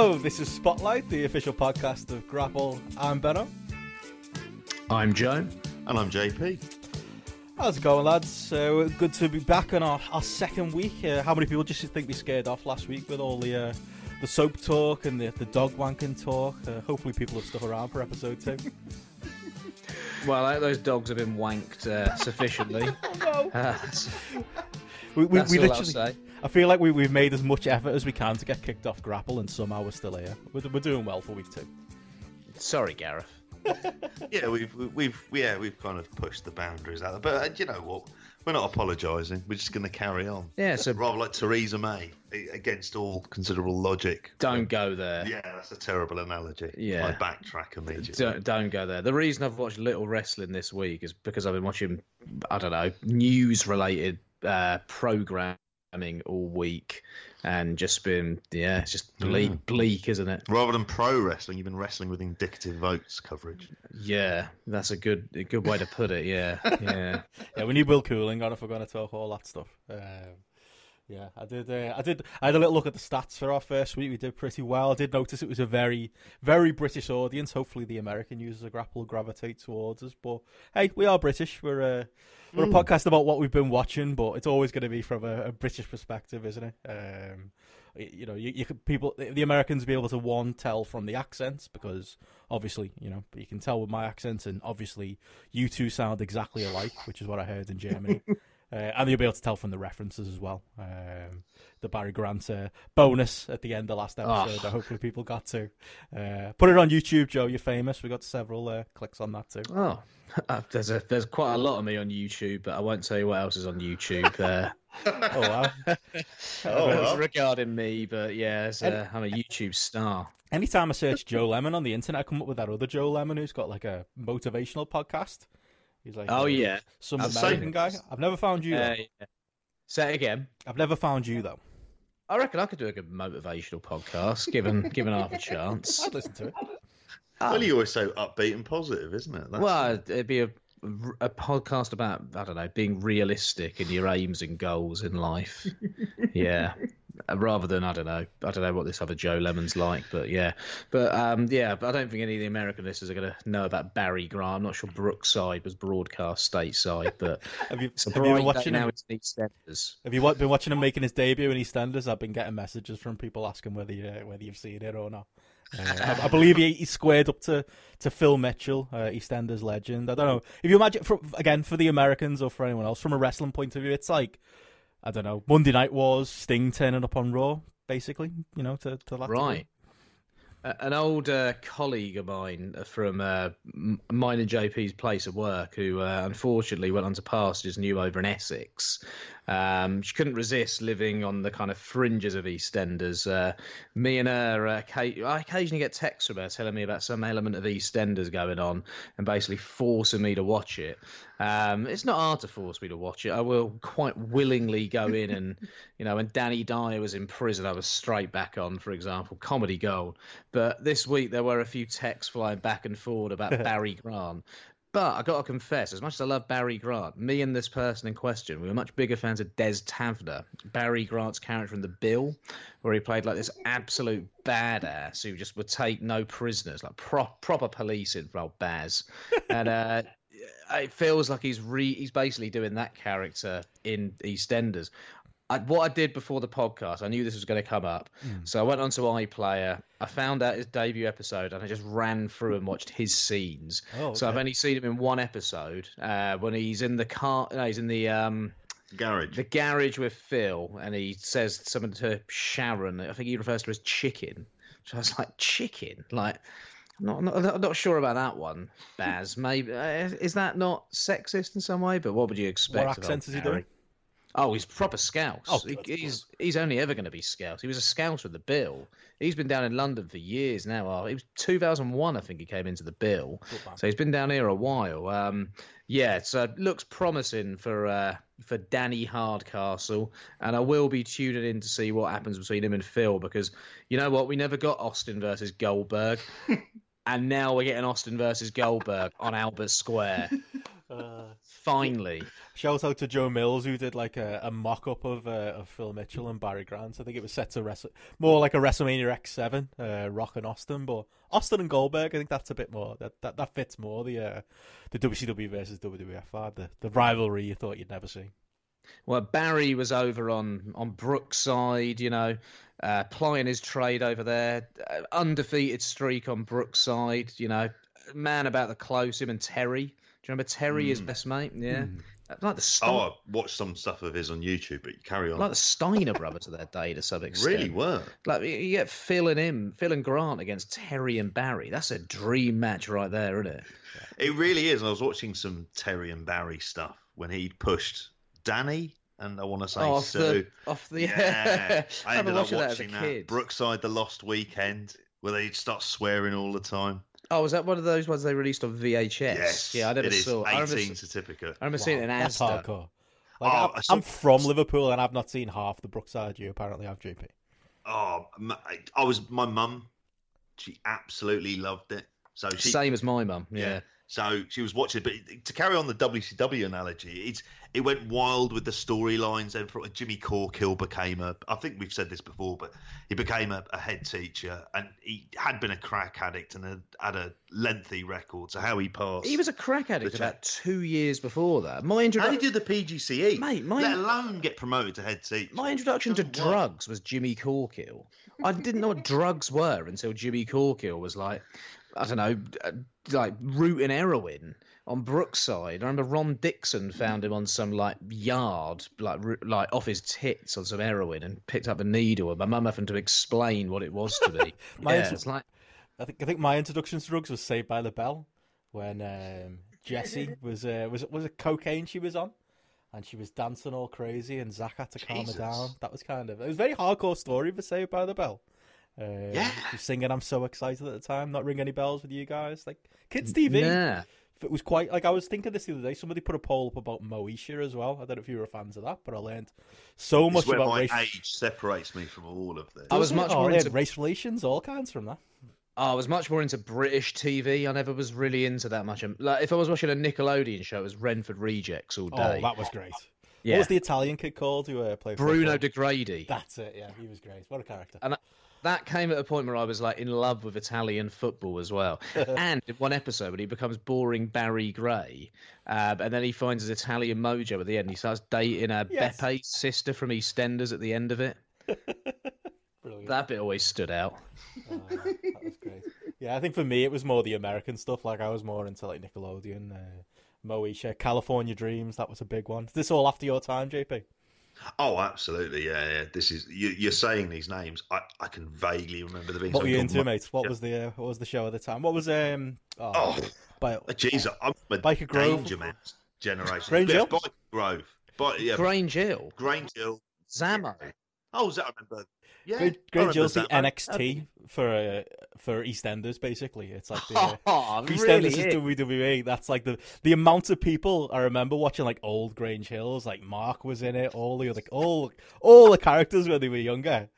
Hello, this is Spotlight, the official podcast of GRAPPL. I'm Benno. I'm Joe. And I'm JP. How's it going, lads? Uh, good to be back on our, our second week. Uh, how many people just think we scared off last week with all the uh, the soap talk and the, the dog wanking talk? Uh, hopefully, people have stuck around for episode two. Well, those dogs have been wanked uh, sufficiently. oh, no. We, we, that's we all I'll literally, say. I feel like we, we've made as much effort as we can to get kicked off GRAPPL, and somehow we're still here. We're, we're doing well for week two. Sorry, Gareth. Yeah, we've we've yeah we've kind of pushed the boundaries out there, but uh, you know what? We're not apologising. We're just going to carry on. Yeah, so Rather like Theresa May, against all considerable logic. don't go there. Yeah, that's a terrible analogy. Yeah. I backtrack immediately. Don't, don't go there. The reason I've watched little wrestling this week is because I've been watching, I don't know, news related uh, programming all week and just been, yeah, it's just bleak, Mm. bleak, isn't it? Rather than pro wrestling, you've been wrestling with indicative votes coverage. Yeah, that's a good a good way to put it. Yeah, yeah. Yeah, we need Will Cooling on if we're going to talk all that stuff. Um, yeah, I did. Uh, I did. I had a little look at the stats for our first week. We did pretty well. I did notice it was a very, very British audience. Hopefully, the American users of GRAPPL gravitate towards us. But hey, we are British. We're a we're a podcast about what we've been watching, but it's always going to be from a, a British perspective, isn't it? Um, you know, you, you could people, the Americans, be able to one tell from the accents because obviously, you know, you can tell with my accent, and obviously, you two sound exactly alike, which is what I heard in Germany. Uh, and you'll be able to tell from the references as well. Um, the Barry Grant uh, bonus at the end of last episode that hopefully people got to. Uh, put it on YouTube, Joe. You're famous. We got several uh, clicks on that too. Oh, uh, there's a there's quite a lot of me on YouTube, but I won't tell you what else is on YouTube. Uh, Oh wow! Oh, well. regarding me, but yeah, it's, uh, I'm a YouTube star. Anytime I search Joe Lemon on the internet, I come up with that other Joe Lemon who's got like a motivational podcast. He's like, Oh yeah, some I've American seen guy. I've never found you. uh, though. yeah. Say it again. I've never found you though. I reckon I could do a good motivational podcast, given given half a chance. I'd listen to it. Well, you're always so upbeat and positive, isn't it? That's- Well, it'd be a a podcast about I don't know being realistic in your aims and goals in life. yeah, rather than I don't know I don't know what this other Joe Lemon's like, but yeah, but um yeah, but I don't think any of the American listeners are going to know about Barry Grant. I'm not sure Brookside was broadcast stateside, but have you, have you been watching him? Have you been watching him making his debut in EastEnders? I've been getting messages from people asking whether you, uh, whether you've seen it or not. Uh, I, I believe he, he squared up to, to Phil Mitchell, uh, EastEnders legend. I don't know if you imagine for, again for the Americans or for anyone else from a wrestling point of view, it's like I don't know Monday Night Wars, Sting turning up on Raw, basically. You know, to to. Right. Uh, An old uh, colleague of mine from uh, mine and JP's place of work, who uh, unfortunately went on to pastures new over in Essex. Um, she couldn't resist living on the kind of fringes of EastEnders. Uh, me and her, uh, occa- I occasionally get texts from her telling me about some element of EastEnders going on and basically forcing me to watch it. Um, it's not hard to force me to watch it. I will quite willingly go in and, you know, when Danny Dyer was in prison, I was straight back on, for example, comedy gold. But this week there were a few texts flying back and forward about Barry Grant. But I got to confess, as much as I love Barry Grant, me and this person in question, we were much bigger fans of Des Taviner, Barry Grant's character in The Bill, where he played like this absolute badass who just would take no prisoners, like pro- proper policing for old Baz. And uh, it feels like he's re- he's basically doing that character in EastEnders. I, what I did before the podcast, I knew this was going to come up, so I went onto iPlayer. I found out his debut episode, and I just ran through and watched his scenes. Oh, So I've only seen him in one episode uh, when he's in the car. No, he's in the um, Garage. the garage with Phil, and he says something to Sharon. I think he refers to her as chicken. So I was like, chicken, like. I'm not, not, not sure about that one, Baz. Maybe uh, is that not sexist in some way? But what would you expect? What accent is he doing? Oh, he's proper Scouse. Oh, He- he's he's only ever going to be Scouse. He was a Scouse with the Bill. He's been down in London for years now. Oh, it was 2001, I think he came into the Bill. So he's been down here a while. Um, yeah, so it looks promising for uh, for Danny Hardcastle, and I will be tuning in to see what happens between him and Phil because you know what, we never got Austin versus Goldberg, and now we're getting Austin versus Goldberg on Albert Square. Uh, Finally. Shout out to Joe Mills who did like a, a mock up of uh, of Phil Mitchell and Barry Grant. I think it was set to wrestle more like a WrestleMania X Seven, uh, Rock and Austin, but Austin and Goldberg. I think that's a bit more that that, that fits more the uh, the WCW versus WWF vibe, the the rivalry you thought you'd never see. Well, Barry was over on on Brookside, you know, uh, plying his trade over there. Uh, undefeated streak on Brookside, you know. Man about the close, him and Terry. Do you remember Terry, his best mate? Yeah, like the oh, Stein- Oh, I watched some stuff of his on YouTube, but carry on. like the Steiner brothers of their day to some extent. really were. Like you get Phil and him, Phil and Grant against Terry and Barry. That's a dream match right there, isn't it? It really is. And I was watching some Terry and Barry stuff when he pushed Danny, and I want to say Oh, off Sue. the off the Yeah, I ended up watching that as a watching that. Brookside, the Lost Weekend, where they'd start swearing all the time. Oh, was that one of those ones they released on VHS? Yes, Yeah, I never it is. saw. I remember, 18 s- certificate. I remember seeing it in That's hardcore. Like, Oh, I'm, saw- I'm from Liverpool and I've not seen half the Brookside you apparently have, JP. Oh, I was my mum. She absolutely loved it. So she, Same as my mum. Yeah. So she was watching, but to carry on the WCW analogy, it's it went wild with the storylines. And for- Jimmy Corkhill became a, I think we've said this before, but he became a, a head teacher, and he had been a crack addict and had, had a lengthy record. So how he passed, He was a crack addict about two years before that. My introduction. how did the PGCE? Mate, my- let alone get promoted to head teacher. My introduction to work. drugs was Jimmy Corkhill. I didn't know what drugs were until Jimmy Corkhill was like, I don't know, uh, like rooting heroin on Brookside. I remember Ron Dixon found him on some like yard, like like off his tits on some heroin, and picked up a needle. And my mum having to explain what it was to me. My yeah, intro- it's like I think I think my introduction to drugs was Saved by the Bell when um, Jessie was uh, was was it cocaine she was on, and she was dancing all crazy, and Zach had to calm Jesus. her down. That was kind of it was a very hardcore story for Saved by the Bell. Uh, Yeah. she singing "I'm so excited" at the time. Not ring any bells with you guys, like kids TV. yeah. It was quite like I was thinking this the other day. Somebody put a poll up about Moesha as well. I don't know if you were fans of that, but I learned so It's much where about my race. age separates me from all of this. I was much Oh, more into- race relations, all kinds from that. Oh, I was much more into British TV. I never was really into that much. Like, if I was watching a Nickelodeon show, it was Renford Rejects all day. Oh, day. that was great. yeah. What was the Italian kid called who uh, played Bruno football? De Grady. That's it. Yeah, he was great. What a character. And that came at a point where I was like in love with Italian football as well. and in one episode, when he becomes boring Barry Gray, um, and then he finds his Italian mojo at the end, he starts dating a Yes. Beppe's sister from EastEnders at the end of it. Brilliant. That bit always stood out. Oh, that was great. Yeah, I think for me it was more the American stuff. Like I was more into like Nickelodeon, uh, Moesha, California Dreams. That was a big one. Is this all after your time, JP? Oh, absolutely, yeah, yeah. This is you, you're saying these names. I, I can vaguely remember the being. What were you into, good. mate? What Yeah. was the uh, what was the show at the time? What was um? Oh, Oh, by, jeez, I'm a Byker Grove? Danger Man generation. Grange yeah, Hill? Byker Grove. But yeah, Grange Hill, Grange Hill. Zammo. Oh, was that I remember? Yeah, Grange I Great remember Jill's the. NXT for uh, for EastEnders, basically. It's like the uh, Oh, EastEnders really? is WWE. That's like the the amount of people I remember watching like old Grange Hills. Like Mark was in it. All the other all all the characters when they were younger.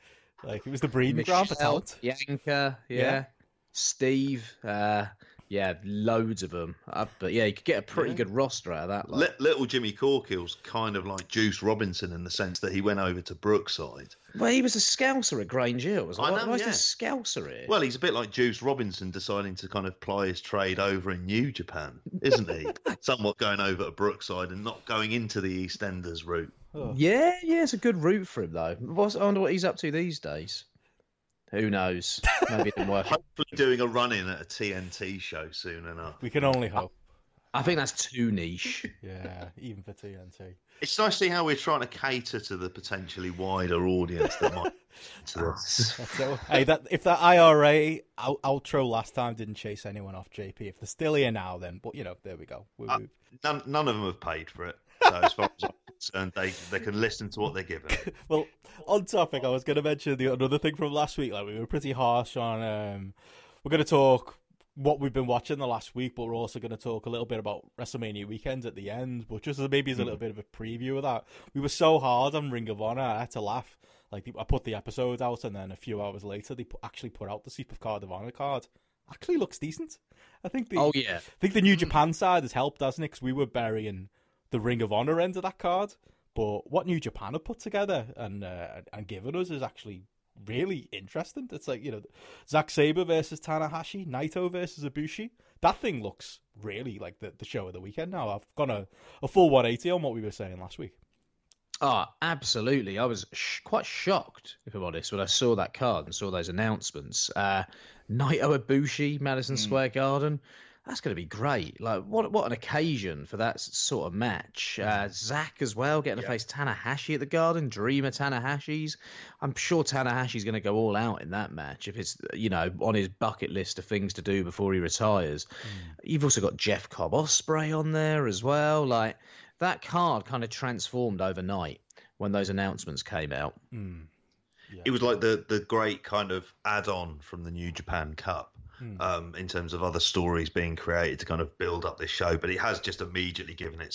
Like it was the breeding ground for Michelle, talent. Yanka, yeah. Yeah. Steve, uh, yeah, loads of them. Uh, but yeah, you could get a pretty Yeah. good roster out of that. Like. Li- little Jimmy Corkhill's kind of like Juice Robinson in the sense that he went over to Brookside. Well, he was a scouser at Grange Hill. Was I why, know, why is yeah. there a scouser here? Well, he's a bit like Juice Robinson deciding to kind of ply his trade over in New Japan, isn't he? Somewhat going over to Brookside and not going into the EastEnders route. Oh. yeah, yeah, it's a good route for him though. What's, I wonder what he's up to these days. Who knows? Maybe it didn't work. Hopefully, doing a run in at a TNT show soon enough. We can only hope. I think that's too niche. Yeah, even for TNT. It's nice to see how we're trying to cater to the potentially wider audience that might. to this. That's it. hey, that if that IRA out- outro last time didn't chase anyone off JP, if they're still here now, then but you know, there we go. We, Uh, None, none of them have paid for it. So as far as I'm they they can listen to what they're given. well, on topic, I was going to mention the another thing from last week. Like we were pretty harsh on. Um, we're going to talk what we've been watching the last week, but we're also going to talk a little bit about WrestleMania weekend at the end. But just as maybe as a little bit of a preview of that, we were so hard on Ring of Honor. I had to laugh. Like I put the episode out, and then a few hours later, they actually put out the Super Card of Honor card. actually looks decent. I think the Oh yeah, I think the New Japan side has helped, hasn't it? Because we were burying the Ring of Honor end of that card, but what New Japan have put together and uh, and given us is actually really interesting. It's like you know, Zack Sabre versus Tanahashi, Naito versus Ibushi. That thing looks really like the, the show of the weekend. Now I've gone a, a full 180 on what we were saying last week. Oh, absolutely. I was sh- quite shocked, if I'm honest, when I saw that card and saw those announcements. Uh, Naito Ibushi, Madison Square Garden. That's going to be great. Like, what what an occasion for that sort of match. Mm-hmm. Uh, Zach as well, getting to face Tanahashi at the Garden. Dreamer Tanahashi's. I'm sure Tanahashi's going to go all out in that match if it's you know on his bucket list of things to do before he retires. Mm. You've also got Jeff Cobb Ospreay on there as well. Like that card kind of transformed overnight when those announcements came out. Mm. It was like the the great kind of add on from the New Japan Cup. Um, in terms of other stories being created to kind of build up this show, but it has just immediately given it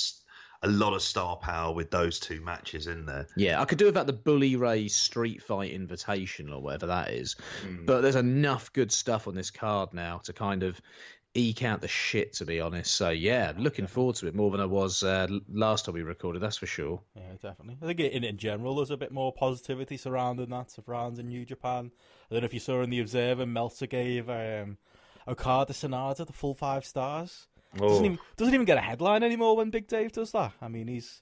a lot of star power with those two matches in there. Yeah, I could do without the Bully Ray Street Fight Invitation or whatever that is. But there's enough good stuff on this card now to kind of eke out the shit, to be honest. So yeah, looking forward to it more than I was uh, last time we recorded. That's for sure. Yeah, definitely. I think in in general, there's a bit more positivity surrounding that, surrounding New Japan. I don't know if you saw in the Observer, Meltzer gave um, Okada Sanada the full five stars. Doesn't, Oh. even, doesn't even get a headline anymore when Big Dave does that. I mean, he's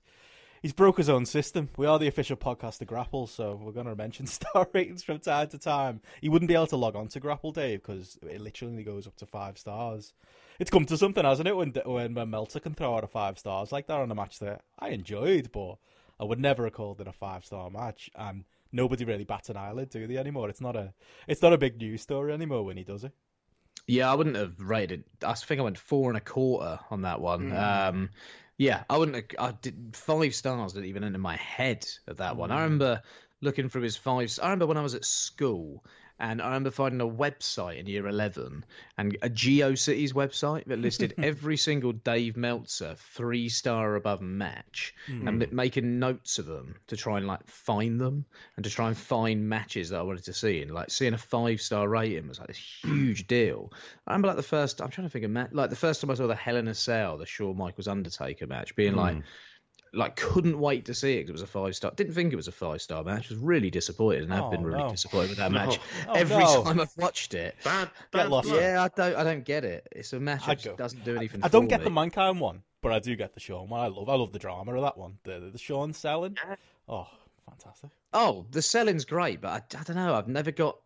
he's broke his own system. We are the official podcast to GRAPPL, so we're going to mention star ratings from time to time. He wouldn't be able to log on to GRAPPL, Dave, because it literally goes up to five stars. It's come to something, hasn't it? When when, when Meltzer can throw out a five stars like that on a match that I enjoyed, but I would never have called it a five star match. And nobody really bats an eyelid, do they anymore? It's not a it's not a big news story anymore when he does it. Yeah, I wouldn't have rated. I think I went four and a quarter on that one. Um, yeah, I wouldn't. I did five stars didn't even enter my head at that one. I hmm. remember looking through his five. I remember when I was at school, and I remember finding a website in year eleven, and a GeoCities website that listed every single Dave Meltzer three star above match, hmm. and making notes of them to try and like find them and to try and find matches that I wanted to see. And like seeing a five star rating was like this huge deal. I remember like the first. I'm trying to think of, like the first time I saw the Hell in a Cell, the Shawn Michaels Undertaker match, being like. Hmm. Like couldn't wait to see it 'cause it was a five star. Didn't think it was a five star match. Was really disappointed and i have Oh, been really no. disappointed with that match. Oh, Every no. time I've watched it, Bad, Get bad lost. yeah, I don't, I don't get it. It's a match I that just doesn't do anything. I don't for get me. the Mankind one, but I do get the Shawn one. I love I love the drama of that one. The the Shawn selling. Oh, fantastic. Oh, the selling's great, but I, I don't know. I've never got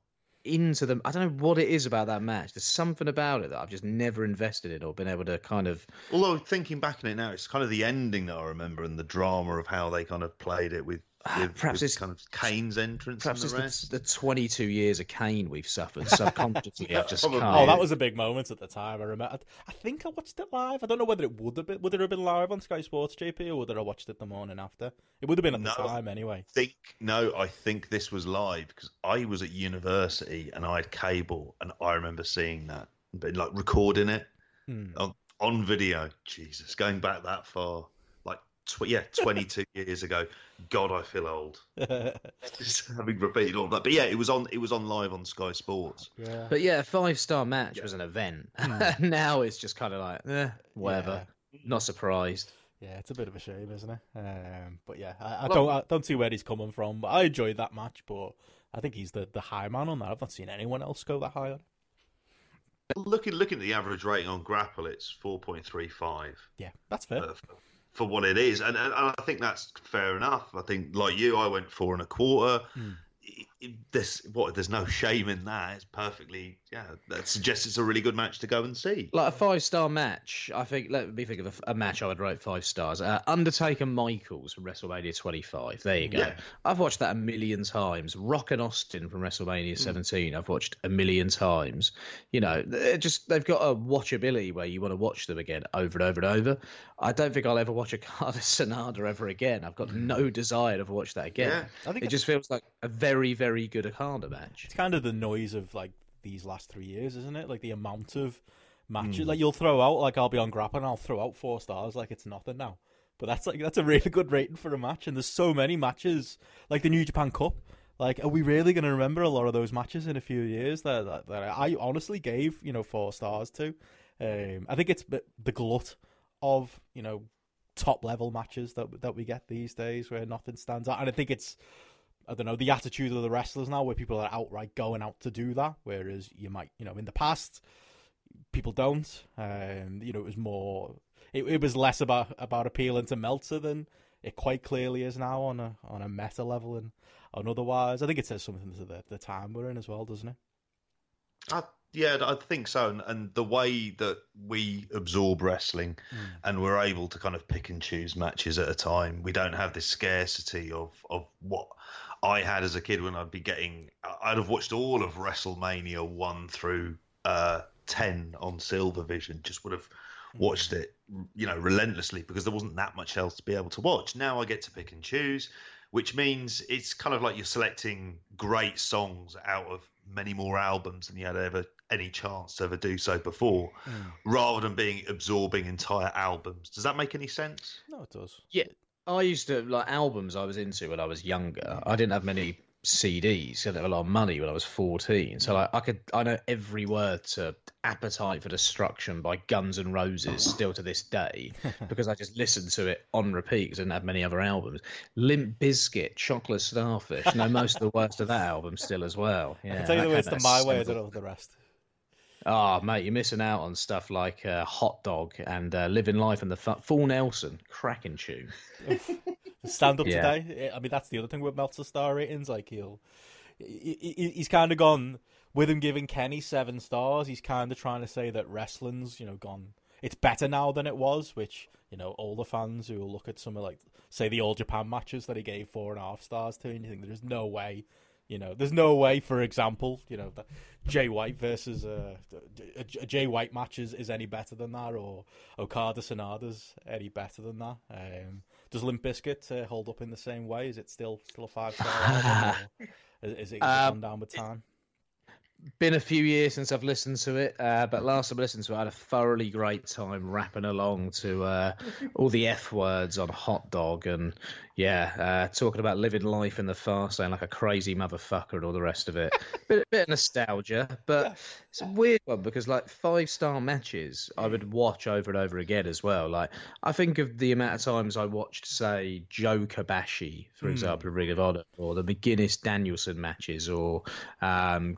into them. I don't know what it is about that match. There's something about it that I've just never invested in or been able to kind of. Although thinking back on it now, it's kind of the ending that I remember and the drama of how they kind of played it with, with Perhaps with it's- kind of Kane's entrance Perhaps and it's the rest. the, the 22 years of Kane we've suffered subconsciously. I just Probably. can't. Oh, that was a big moment at the time. I remember. I, I think I watched it live. I don't know whether it would have been. Would it have been live on Sky Sports, JP, or whether I watched it the morning after? It would have been at the time anyway. think no, I think this was live because I was at university and I had cable and I remember seeing that, but like recording it Hmm. on, on video. Jesus, going back that far, like tw- yeah, twenty two years ago. God, I feel old just having repeated all that. But yeah, it was on. It was on live on Sky Sports. yeah. But yeah, a five star match was an event. now it's just kind of like, eh, whatever. Not surprised. Yeah, it's a bit of a shame, isn't it? Um, but yeah, I, I don't I don't see where he's coming from. But I enjoyed that match, but I think he's the, the high man on that. I've not seen anyone else go that high on. it. Looking looking at the average rating on GRAPPL, it's four point three five. Yeah, that's fair. uh, for, what it is, and, and I think that's fair enough. I think, like you, I went four and a quarter. Hmm. It- This what? There's no shame in that. It's perfectly yeah. That suggests it's a really good match to go and see. Like a five star match, I think. Let me think of a, a match I would rate five stars. Uh, Undertaker Michaels from WrestleMania 25. There you go. Yeah. I've watched that a million times. Rock and Austin from WrestleMania 17. I've watched a million times. You know, they're just they've got a watchability where you want to watch them again over and over and over. I don't think I'll ever watch a card of Sanada ever again. I've got no desire to ever watch that again. Yeah. I think It just feels like a very, very good Okada match. it's kind of the noise of like these last three years, isn't it? Like the amount of matches. Like you'll throw out, like I'll be on GRAPPL and I'll throw out four stars, like it's nothing now. But that's like that's a really good rating for a match, and there's so many matches, like the New Japan Cup. Like, are we really going to remember a lot of those matches in a few years that, that, that I honestly gave, you know, four stars to? Um, I think it's the glut of, you know, top level matches that that we get these days where nothing stands out. And I think it's, I don't know, the attitude of the wrestlers now where people are outright going out to do that, whereas you might, you know, in the past, people don't. Um, you know, it was more, it, it was less about about appealing to Meltzer than it quite clearly is now on a on a meta level and and otherwise. I think it says something to the, the time we're in as well, doesn't it? I, yeah, I think so. And, and, the way that we absorb wrestling mm. and we're able to kind of pick and choose matches at a time, we don't have this scarcity of, of what I had as a kid when I'd be getting. I'd have watched all of WrestleMania 1 through uh, 10 on Silvervision, just would have hmm. watched it, you know, relentlessly because there wasn't that much else to be able to watch. Now I get to pick and choose which means it's kind of like you're selecting great songs out of many more albums than you had ever any chance to ever do so before, mm. rather than being absorbing entire albums. Does that make any sense? No, it does. Yeah, I used to like albums I was into when I was younger. I didn't have many CDs. I didn't have a lot of money when I was fourteen. So like I could I know every word to Appetite for Destruction by Guns N' Roses still to this day because I just listened to it on repeat because I didn't have many other albums. Limp Bizkit, Chocolate Starfish. know most of the words of that album still as well. Yeah, I can tell you the words to My Way. Don't know the rest. Oh, mate, you're missing out on stuff like uh, Hot Dog and uh, Living Life and the Fu- Full Nelson, cracking tune. Stand up yeah. today. I mean, that's the other thing with Meltzer star ratings. Like he'll, he, he's kind of gone with him giving Kenny seven stars. He's kind of trying to say that wrestling's, you know, gone. It's better now than it was, which you know, older fans who will look at some of like, say, the All Japan matches that he gave four and a half stars to, and you think there's no way you know, there's no way, for example, you know, Jay White versus uh, a, a Jay White match is, is any better than that, or Okada Sanada's any better than that. Um, does Limp Bizkit uh, hold up in the same way? Is it still still a five star album? is, is, it, um, gone down with time? Been a few years since I've listened to it, uh, but last time I listened to it, I had a thoroughly great time rapping along to uh, all the F words on Hot Dog and yeah, uh, talking about living life in the fast lane like a crazy motherfucker and all the rest of it. bit, bit of nostalgia, but it's a weird one because like five star matches I would watch over and over again as well. Like I think of the amount of times I watched, say, Joe Kobashi, for mm. example, Ring of Honor, or the McGuinness Danielson matches, or um,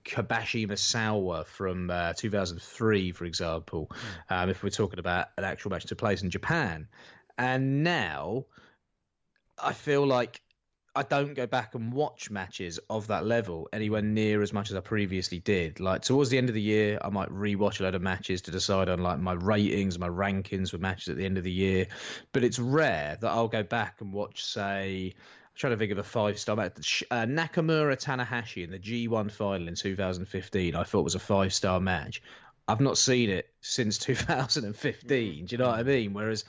Kobashi Misawa from uh, 2003, for example. Mm. Um, if we're talking about an actual match to place in Japan, and now I feel like I don't go back and watch matches of that level anywhere near as much as I previously did. Like towards the end of the year, I might rewatch a load of matches to decide on like my ratings, my rankings for matches at the end of the year. But it's rare that I'll go back and watch, say, trying to think of a five star match. Uh, Nakamura Tanahashi in the G1 final in 2015, I thought was a five star match. I've not seen it since 2015. Do you know what I mean? Whereas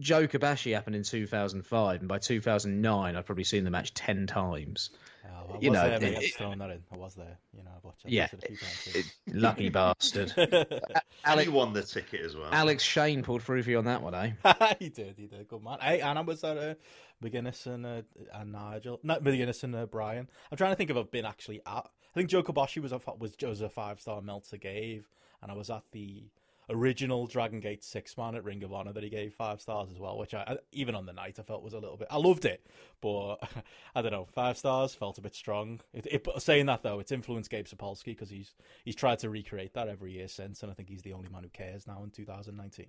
Joe Kobashi happened in 2005, and by 2009, I'd probably seen the match 10 times. Oh, you know, there, it, it, throwing that in. I was there. You know, I've watched, yeah, it, it, lucky bastard. Alex won the ticket as well. Alex Shane pulled through for you on that one, eh? he did. He did. Good man. Hey, and I was at uh, McGuinness and uh, and Nigel, not McGuinness and uh, Brian. I'm trying to think if I've been actually at. I think Joe Kobashi was a was, was a five star Meltzer gave, and I was at the original Dragon Gate six man at Ring of Honor that he gave five stars as well, which I even on the night I felt was a little bit. I loved it, but I don't know, five stars felt a bit strong. It, it, saying that though, it's influenced Gabe Sapolsky because he's he's tried to recreate that every year since, and I think he's the only man who cares now in 2019.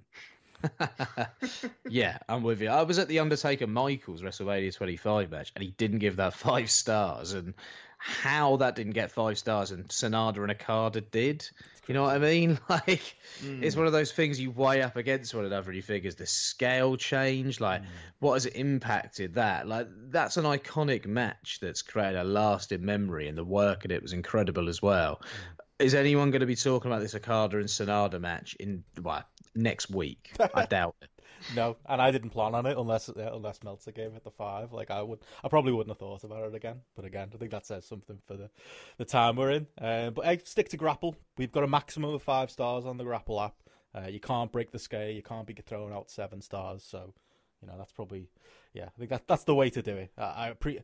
yeah, I'm with you. I was at the Undertaker Michaels WrestleMania 25 match, and he didn't give that five stars. And how that didn't get five stars and Sanada and Okada did. You know what I mean? Like, mm. it's one of those things you weigh up against one another and you figure, is the scale change? Like, mm. what has it impacted that? Like, that's an iconic match that's created a lasting memory, and the work in it was incredible as well. Mm. Is anyone going to be talking about this Okada and Sanada match in, well, next week? I doubt it no, and I didn't plan on it unless uh, unless Meltzer gave it the five. Like I would, I probably wouldn't have thought about it again. But again, I think that says something for the the time we're in. Uh, but I stick to GRAPPL. We've got a maximum of five stars on the GRAPPL app. Uh, you can't break the scale. You can't be thrown out seven stars. So You know, that's probably yeah. I think that that's the way to do it. I, I pre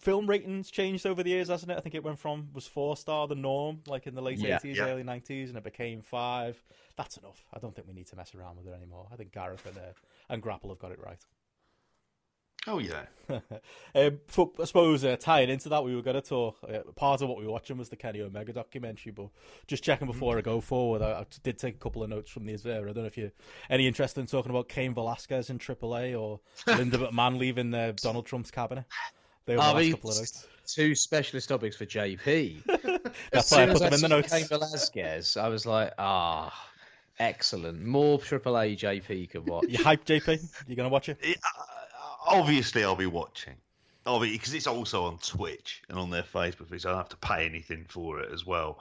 film ratings changed over the years, hasn't it? I think it went from was four star the norm, like in the late Yeah. eighties, Yeah. early nineties, and it became five. That's enough. I don't think we need to mess around with it anymore. I think Gareth and uh, and GRAPPL have got it right. Oh yeah. um, for, I suppose uh, tying into that, we were going to talk. Uh, part of what we were watching was the Kenny Omega documentary, but just checking before I go forward, I, I did take a couple of notes from these there. I don't know if you're any interested in talking about Cain Velasquez in AAA or Linda McMahon leaving uh, Donald Trump's cabinet. They were the Oh, last couple of notes. two specialist topics for JP. That's as why I put as them in the saw notes. Cain Velasquez, I was like, ah, excellent. More AAA JP could watch. You hype, JP? You going to watch it? It, obviously, I'll be watching. Obviously, because it's also on Twitch and on their Facebook so I don't have to pay anything for it as well.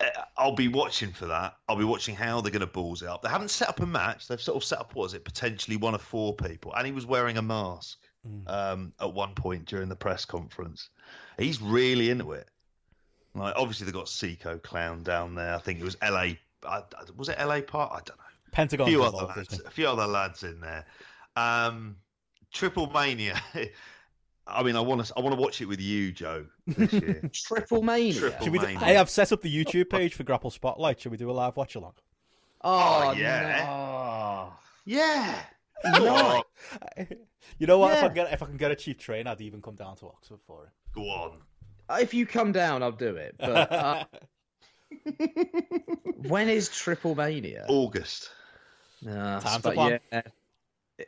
Uh, I'll be watching for that. I'll be watching how they're going to balls it up. They haven't set up a match. They've sort of set up, what is it, potentially one of four people. And he was wearing a mask um, at one point during the press conference. He's really into it. Like, obviously, they've got Psycho Clown down there. I think it was LA. I, was it LA Park? I don't know a few other lads, a few other lads in there. Um, Triple Mania. I mean, I want to. I want to watch it with you, Joe, this year. Triple Mania. Triple- Should we do, Mania. I have set up the YouTube page for GRAPPL Spotlight. Should we do a live watch along? Oh, Oh, yeah. no. yeah. No. You know what? If I can get if I can get a cheap train, I'd even come down to Oxford for it. Go on. If you come down, I'll do it. But uh, when is Triple Mania? August. Nah, Time to but plan. yeah,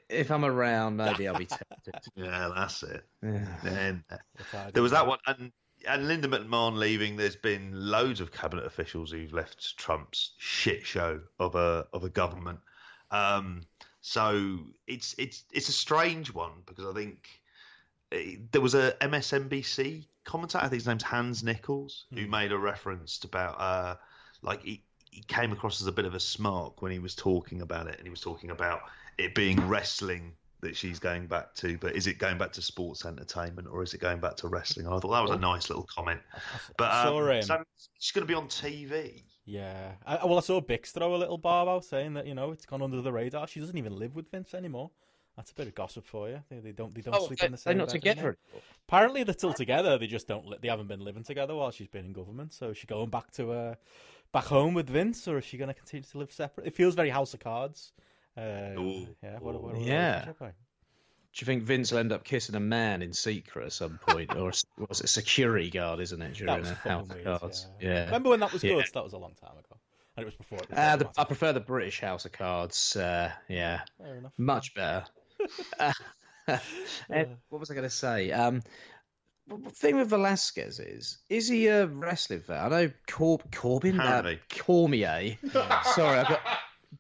if I'm around, maybe I'll be tempted. Yeah, that's it. Yeah. Then What there was that one, and and Linda McMahon leaving. There's been loads of cabinet officials who've left Trump's shit show of a of a government. Um, so it's it's it's a strange one because I think eh, there was a MSNBC commentator. I think his name's Hans Nichols who made a reference to about uh, like he, he came across as a bit of a smark when he was talking about it, and he was talking about it being wrestling that she's going back to, but is it going back to sports entertainment or is it going back to wrestling? And I thought that was a nice little comment. But I um, saw him. so she's going to be on TV. Yeah. I, I- well, I saw Bix throw a little barb out saying that you know it's gone under the radar. She doesn't even live with Vince anymore. That's a bit of gossip for you. They, they don't. They don't Oh, sleep they, in the they're same. not bed together. anymore. Apparently, they're still together. They just don't. Li- they haven't been living together while she's been in government. So is she going back to uh, back home with Vince, or is she going to continue to live separate? It feels very House of Cards. Uh, Ooh. yeah. What, what, what Yeah. Do you think Vince will end up kissing a man in secret at some point, or was it a security guard? Isn't it That was a fucking House of. Cards? Yeah. Yeah. Remember when that was Yeah. good? That was a long time ago, and it was before. It was Uh, the, I prefer the British House of Cards. Uh, yeah, Fair much better. Uh, eh, what was I going to say? Um, the thing with Velasquez is, is he a wrestling fan? I know Cor- Corbin, uh, Apparently. Cormier. Sorry, I've got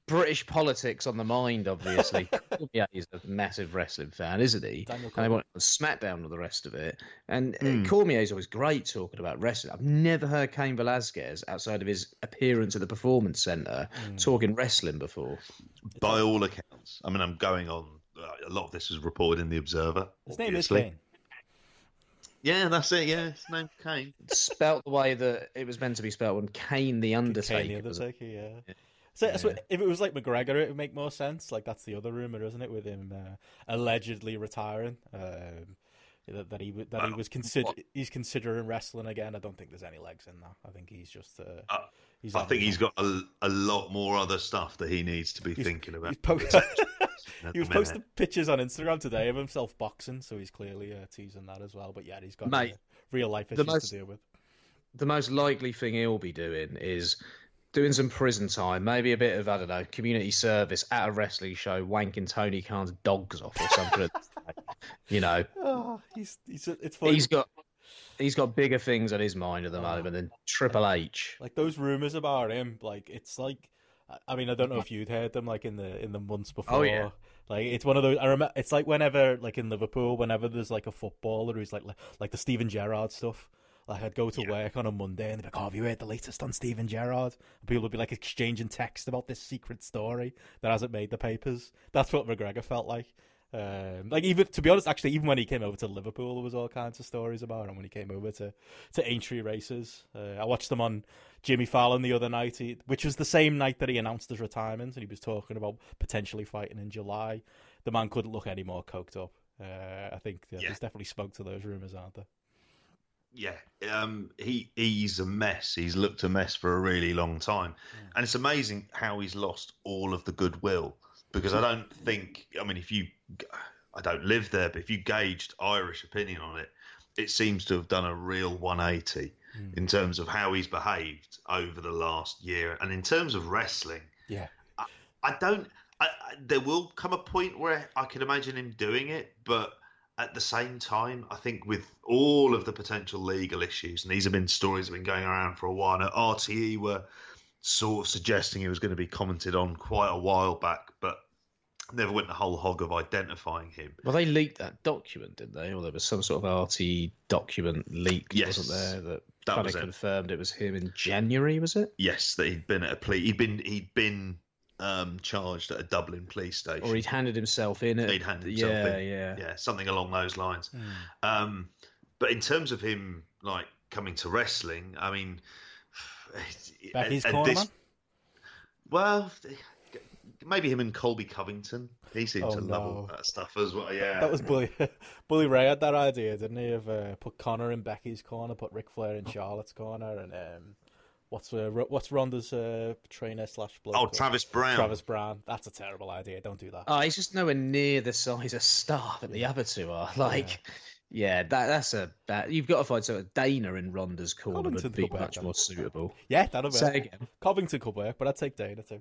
British politics on the mind. Obviously, Cormier is a massive wrestling fan, isn't he? Daniel And I want SmackDown with the rest of it. And uh, Cormier is always great talking about wrestling. I've never heard Cain Velasquez outside of his appearance at the Performance Center Hmm. talking wrestling before. By all accounts, I mean, I'm going on. Uh, a lot of this was reported in the Observer. His name is obviously. Cain. Yeah, that's it. Yeah, his name's Cain. spelt the way that it was meant to be spelt when Kane the Undertaker. Kane the was- Undertaker, yeah. So, that's what- if it was like McGregor, it would make more sense. Like that's the other rumor, isn't it, with him uh, allegedly retiring? Um, that, that he would- that he was consider he's considering wrestling again. I don't think there's any legs in that. I think he's just. Uh, Uh, he's I think he's got a, a lot more other stuff that he needs to be He's- thinking about. he's po- at he was posting pictures on Instagram today of himself boxing, so he's clearly uh, teasing that as well. But yeah, he's got Mate, uh, real life issues most- to deal with. the most likely thing he'll be doing is doing some prison time, maybe a bit of I don't know community service at a wrestling show, wanking Tony Khan's dogs off or something. you know, Oh, he's he's it's funny. he's got he's got bigger things on his mind at the ah. moment than Triple H. like those rumors about him like it's like I- mean i don't know if you'd heard them like in the in the months before Oh, yeah. like it's one of those i remember it's like whenever like in liverpool whenever there's like a footballer who's like like, like the steven gerrard stuff like I'd go to work on a Monday and they'd be like, "Oh, have you heard the latest on Steven Gerrard?" And people would be like exchanging text about this secret story that hasn't made the papers. That's what McGregor felt like. Um, like even to be honest, actually, even when he came over to Liverpool, there was all kinds of stories about him. When he came over to to Aintree races, uh, I watched them on Jimmy Fallon the other night, he, which was the same night that he announced his retirement, and he was talking about potentially fighting in July. the man couldn't look any more coked up. Uh, I think yeah, Yeah. there's definitely smoke to those rumors, aren't there? Yeah, um, he he's a mess. He's looked a mess for a really long time, and it's amazing how he's lost all of the goodwill. Because I don't think, I mean, if you, I don't live there, but if you gauged Irish opinion on it, it seems to have done a real 180 in terms of how he's behaved over the last year, and in terms of wrestling. Yeah. I don't. I, I, there will come a point where I can imagine him doing it, but at the same time, I think with all of the potential legal issues, and these have been stories that have been going around for a while. Now, RTE were sort of suggesting it was going to be commented on quite a while back, but never went the whole hog of identifying him. Well, they leaked that document, didn't they? Or there was some sort of RTE document leak, Yes. wasn't there? That, That kind was of it. confirmed it was him in January, was it? Yes, that he'd been at a plea. He'd been he'd been um, charged at a Dublin police station. Or he'd handed himself in. At, He'd handed himself yeah, in. yeah, yeah, something along those lines. Um, but in terms of him like coming to wrestling, I mean, Becky's at- at corner this- Well, maybe him and Colby Covington. He seems Oh, to love all that stuff as well. Yeah, That was Bully. Bully Ray had that idea, didn't he? Of uh, put Conor in Becky's corner, put Ric Flair in Charlotte's corner, and um, what's uh, what's Ronda's uh, trainer slash bloke? Oh, called? Travis Browne. Travis Browne. That's a terrible idea. Don't do that. Oh, he's just nowhere near the size of star that the other two are. Like, yeah, that that's a that you've got to find sort of Dana in Ronda's corner Covington would be could work, much more suitable. yeah, that'll Say work. again. Covington could work, but I'd take Dana too.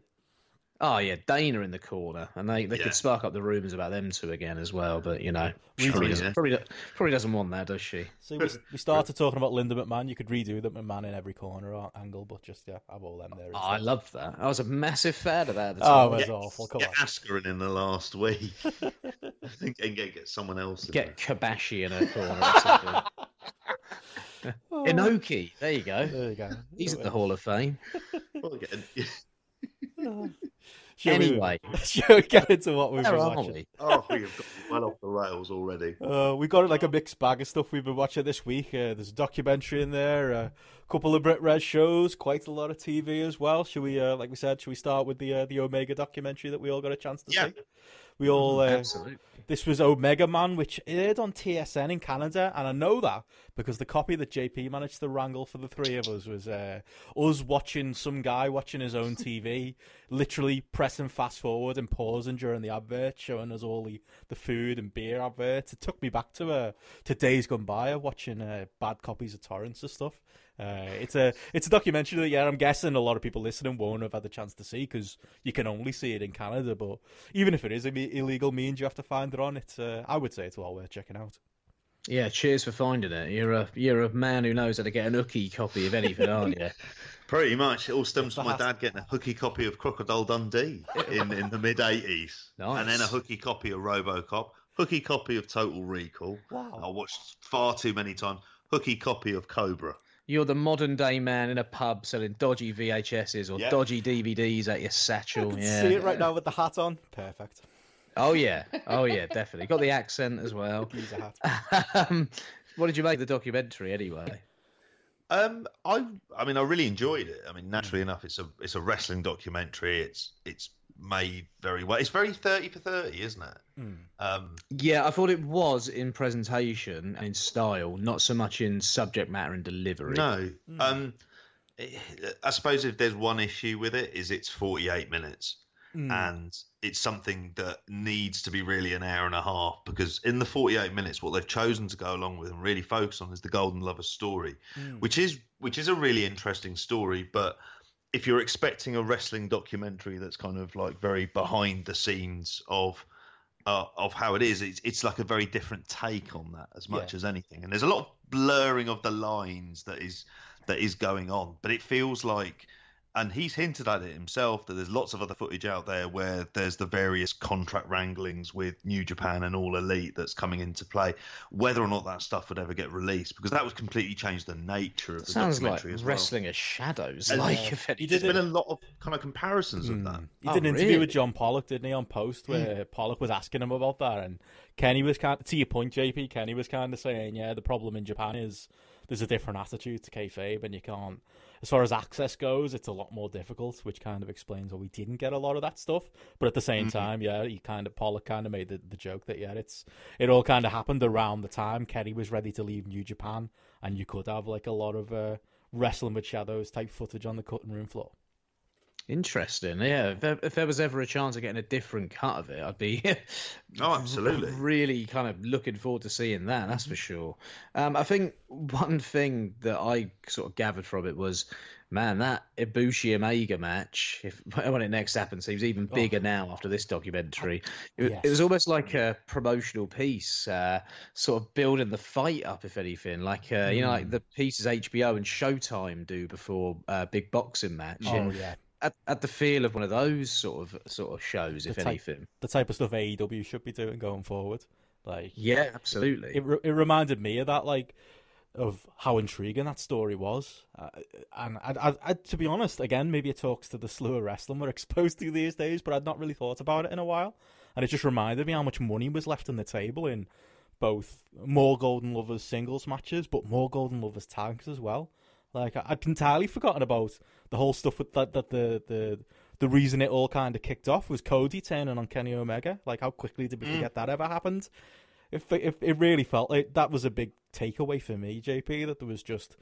Oh yeah, Dana in the corner, and they, they Yeah. could spark up the rumours about them two again as well. But you know, she probably it, doesn't, probably, probably doesn't want that, does she? See, we, we started talking about Linda McMahon. You could redo the McMahon in every corner or angle, but just yeah, have all them there. Oh, I love that. I was a massive fan of that. At the Oh, it was awful. Come Get on. Askren in the last week. I think and get, get someone else. in Get there. Kobashi in a corner. or something. Oh, Inoki, there you go. There you go. He's at the Hall of Fame. Well, get- Shall we- Anyway, shall we get into what we've where been are watching? we? oh, we have got well off the rails already. Uh, we got like a mixed bag of stuff we've been watching this week. Uh, there's a documentary in there, a couple of Brit Red shows, quite a lot of TV as well. Should we, uh, like we said, should we start with the uh, the Omega documentary that we all got a chance to Yeah. see? We all uh, Absolutely. this was Omega Man, which aired on TSN in Canada, and I know that because the copy that JP managed to wrangle for the three of us was uh, us watching some guy watching his own TV, literally pressing fast forward and pausing during the advert, showing us all the, the food and beer adverts. It took me back to uh, to days gone by watching uh, bad copies of torrents and stuff. Uh, it's a it's a documentary that yeah I'm guessing a lot of people listening won't have had the chance to see because you can only see it in Canada. But even if it is Im- illegal means you have to find it on, it, uh, I would say it's well worth checking out. Yeah, cheers for finding it. You're a you're a man who knows how to get an hooky copy of anything, aren't you? Pretty much, it all stems from my dad getting a hooky copy of Crocodile Dundee in, in the mid '80s, Nice. and then a hooky copy of RoboCop, hooky copy of Total Recall. Wow. I watched far too many times. Hooky copy of Cobra. You're the modern day man in a pub selling dodgy VHSs or Yeah. dodgy DVDs at your satchel. Yeah. See it right now with the hat on, perfect. Oh yeah. Oh yeah, definitely. Got the accent as well. Use a hat. um, what did you make of the documentary anyway? Um, I, I mean, I really enjoyed it. I mean, naturally enough, it's a it's a wrestling documentary. It's it's made very well. It's very thirty for thirty, isn't it? Hmm. Um, Yeah, I thought it was in presentation and in style, not so much in subject matter and delivery. no, um, I suppose if there's one issue with it, is it's forty eight minutes. Hmm. and it's something that needs to be really an hour and a half because in the 48 minutes what they've chosen to go along with and really focus on is the golden lover story which is which is a really interesting story but if you're expecting a wrestling documentary that's kind of like very behind the scenes of uh, of how it is it's, it's like a very different take on that as much Yeah. as anything and there's a lot of blurring of the lines that is that is going on but it feels like and he's hinted at it himself that there's lots of other footage out there where there's the various contract wranglings with New Japan and All Elite that's coming into play. Whether or not that stuff would ever get released, because that would completely change the nature of the Sounds like documentary as well. wrestling as shadows. And- like Yeah. if He anything. did There's it- been a lot of kind of comparisons of hmm. that. He Oh, did an interview really? with John Pollock, didn't he, on Post, hmm. where Pollock was asking him about that, and Kenny was kind. of, To your point, JP, Kenny was kind of saying, yeah, the problem in Japan is there's a different attitude to kayfabe, and you can't. As far as access goes, it's a lot more difficult, which kind of explains why we didn't get a lot of that stuff. But at the same mm-hmm. time, yeah, he kind of Pollock kind of made the, the joke that yeah, it's it all kind of happened around the time Kenny was ready to leave New Japan, and you could have like a lot of uh, wrestling with shadows type footage on the cutting room floor. Interesting. Yeah, if there, if there, was ever a chance of getting a different cut of it, I'd be oh, absolutely really kind of looking forward to seeing that. That's for sure. Um, I think one thing that I sort of gathered from it was, man, that Ibushi Omega match. If when it next happens, seems even oh. bigger oh. now after this documentary. It, yes. it, was almost like a promotional piece, uh, sort of building the fight up, if anything. Like uh, mm. you know, like hmm. the pieces HBO and Showtime do before a uh, big boxing match. Oh and, yeah at, at the feel of one of those sort of sort of shows, if type, anything. The type of stuff AEW should be doing going forward. Like yeah, absolutely. It it reminded me of that, like of how intriguing that story was. Uh, and I, I, I, to be honest, again, maybe it talks to the slew of wrestling we're exposed to these days, but I'd not really thought about it in a while. And it just reminded me how much money was left on the table in both more Golden Lovers singles matches, but more Golden Lovers tags as well. Like I, would entirely forgotten about the whole stuff with that. That the the the reason it all kind of kicked off was Cody turning on Kenny Omega. Like how quickly did we mm. forget that ever happened? If if it really felt like that was a big takeaway for me, JP, that there was just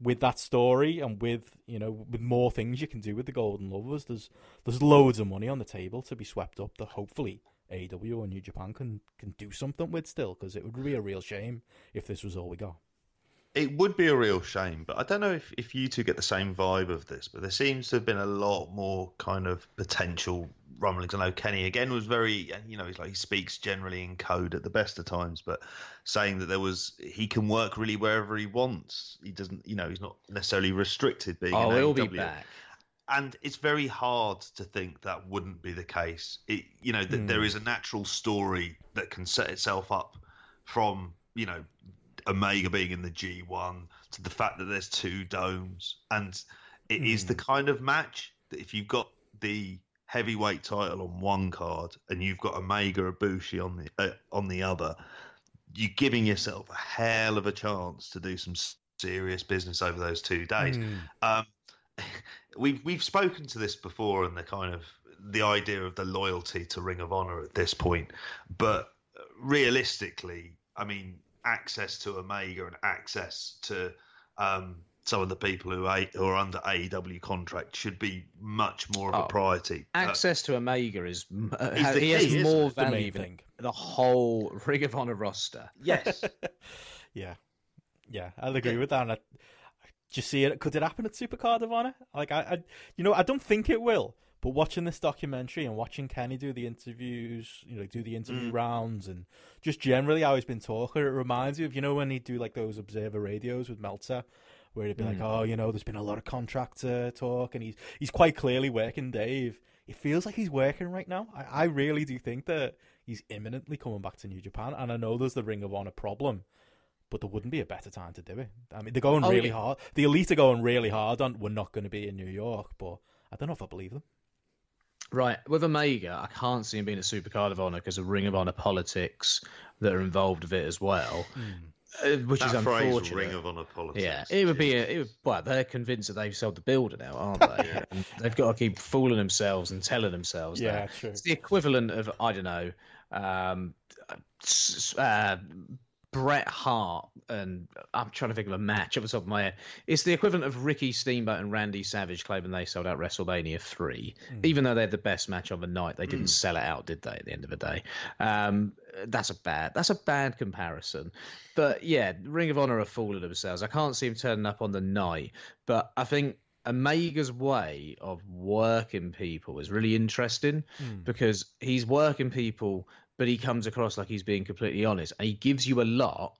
with that story and with you know with more things you can do with the Golden Lovers, there's there's loads of money on the table to be swept up that hopefully AEW or New Japan can can do something with still because it would be a real shame if this was all we got it would be a real shame, but I don't know if, if you two get the same vibe of this, but there seems to have been a lot more kind of potential rumblings. I know Kenny again was very, you know, he's like he speaks generally in code at the best of times, but saying that there was he can work really wherever he wants. He doesn't, you know, he's not necessarily restricted being. Oh, he'll be back. And it's very hard to think that wouldn't be the case. It, you know, that mm. there is a natural story that can set itself up from you know Omega being in the G1 to the fact that there's two domes, and it mm. is the hmm. kind of match that if you've got the heavyweight title on one card and you've got Omega Ibushi on the uh, on the other, you're giving yourself a hell of a chance to do some serious business over those two days. Mm. Um, we've we've spoken to this before, and the kind of the idea of the loyalty to Ring of Honor at this point, but realistically, I mean, access to Omega and access to um, some of the people who, are, who are under AEW contract should be much more of a oh, priority. Access uh, to Omega is uh, he key, has more value than the whole Ring of Honor roster. Yes. yeah, yeah, I'll agree yeah. with that. I, do you see it? Could it happen at Supercard of Honor? Like I, I, you know, I don't think it will. But watching this documentary and watching Kenny do the interviews, you know, do the interview mm. rounds and just generally how he's been talking, it reminds you of, you know, when he'd do like those observer radios with Meltzer, where he'd be mm. like, oh, you know, there's been a lot of contractor talk and he's he's quite clearly working Dave. It feels like he's working right now. I, I really do think that he's imminently coming back to New Japan. And I know there's the Ring of Honor problem, but there wouldn't be a better time to do it. I mean, they're going oh, really yeah. hard. The Elite are going really hard on, we're not going to be in New York, but I don't know if I believe them. Right, with Omega, I can't see him being a supercard of honor because of Ring of Honor politics that are involved with it as well. Mm. Uh, which that is unfortunate. Ring of Honor politics. Yeah, it would be. A, it would, well, they're convinced that they've sold the builder now, aren't they? and they've got to keep fooling themselves and telling themselves yeah, that. True. It's the equivalent of I don't know, um, uh, Bret Hart and I'm trying to think of a match off the top of my head. It's the equivalent of Ricky Steamboat and Randy Savage claiming they sold out WrestleMania three, mm. even though they had the best match of the night. They didn't mm. sell it out, did they? At the end of the day, um, that's a bad that's a bad comparison. But yeah, Ring of Honor are fooling themselves. I can't see him turning up on the night, but I think Omega's way of working people is really interesting mm. because he's working people but he comes across like he's being completely honest and he gives you a lot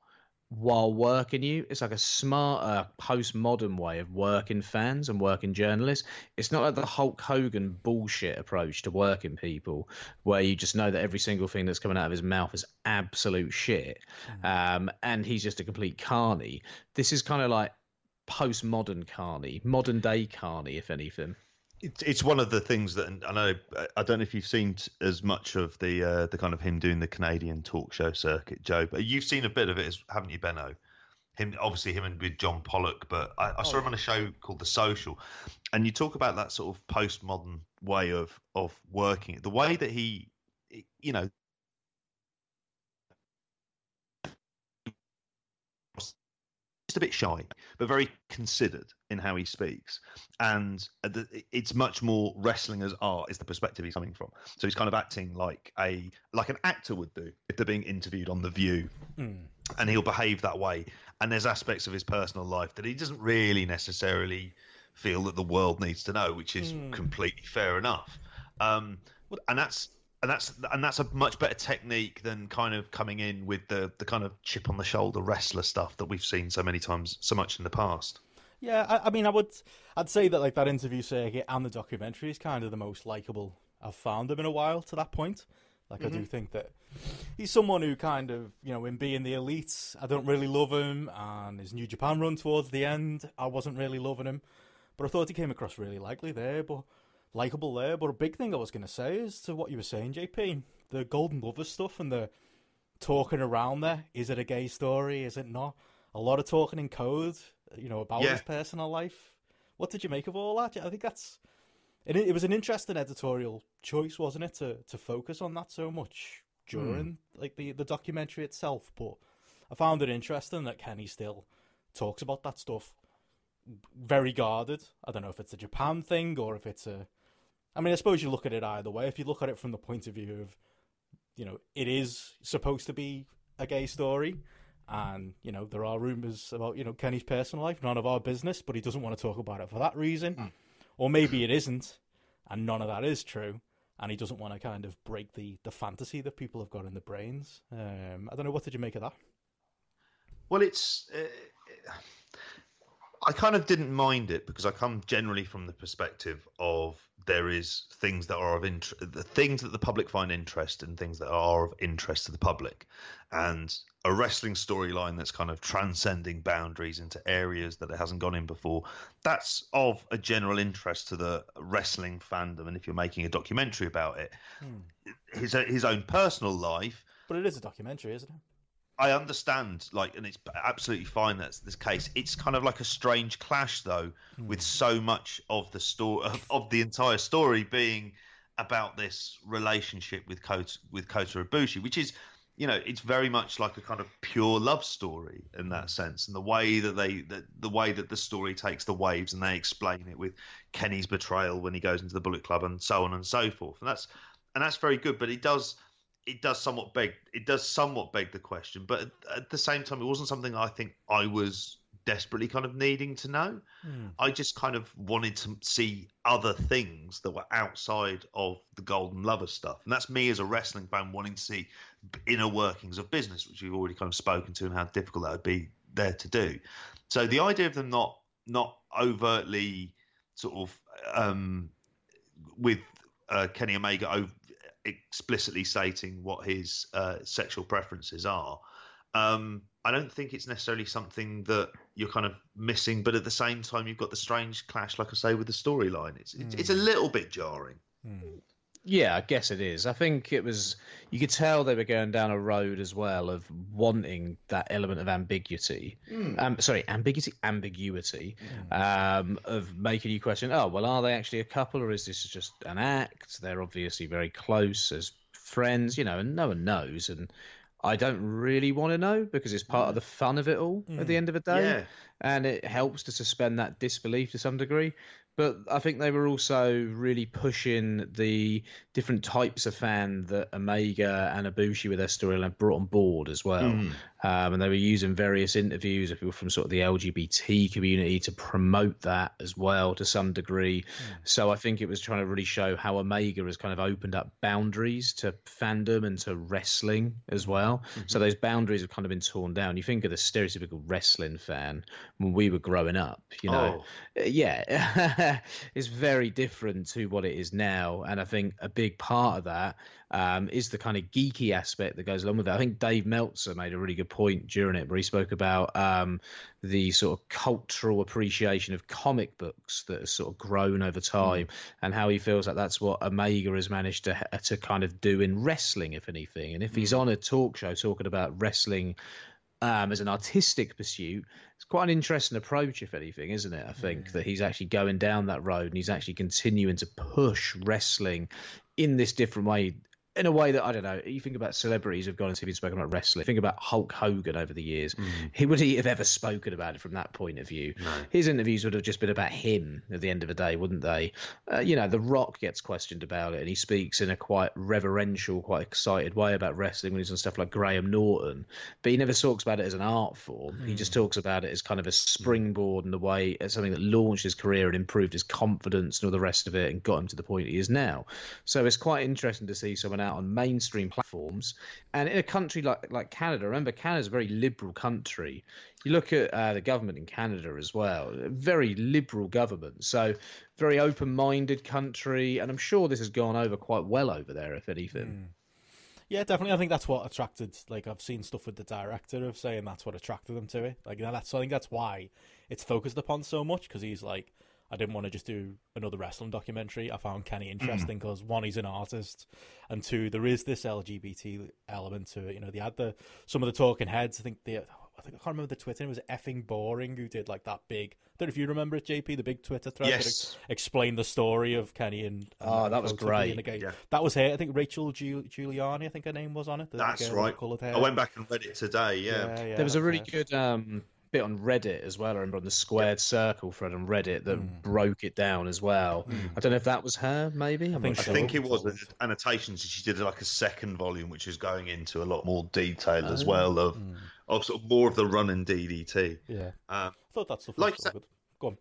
while working you. It's like a smarter postmodern way of working fans and working journalists. It's not like the Hulk Hogan bullshit approach to working people where you just know that every single thing that's coming out of his mouth is absolute shit. Mm. Um, and he's just a complete carny. This is kind of like postmodern carny, modern day carny, if anything. It's it's one of the things that I know. I don't know if you've seen as much of the uh, the kind of him doing the Canadian talk show circuit, Joe. But you've seen a bit of it, haven't you, Benno? him obviously him and with John Pollock, but I, I Oh, saw him on a show called The Social, and you talk about that sort of postmodern way of of working, the way that he, you know, just a bit shy, but very considered in how he speaks, and it's much more wrestling as art is the perspective he's coming from. So he's kind of acting like a like an actor would do if they're being interviewed on The View Mm. and he'll behave that way. And there's aspects of his personal life that he doesn't really necessarily feel that the world needs to know, which is Hmm. completely fair enough. Um, and that's and that's and that's a much better technique than kind of coming in with the the kind of chip on the shoulder wrestler stuff that we've seen so many times, so much in the past. Yeah, I, I mean, I would, I'd say that like that interview circuit and the documentary is kind of the most likable I've found him in a while. To that point, like I do mm-hmm. think that he's someone who kind of, you know, in being the elites, I don't really love him, and his New Japan run towards the end, I wasn't really loving him, but I thought he came across really likely there, but likable there. But a big thing I was going to say is to what you were saying, JP, the Golden Lovers stuff and the talking around there. Is it a gay story? Is it not? A lot of talking in code, you know, about Yeah. his personal life. What did you make of all that? I think that's it. It was an interesting editorial choice, wasn't it, to to focus on that so much during hmm. like the the documentary itself. But I found it interesting that Kenny still talks about that stuff very guarded. I don't know if it's a Japan thing or if it's a. I mean, I suppose you look at it either way. If you look at it from the point of view of, you know, it is supposed to be a gay story, and you know there are rumors about you know Kenny's personal life, none of our business, but he doesn't want to talk about it for that reason, or maybe it isn't, and none of that is true, and he doesn't want to kind of break the the fantasy that people have got in their brains. Um, I don't know. What did you make of that? Well, it's. Uh, I kind of didn't mind it because I come generally from the perspective of there is things that are of interest, the things that the public find interest and things that are of interest to the public, and a wrestling storyline that's kind of transcending boundaries into areas that it hasn't gone in before. That's of a general interest to the wrestling fandom, and if you're making a documentary about it, hmm. his his own personal life But it is a documentary, isn't it? I understand, like, and it's absolutely fine that's this case. It's kind of like a strange clash, though, hmm. with so much of the story of, of the entire story being about this relationship with Kota, with Kota Ibushi, which is, you know, it's very much like a kind of pure love story in that hmm. sense, and the way that they, the, the way that the story takes the waves, and they explain it with Kenny's betrayal when he goes into the Bullet Club, and so on and so forth, and that's and that's very good, but it does it does somewhat beg it does somewhat beg the question, but at, the same time, it wasn't something I think I was desperately kind of needing to know. I just kind of wanted to see other things that were outside of the Golden Lover stuff, and that's me as a wrestling fan wanting to see inner workings of business, which we've already kind of spoken to, and how difficult that would be there to do. So the idea of them not not overtly sort of um, with uh, Kenny Omega explicitly stating what his uh, sexual preferences are. Um, I don't think it's necessarily something that you're kind of missing, but at the same time, you've got the strange clash, like I say, with the storyline. It's, it's it's a little bit jarring. Yeah, I guess it is. I think it was. You could tell they were going down a road as well of wanting that element of ambiguity. Um, sorry, ambiguity, ambiguity, um, of making you question. Oh, well, are they actually a couple, or is this just an act? They're obviously very close as friends, you know, and no one knows. And I don't really want to know because it's part of the fun of it all. At the end of the day, Yeah. and it helps to suspend that disbelief to some degree. But I think they were also really pushing the different types of fan that Omega and Ibushi with their storyline brought on board as well. Mm. Um, and they were using various interviews of people from sort of the LGBT community to promote that as well to some degree. So I think it was trying to really show how Omega has kind of opened up boundaries to fandom and to wrestling as well. So those boundaries have kind of been torn down. You think of the stereotypical wrestling fan when we were growing up, you know. Uh, yeah, it's very different to what it is now. And I think a big part of that um, is the kind of geeky aspect that goes along with it. I think Dave Meltzer made a really good point during it where he spoke about um, the sort of cultural appreciation of comic books that has sort of grown over time and how he feels like that's what Omega has managed to, to kind of do in wrestling, if anything. And if he's on a talk show talking about wrestling um, as an artistic pursuit, it's quite an interesting approach, if anything, isn't it? I think that he's actually going down that road and he's actually continuing to push wrestling in this different way in a way that I don't know. You think about celebrities who've gone and been spoken about wrestling. Think about Hulk Hogan over the years. Mm. He would he have ever spoken about it from that point of view? No. His interviews would have just been about him at the end of the day, wouldn't they? Uh, you know, The Rock gets questioned about it, and he speaks in a quite reverential, quite excited way about wrestling when he's on stuff like Graham Norton. But he never talks about it as an art form. Mm. He just talks about it as kind of a springboard and the way as something that launched his career and improved his confidence and all the rest of it, and got him to the point he is now. So it's quite interesting to see someone out on mainstream platforms. And in a country like like Canada, remember Canada's a very liberal country. You look at uh, the government in Canada as well, very liberal government. So very open-minded country, and I'm sure this has gone over quite well over there, if anything. Mm. Yeah, definitely. I think that's what attracted. Like I've seen stuff with the director of saying that's what attracted them to it. Like you know, that's I think that's why it's focused upon so much because he's like I didn't want to just do another wrestling documentary. I found Kenny mm. interesting because mm. one, he's an artist, and two, there is this LGBT element to it. You know, they had the some of the talking heads. I think the I think I can't remember the Twitter. It was effing boring. Who did like that big? I don't know if you remember it, JP, the big Twitter thread yes. that explained the story of Kenny and, and oh, that was great. Yeah. That was her. I think Rachel Giuliani. I think her name was on it. That's right. I went back and read it today. Yeah, yeah, yeah there was a really good um, bit on Reddit as well. I remember on the Squared Circle thread on Reddit that mm. broke it down as well. Mm. I don't know if that was her, maybe. i think, sure. I think it was annotations. She did like a second volume, which is going into a lot more detail oh. as well of mm. of sort of more of the run and DDT. Yeah, um, I thought that stuff like so good. Go on.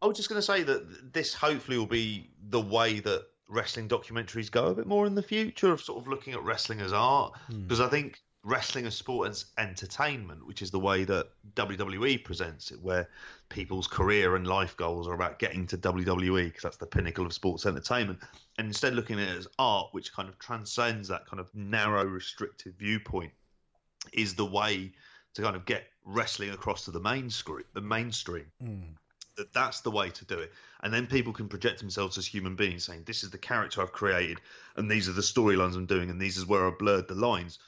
I was just going to say that this hopefully will be the way that wrestling documentaries go a bit more in the future of sort of looking at wrestling as art because hmm. I think wrestling as sport as entertainment, which is the way that WWE presents it, where people's career and life goals are about getting to WWE because that's the pinnacle of sports entertainment. And instead looking at it as art, which kind of transcends that kind of narrow, restrictive viewpoint, is the way to kind of get wrestling across to the mainstream. The mainstream. Mm. That that's the way to do it, and then people can project themselves as human beings, saying, "This is the character I've created, and these are the storylines I'm doing, and these is where I blurred the lines."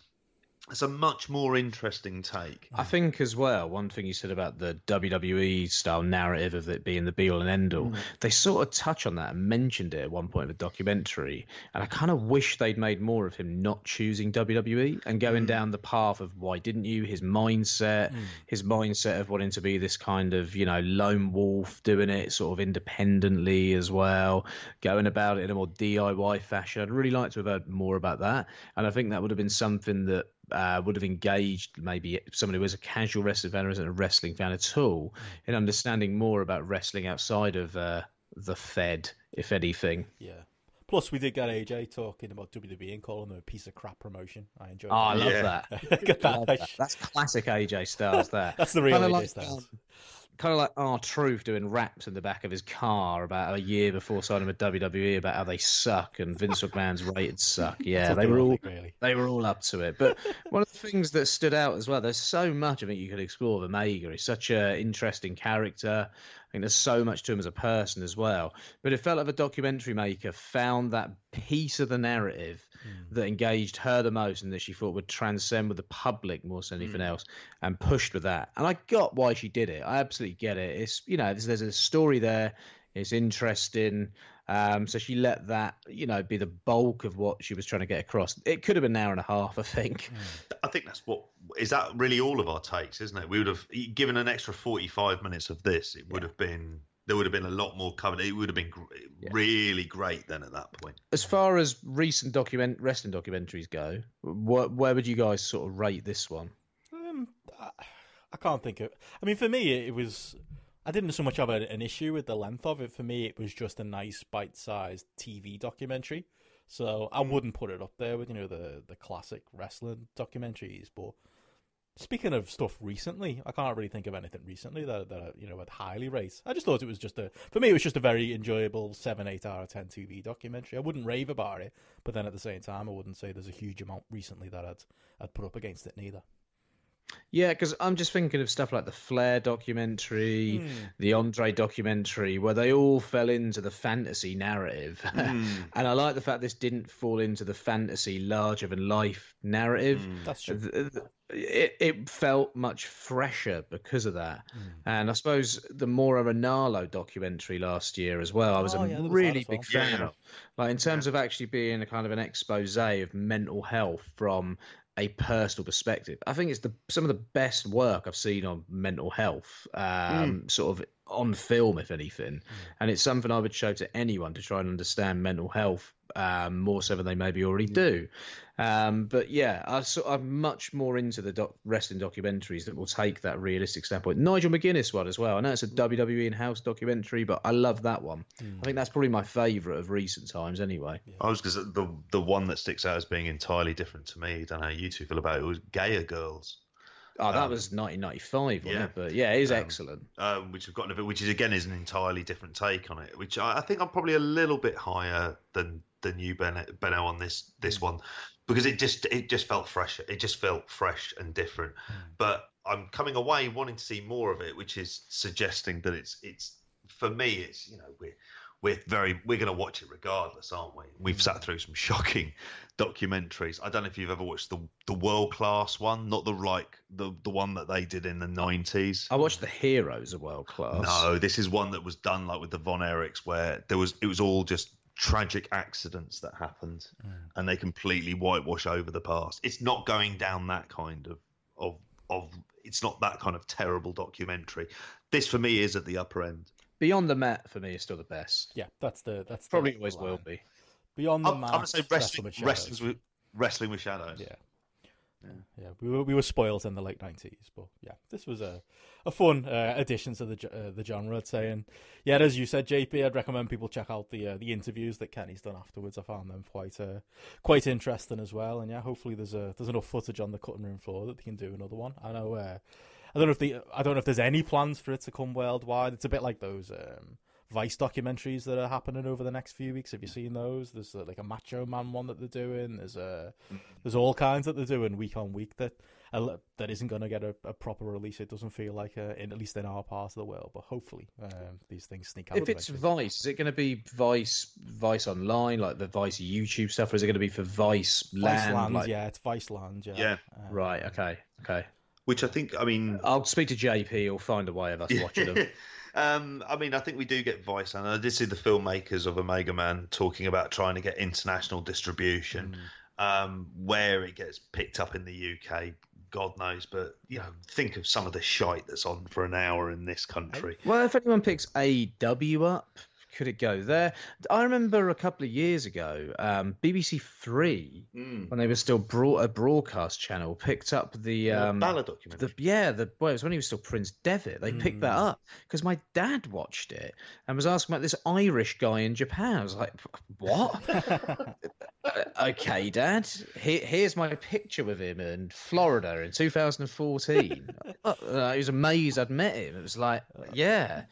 It's a much more interesting take. I think as well, one thing you said about the WWE style narrative of it being the be all and end all, mm. they sort of touch on that and mentioned it at one point in the documentary. And I kind of wish they'd made more of him not choosing WWE and going mm. down the path of why didn't you? His mindset, mm. his mindset of wanting to be this kind of, you know, lone wolf, doing it sort of independently as well, going about it in a more DIY fashion. I'd really like to have heard more about that. And I think that would have been something that uh, would have engaged maybe someone who is a casual wrestling fan or isn't a wrestling fan at all in understanding more about wrestling outside of uh, the Fed, if anything. Yeah. Plus, we did get AJ talking about WWE and calling them a piece of crap promotion. I enjoyed. That. Oh, that. I love yeah. that. that. love that. That's classic AJ Styles. There. That's the real AJ like, Styles. Um, kind of like R-Truth doing raps in the back of his car about a year before signing with WWE about how they suck and Vince McMahon's rated suck. Yeah, they were all really. they were all up to it. But one of the things that stood out as well, there's so much of it you could explore with Omega. He's such an interesting character. I think there's so much to him as a person as well. But it felt like the documentary maker found that piece of the narrative mm. that engaged her the most and that she thought would transcend with the public more than anything mm. else and pushed with that. And I got why she did it. I absolutely get it. It's, you know, there's, there's a story there. It's interesting. Um, so she let that, you know, be the bulk of what she was trying to get across. It could have been an hour and a half, I think. I think that's what is that really all of our takes, isn't it? We would have given an extra forty-five minutes of this. It would yeah. have been there would have been a lot more covered. It would have been yeah. really great then at that point. As far as recent document wrestling documentaries go, wh- where would you guys sort of rate this one? Um, I can't think of. I mean, for me, it was I didn't so much have an issue with the length of it. For me, it was just a nice bite-sized TV documentary. So I mm. wouldn't put it up there with you know the the classic wrestling documentaries. But speaking of stuff recently, I can't really think of anything recently that that you know I'd highly rate. I just thought it was just a for me it was just a very enjoyable seven eight out of ten TV documentary. I wouldn't rave about it, but then at the same time I wouldn't say there's a huge amount recently that I'd I'd put up against it neither. Yeah, because I'm just thinking of stuff like the Flair documentary, Hmm. the Andre documentary, where they all fell into the fantasy narrative. Hmm. and I like the fact this didn't fall into the fantasy larger than life narrative. Hmm. That's true. Th- th- It, it felt much fresher because of that. And I suppose the Mauro Ranallo documentary last year as well, I was Oh, a yeah, there was that really well. big fan Yeah. of. Like in terms of actually being a kind of an expose of mental health from a personal perspective. I think it's the some of the best work I've seen on mental health, um, sort of on film, if anything. And it's something I would show to anyone to try and understand mental health um, more so than they maybe already do. Um, but yeah, I so, I'm much more into the doc- wrestling documentaries that will take that realistic standpoint. Nigel McGuinness one as well. I know it's a WWE in-house documentary, but I love that one. I think that's probably my favourite of recent times, anyway. I was because the the one that sticks out as being entirely different to me. I don't know how you two feel about it. Was GAEA Girls, Oh, that Um, was 1995, wasn't yeah. it? But yeah, it is Um, excellent. um, which have gotten a bit, which is again is an entirely different take on it. Which I, I think I'm probably a little bit higher than than you, Ben, Benno, on this this one because it just it just felt fresh. It just felt fresh and different. But I'm coming away wanting to see more of it, which is suggesting that it's it's for me. It's you know we're we're very we're going to watch it regardless, aren't we? We've sat mm. through some shocking documentaries. I don't know if you've ever watched the the world class one, not the like the the one that they did in the 90s. I watched The Heroes of World Class. No, this is one that was done like with the Von Erichs, where there was it was all just tragic accidents that happened, mm. and they completely whitewash over the past. It's not going down that kind of of of. It's not that kind of terrible documentary. This for me is at the upper end. Beyond the Mat for me is still the best. Yeah, that's the that's the- Probably the always will be. Beyond the I'm, I'm gonna say wrestling, with wrestling with wrestling with shadows. Yeah. Yeah, we were we were spoiled in the late nineties, but yeah, this was a a fun uh, addition to the uh, the genre. I'd say, and yeah, as you said, JP, I'd recommend people check out the uh, the interviews that Kenny's done afterwards. I found them quite uh, quite interesting as well, and yeah, hopefully there's a there's enough footage on the cutting room floor that they can do another one. I know, uh, I don't know if the I don't know if there's any plans for it to come worldwide. It's a bit like those. Um, Vice documentaries that are happening over the next few weeks. Have you seen those? There's uh, like a Macho Man one that they're doing. There's a there's all kinds that they're doing week on week that uh, that isn't going to get a, a proper release. It doesn't feel like uh, in at least in our part of the world, but hopefully um, these things sneak out. If it's eventually. Vice, is it going to be Vice Vice Online, like the Vice YouTube stuff, or is it going to be for Vice Vice Land? Land, like- yeah, it's Vice Land, yeah. Yeah. Um, Right. Okay. Okay. Which I think, I mean, I'll speak to JP. He'll find a way of us watching them. um, I mean, I think we do get Vice, and I did see the filmmakers of Omega Man talking about trying to get international distribution. Um, where it gets picked up in the UK, God knows. But you know, think of some of the shite that's on for an hour in this country. Well, if anyone picks AW up, could it go there? I remember a couple of years ago, um, BBC Three, Mm. when they were still broad, a broadcast channel, picked up the um, Balor documentary. the yeah the well, it was when he was still Prince Devitt. They picked that up because my dad watched it and was asking about this Irish guy in Japan. I was like, what? Uh, okay, Dad. Here, here's my picture with him in Florida in 2014. uh, he was amazed I'd met him. It was like, yeah.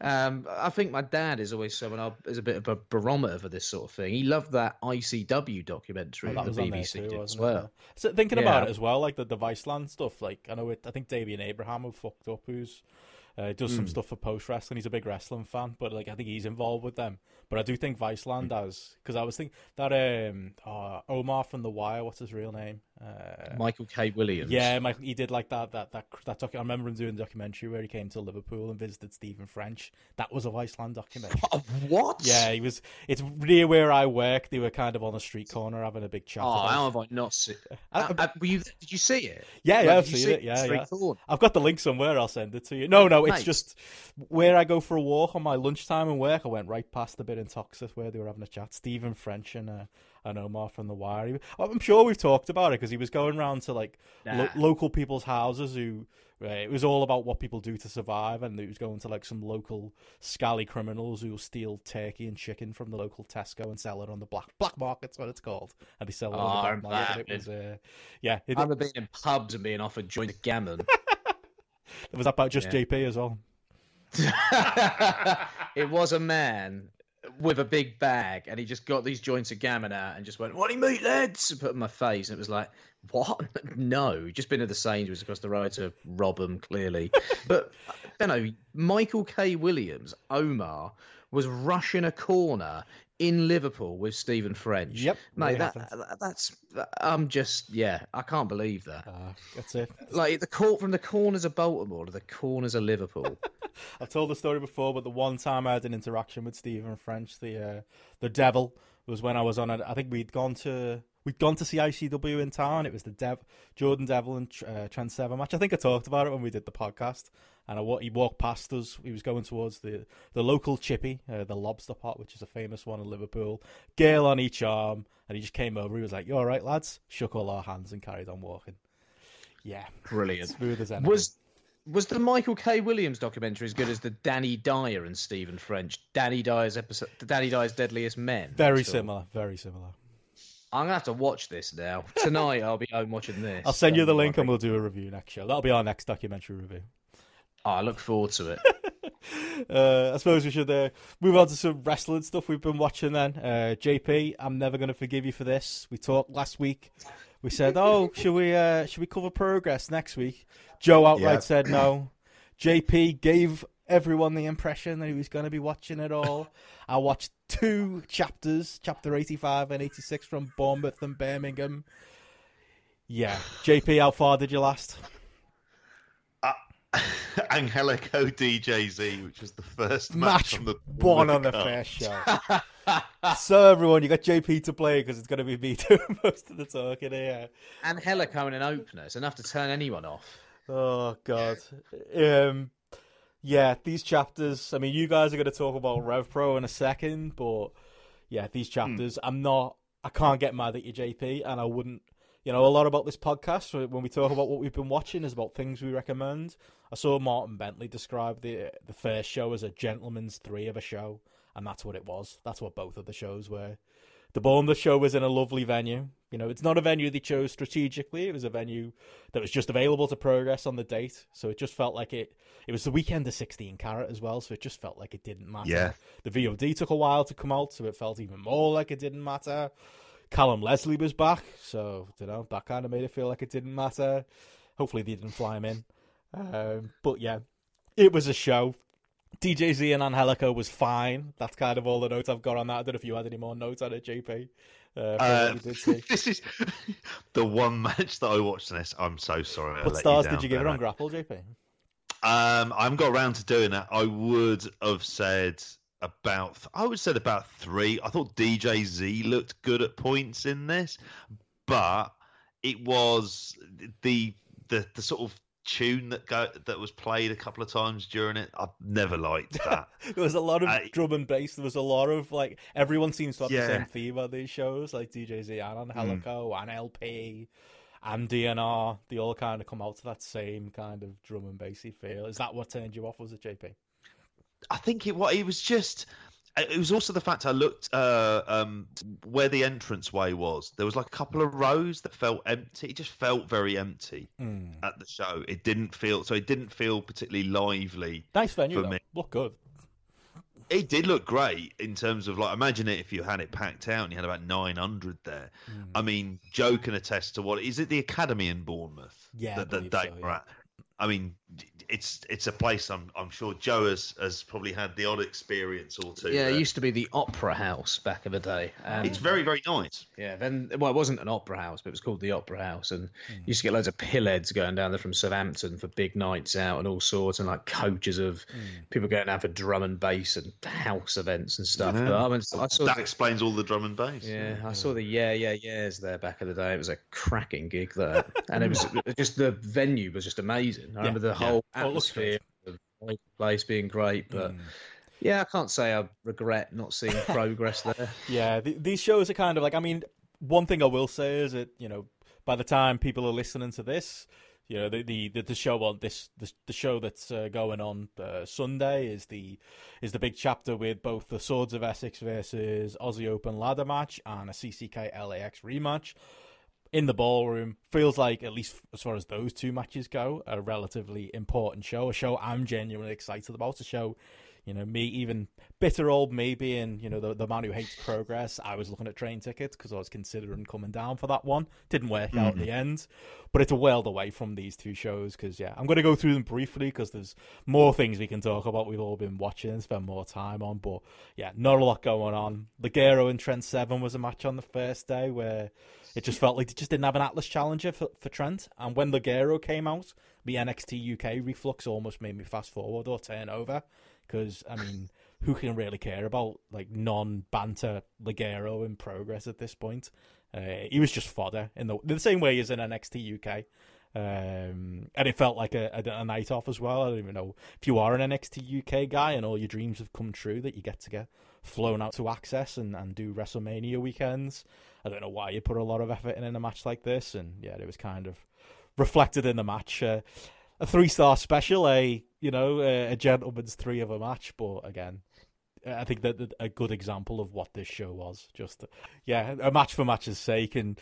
Um, I think my dad is always someone I- is a bit of a barometer for this sort of thing. He loved that ICW documentary Well, that the BBC too, did as wasn't it? well. So thinking about it as well, like the the Viceland stuff. Like I know, it, I think Davian Abraham who fucked up, who's uh, does Hmm. some stuff for post wrestling. He's a big wrestling fan, but like I think he's involved with them. But I do think Viceland does because I was thinking that um uh, Omar from The Wire. What's his real name? Uh, Michael K. Williams. yeah, Michael, he did like that that that that docu- I remember him doing a documentary where he came to Liverpool and visited Stephen French. That was a Viceland documentary. What? Yeah, he was. It's near where I work. They were kind of on a street corner having a big chat. Oh, about- how have I not seen? I- Uh, uh, were you, did you see it? Yeah, Like, yeah, I've seen see it. Yeah, yeah. I've got the link somewhere. I'll send it to you. No, no, it's Mate. just where I go for a walk on my lunchtime and work. I went right past the bit in Toxteth where they were having a chat. Stephen French and uh, and Omar from the Wire. He- I'm sure we've talked about it because he was going around to like lo- local people's houses who. uh, it was all about what people do to survive, and he was going to like some local scally criminals who steal turkey and chicken from the local Tesco and sell it on the black black market's what it's called, and they sell it Oh, on the black market. that It was, uh, yeah, it, I remember being in pubs and being offered joint of gammon. it was about just Yeah. JP as well. it was a man with a big bag, and he just got these joints of gammon out and just went, "What do you meat, lads?" and put in my face, and it was like, "What? no, just been to the Sainsbury's across the road to rob them, clearly." but you know, Michael K. Williams, Omar, was rushing a corner in Liverpool with Stephen French. Yep, mate, that, that- that's I'm just yeah, I can't believe that. Uh, that's it. Like the court from the corners of Baltimore to the corners of Liverpool. I've told the story before, but the one time I had an interaction with Stephen French, the uh, the devil, was when I was on. A, I think we'd gone to we'd gone to see ICW in town. It was the Dev Jordan Devlin and uh, Trent Seven match. I think I talked about it when we did the podcast. And I, he walked past us. He was going towards the the local chippy, uh, the Lobster Pot, which is a famous one in Liverpool. Gale on each arm, and he just came over. He was like, "You all right, lads?" Shook all our hands and carried on walking. Yeah, Brilliant. smooth as anything. Was was the Michael K. Williams documentary as good as the Danny Dyer and Stephen French? Danny Dyer's episode, the Danny Dyer's Deadliest Men. very similar. Very similar. I'm gonna have to watch this now tonight. I'll be home watching this. I'll send you the link and we'll do a review next show. That'll be our next documentary review. Oh, I look forward to it. Uh, I suppose we should uh, move on to some wrestling stuff we've been watching then. Uh, JP, I'm never going to forgive you for this. We talked last week. We said, oh, should we uh, should we cover progress next week? Joe outright Yeah. said no. JP gave everyone the impression that he was going to be watching it all. I watched two chapters, chapter 85 and 86 from Bournemouth and Birmingham. Yeah. JP, how far did you last? Angelico DJZ, which was the first match, match on the one on the card. first show. so everyone, you got JP to play because it's going to be me doing most of the talking here. and Hella coming in openers, enough to turn anyone off. Oh god. Um, yeah, these chapters. I mean, you guys are going to talk about Rev Pro in a second, but yeah, these chapters. I'm not. I can't get mad at you, JP, and I wouldn't. You know, a lot about this podcast uh, when we talk about what we've been watching is about things we recommend. I saw Martin Bentley describe the the first show as a gentleman's three of a show, and that's what it was. That's what both of the shows were. The Bournemouth show was in a lovely venue. You know, it's not a venue they chose strategically. It was a venue that was just available to progress on the date. So it just felt like it. It was the weekend of 16 carat as well. So it just felt like it didn't matter. Yeah. The VOD took a while to come out, so it felt even more like it didn't matter. Callum Leslie was back, so you know that kind of made it feel like it didn't matter. Hopefully they didn't fly him in. Um, but yeah, it was a show. DJZ and Angelico was fine. That's kind of all the notes I've got on that. I don't know if you had any more notes on it, JP. Uh, Uh, what you did see. this is the one match that I watched in this. I'm so sorry. What stars you did you give it on GRAPPL, JP? Um, I haven't got around to doing that. I would have said about. I would said about three. I thought DJ Z looked good at points in this, but it was the the the sort of tune that go that was played a couple of times during it. I've never liked that. There was a lot of I- drum and bass. There was a lot of like everyone seems to have the same theme on these shows, like DJ Z and mm. Angelico and LP and DNR. They all kind of come out to that same kind of drum and bassy feel. Is that what turned you off? Was it JP? I think it what it was just. It was also the fact I looked uh, um, where the entranceway was. There was like a couple of rows that felt empty. It just felt very empty Mm. at the show. It didn't feel so. It didn't feel particularly lively. Nice venue, For though. me. Look good. It did look great in terms of like imagine it if you had it packed out and you had about nine hundred there. Mm. I mean, Joe can attest to what is it the Academy in Bournemouth Yeah, that, that they so, were yeah. at. I mean, it's it's a place I'm I'm sure Joe has, has probably had the odd experience or two. Yeah, there. it used to be the Opera House back in the day. And it's very very nice. Yeah, then well, it wasn't an opera house, but it was called the Opera House, and you used to get loads of pillheads going down there from Southampton for big nights out and all sorts, and like coaches of Hmm. people going down for drum and bass and house events and stuff. Yeah. But I, mean, I saw, That the, explains all the drum and bass. yeah, I saw the yeah, yeah, yeahs there back in the day. It was a cracking gig there, and it was just the venue was just amazing. I remember the whole atmosphere, of the place being great, but. Mm. Yeah, I can't say I regret not seeing progress there. Yeah, th- these shows are kind of like. I mean, one thing I will say is that you know, by the time people are listening to this, you know, the the the, the show on this the, the show that's uh, going on uh, Sunday is the is the big chapter with both the Swords of Essex versus Aussie Open ladder match and a CCK LAX rematch in the ballroom. Feels like, at least as far as those two matches go, a relatively important show. A show I'm genuinely excited about. A show You know, me even bitter old me being, you know, the, the man who hates progress. I was looking at train tickets because I was considering coming down for that one. Didn't work mm-hmm. out in the end, but it's a world away from these two shows because, yeah, I'm going to go through them briefly because there's more things we can talk about. We've all been watching and spend more time on, but yeah, not a lot going on. Ligero and Trent Seven was a match on the first day where it just felt like they just didn't have an Atlas challenger for, for Trent. And when Ligero came out, the NXT UK reflux almost made me fast forward or turn over because I mean, who can really care about like non-banter Ligero in progress at this point? Uh, he was just fodder in the the same way as in NXT UK. Um, and it felt like a, a, a, night off as well. I don't even know if you are an NXT UK guy and all your dreams have come true that you get to get flown out to Axxess and, and do WrestleMania weekends. I don't know why you put a lot of effort in, in a match like this, and yeah, it was kind of reflected in the match. Uh, a three star special, a you know a, a gentleman's three of a match, but again, I think that a good example of what this show was. Just yeah, a match for match's sake, and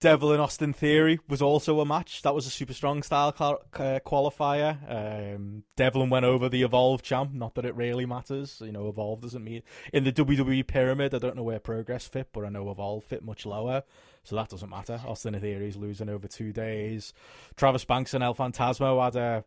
Devlin and Austin Theory was also a match. That was a super strong style qualifier. Um, Devlin went over the Evolve champ. Not that it really matters. You know, Evolve doesn't mean in the WWE pyramid. I don't know where Progress fit, but I know Evolve fit much lower, so that doesn't matter. Austin Theory's losing over two days. Travis Banks and El Phantasmo had a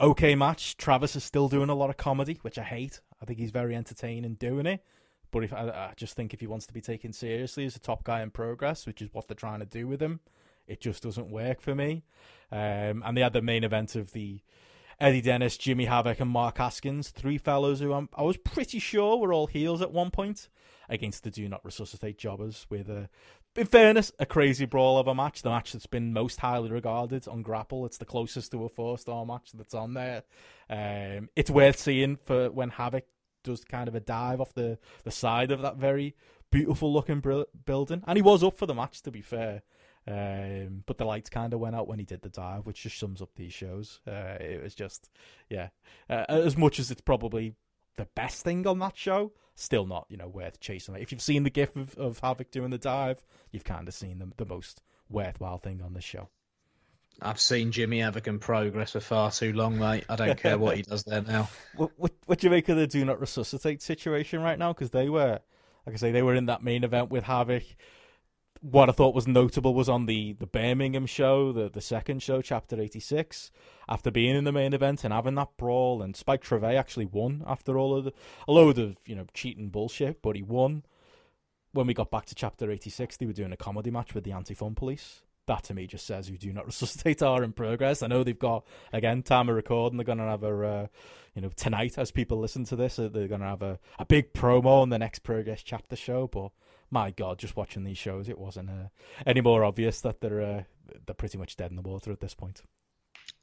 okay match. Travis is still doing a lot of comedy, which I hate. I think he's very entertaining doing it. But if I, I, just think if he wants to be taken seriously as a top guy in progress, which is what they're trying to do with him, it just doesn't work for me. Um, and they had the main event of the Eddie Dennis, Jimmy Havoc, and Mark Haskins, three fellows who I'm, i was pretty sure were all heels at one point against the Do Not Resuscitate jobbers with a in fairness, a crazy brawl of a match. The match that's been most highly regarded on GRAPPL. It's the closest to a four star match that's on there. Um, it's worth seeing for when Havoc does kind of a dive off the, the side of that very beautiful looking building. And he was up for the match, to be fair. Um, but the lights kind of went out when he did the dive, which just sums up these shows. Uh, it was just, yeah, uh, as much as it's probably the best thing on that show, still not, you know, worth chasing. If you've seen the gif of, of Havoc doing the dive, you've kind of seen the, the most worthwhile thing on this show. I've seen Jimmy Havoc in progress for far too long, mate. I don't care what he does there now. What, what, what do you make of the do not resuscitate situation right now? Because they were, like I say, they were in that main event with Havoc. What I thought was notable was on the, the Birmingham show, the, the second show, Chapter 86, after being in the main event and having that brawl, and Spike Trivet actually won after all of the, a load of, you know, cheating bullshit, but he won. When we got back to Chapter 86, they were doing a comedy match with the Anti-Fun Police that to me just says you do not resuscitate are in progress. I know they've got again time of recording. They're going to have a uh, you know tonight as people listen to this, uh, they're going to have a, a big promo on the next progress chapter show. But my God, just watching these shows, it wasn't uh, any more obvious that they're uh, they're pretty much dead in the water at this point.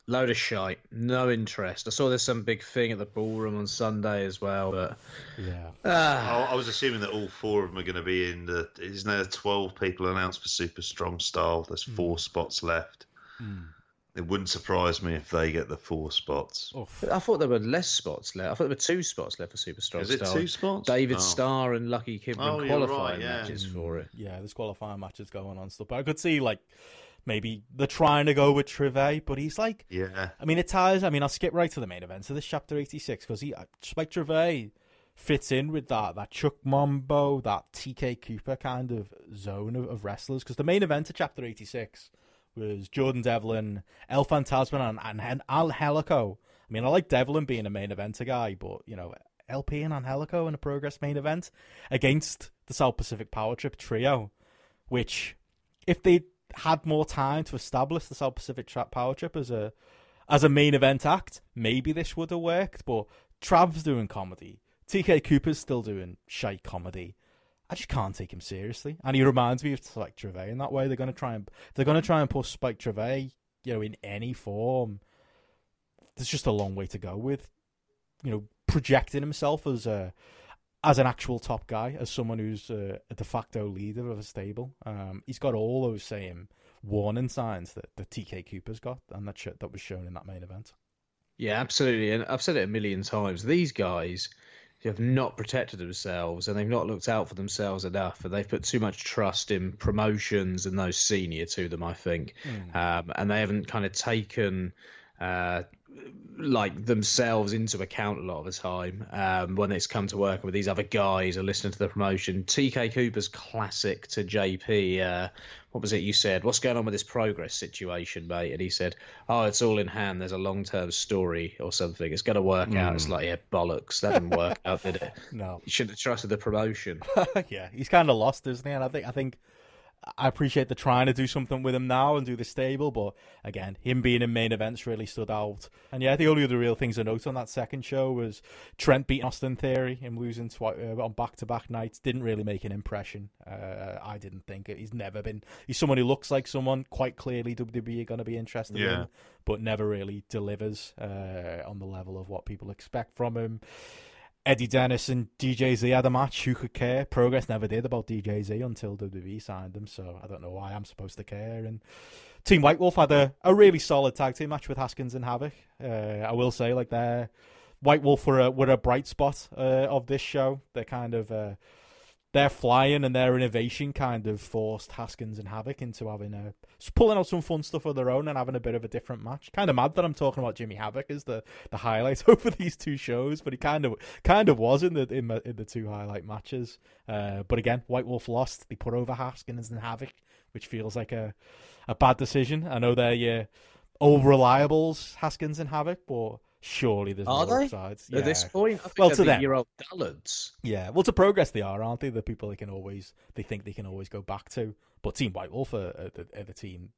Load of shite. No interest. I saw there's some big thing at the ballroom on Sunday as well, but yeah. Uh, I was assuming that all four of them are going to be in the. Isn't there 12 people announced for Super Strong Style? There's four mm. spots left. Mm. It wouldn't surprise me if they get the four spots. Oof. I thought there were less spots left. I thought there were two spots left for Super Strong Is it Style. two spots? David oh. Starr and Lucky Kidman oh, qualifying right, yeah. matches for it. Yeah, there's qualifying matches going on still. But I could see like maybe they're trying to go with Trivet, but he's like, yeah. I mean, it ties. I mean, I'll skip right to the main event. So this chapter eighty six because he like Trivet fits in with that that Chuck Mambo, that TK Cooper kind of zone of, of wrestlers. Because the main event of chapter eighty six was Jordan Devlin, El Phantasmo, and, and, and Angelico. I mean, I like Devlin being a main eventer guy, but you know, LP and Angelico in a Progress main event against the South Pacific Power Trip trio, which if they had more time to establish the South Pacific Power Trip as a as a main event act, maybe this would have worked. But Trav's doing comedy. TK Cooper's still doing shy comedy. I just can't take him seriously, and he reminds me of Spike Trivet in that way. They're gonna try and they're gonna try and push Spike Trivet, you know, in any form. There's just a long way to go with, you know, projecting himself as a as an actual top guy, as someone who's a, a de facto leader of a stable, um, he's got all those same warning signs that the TK Cooper's got, and that that was shown in that main event. Yeah, absolutely, and I've said it a million times. These guys have not protected themselves, and they've not looked out for themselves enough, and they've put too much trust in promotions and those senior to them. I think, mm. um, and they haven't kind of taken. Uh, like themselves into account a lot of the time um, when it's come to working with these other guys or listening to the promotion. TK Cooper's classic to JP. Uh, what was it you said? What's going on with this progress situation, mate? And he said, "Oh, it's all in hand. There's a long term story or something. It's going to work mm. out." It's like, yeah, bollocks. That didn't work out, did it? No. You shouldn't have trusted the promotion. yeah, he's kind of lost, isn't he? And I think I think I appreciate the trying to do something with him now and do the stable, but again, him being in main events really stood out. And yeah, the only other real things I note on that second show was Trent beating Austin Theory, him losing uh, on back to back nights didn't really make an impression. Uh, I didn't think it. He's never been. He's someone who looks like someone quite clearly WWE are going to be interested yeah. in, but never really delivers uh, on the level of what people expect from him. Eddie Dennis and DJZ had a match. Who could care? Progress never did about DJZ until WWE signed them, so I don't know why I'm supposed to care. And Team White Wolf had a, a really solid tag team match with Haskins and Havoc. Uh, I will say, like, they're White Wolf were a, were a bright spot uh, of this show. They're kind of uh, their flying and their innovation kind of forced Haskins and Havoc into having a pulling out some fun stuff of their own and having a bit of a different match. Kind of mad that I'm talking about Jimmy Havoc as the, the highlight over these two shows, but he kind of kind of was in the in, the, in the two highlight matches. Uh, but again, White Wolf lost. They put over Haskins and Havoc, which feels like a a bad decision. I know they're your old reliables, Haskins and Havoc, but surely there's are more they? upsides. Yeah. At this point, well, to them, year old dullards. Yeah, well, to progress they are, aren't they? The people they can always they think they can always go back to. But Team White Wolf are, are, the, are the team.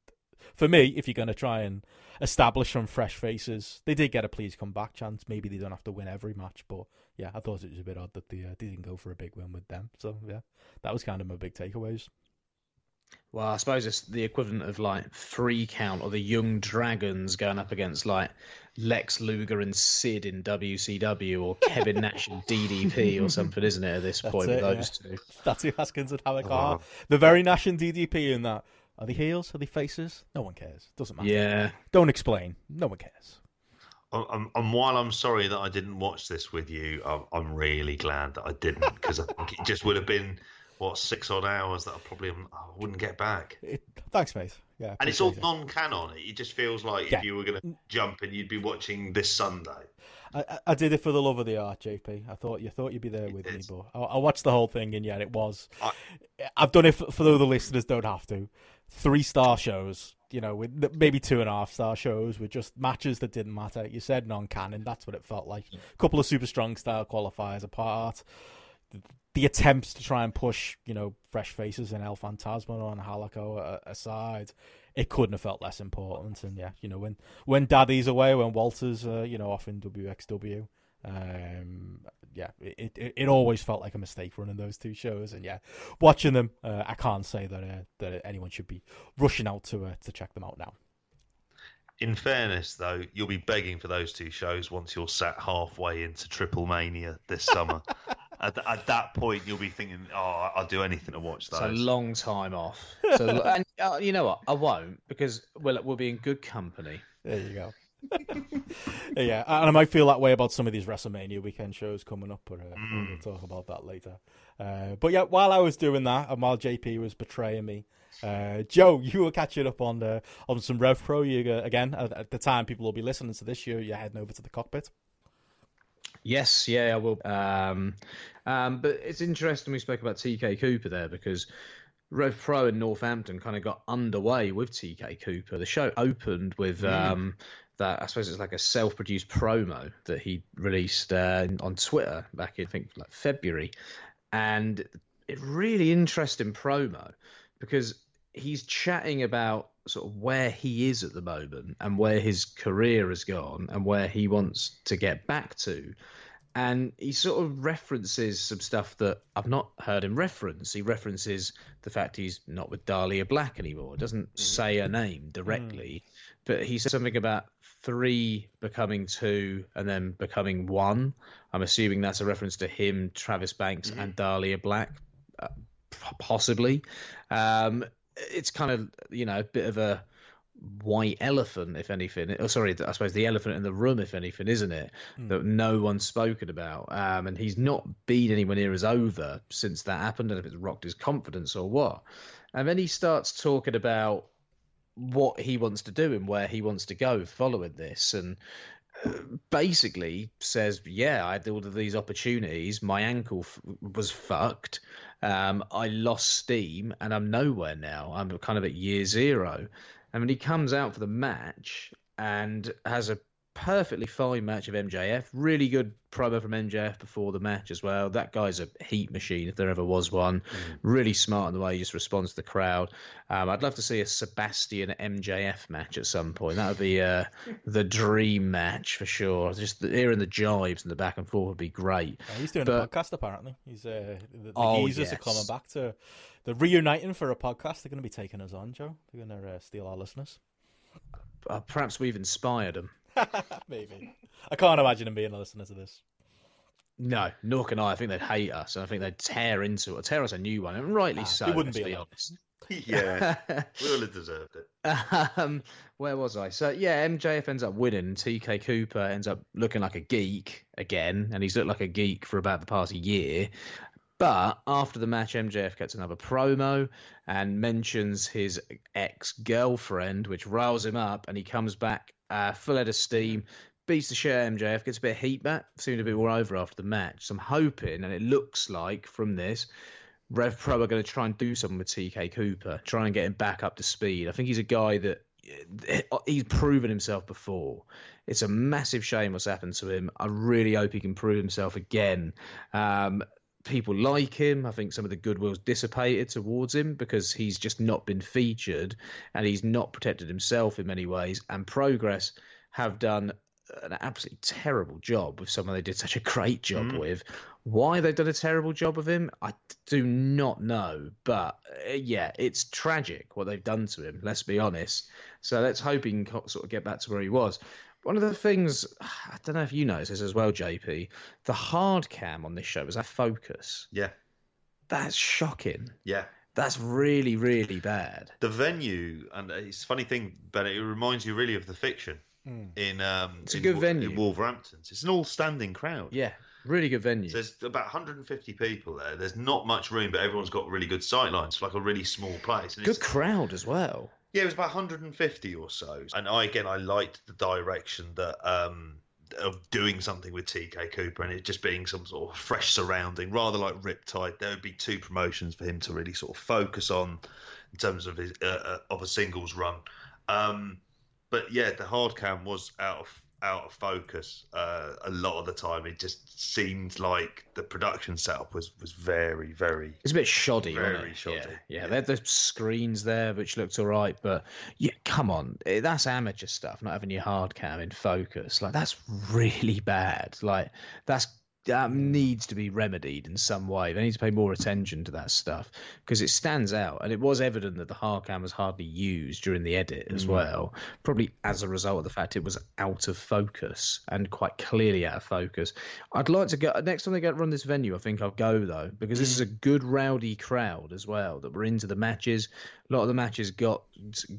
For me, if you're going to try and establish some fresh faces, they did get a please come back chance. Maybe they don't have to win every match, but yeah, I thought it was a bit odd that they, uh, they didn't go for a big win with them. So yeah, that was kind of my big takeaways. Well, I suppose it's the equivalent of like 3 Count or the Jung Dragons going up against like Lex Luger and Sid in WCW or Kevin Nash and DDP or something, isn't it? At this That's point, it, with those yeah. two. That's who Haskins and Havoc oh. are. The very Nash and DDP in that. Are they heels? Are they faces? No one cares. Doesn't matter. Yeah. Don't explain. No one cares. Um, and while I'm sorry that I didn't watch this with you, I'm, I'm really glad that I didn't because I think it just would have been what six odd hours that I probably I wouldn't get back. It, thanks, mate. Yeah, and it's all non-canon. It just feels like yeah. if you were going to jump and you'd be watching this Sunday. I, I did it for the love of the art, JP. I thought you thought you'd be there with me, but I, I, watched the whole thing, and yeah, it was. I, have done it for, for the listeners don't have to. Three star shows, you know, with maybe two and a half star shows with just matches that didn't matter. You said non-canon, that's what it felt like. A couple of super strong style qualifiers apart the attempts to try and push, you know, fresh faces and El Phantasmo and Halako aside, it couldn't have felt less important. And yeah, you know, when when Daddy's away, when Walter's, uh, you know, off in WXW, um, yeah, it, it, it always felt like a mistake running those two shows. And yeah, watching them, uh, I can't say that uh, that anyone should be rushing out to uh, to check them out now. In fairness, though, you'll be begging for those two shows once you're sat halfway into Triple Mania this summer. at, at, that point, you'll be thinking, "Oh, I'll do anything to watch that." It's a long time off. So, and uh, you know what? I won't because we'll we'll be in good company. There you go. yeah, and I might feel that way about some of these WrestleMania weekend shows coming up, but uh, mm. we'll talk about that later. Uh, but yeah, while I was doing that, and while JP was betraying me, uh, Joe, you were catching up on the on some Rev Pro. You uh, again at the time people will be listening to this. year. you're heading over to the cockpit. Yes, yeah, I will. Um, um, but it's interesting we spoke about TK Cooper there because Rev Pro in Northampton kind of got underway with TK Cooper. The show opened with mm. um, that, I suppose it's like a self produced promo that he released uh, on Twitter back in, I think, like February. And it really interesting promo because he's chatting about sort of where he is at the moment and where his career has gone and where he wants to get back to. And he sort of references some stuff that I've not heard him reference. He references the fact he's not with Dahlia Black anymore. Doesn't mm-hmm. say a name directly, mm. but he said something about three becoming two and then becoming one. I'm assuming that's a reference to him, Travis Banks, mm-hmm. and Dahlia Black, uh, possibly. Um, it's kind of you know a bit of a white elephant, if anything. Oh, sorry, I suppose the elephant in the room, if anything, isn't it? Mm. That no one's spoken about. Um, and he's not been anywhere near as over since that happened, and if it's rocked his confidence or what. And then he starts talking about what he wants to do and where he wants to go following this. And basically says, "Yeah, I had all of these opportunities. My ankle f- was fucked. Um, I lost steam, and I'm nowhere now. I'm kind of at year zero. And when he comes out for the match and has a perfectly fine match of MJF. Really good promo from MJF before the match as well. That guy's a heat machine if there ever was one. Mm. Really smart in the way he just responds to the crowd. Um, I'd love to see a Sebastian MJF match at some point. That would be uh, the dream match for sure. Just the, hearing the jibes and the back and forth would be great. Yeah, he's doing but, a podcast apparently. He's uh, the, the oh, geezers yes. are coming back to. They're reuniting for a podcast. They're going to be taking us on, Joe. They're going to uh, steal our listeners. Uh, perhaps we've inspired them. Maybe. I can't imagine him being a listener to this. No, nor can I. I think they'd hate us, and I think they'd tear into it, tear us a new one, and rightly ah, so. It wouldn't be, be honest. yeah, we would have deserved it. Um, where was I? So yeah, MJF ends up winning. TK Cooper ends up looking like a geek again, and he's looked like a geek for about the past year. But after the match, MJF gets another promo and mentions his ex girlfriend, which riles him up, and he comes back uh, full head of steam, beats the shit MJF, gets a bit of heat back, seemed a bit more over after the match. So I'm hoping, and it looks like from this, Rev Pro are going to try and do something with TK Cooper, try and get him back up to speed. I think he's a guy that he's proven himself before. It's a massive shame what's happened to him. I really hope he can prove himself again. Um, people like him. I think some of the goodwill's dissipated towards him because he's just not been featured and he's not protected himself in many ways. And Progress have done an absolutely terrible job with someone they did such a great job mm. with. Why they've done a terrible job of him, I do not know. But uh, yeah, it's tragic what they've done to him. Let's be honest. So let's hope he can sort of get back to where he was. One of the things I don't know if you noticed this as well, JP. The hard cam on this show was a focus. Yeah, that's shocking. Yeah, that's really really bad. The venue and it's a funny thing, but it reminds you really of the fiction mm. in. Um, it's a in, good venue in Wolverhampton. It's an all-standing crowd. Yeah, really good venue. So there's about 150 people there. There's not much room, but everyone's got really good sight lines. It's like a really small place. And good crowd as well. Yeah, it was about 150 or so. And I again, I liked the direction that um, of doing something with TK Cooper and it just being some sort of fresh surrounding, rather like Riptide. There would be two promotions for him to really sort of focus on in terms of his uh, uh, of a singles run. Um, but yeah, the hard cam was out of out of focus uh, a lot of the time. It just seemed like the production setup was was very very. It's a bit shoddy, very it? shoddy. Yeah, yeah. yeah. They had the screens there which looked all right, but yeah, come on, eh, that's amateur stuff. Not having your hard cam in focus, like that's really bad. Like that's that needs to be remedied in some way. They need to pay more attention to that stuff because it stands out, and it was evident that the hard cam was hardly used during the edit as mm. well. Probably as a result of the fact it was out of focus and quite clearly out of focus. I'd like to go next time they get run this venue. I think I'll go though because mm. this is a good rowdy crowd as well that were into the matches. A lot of the matches got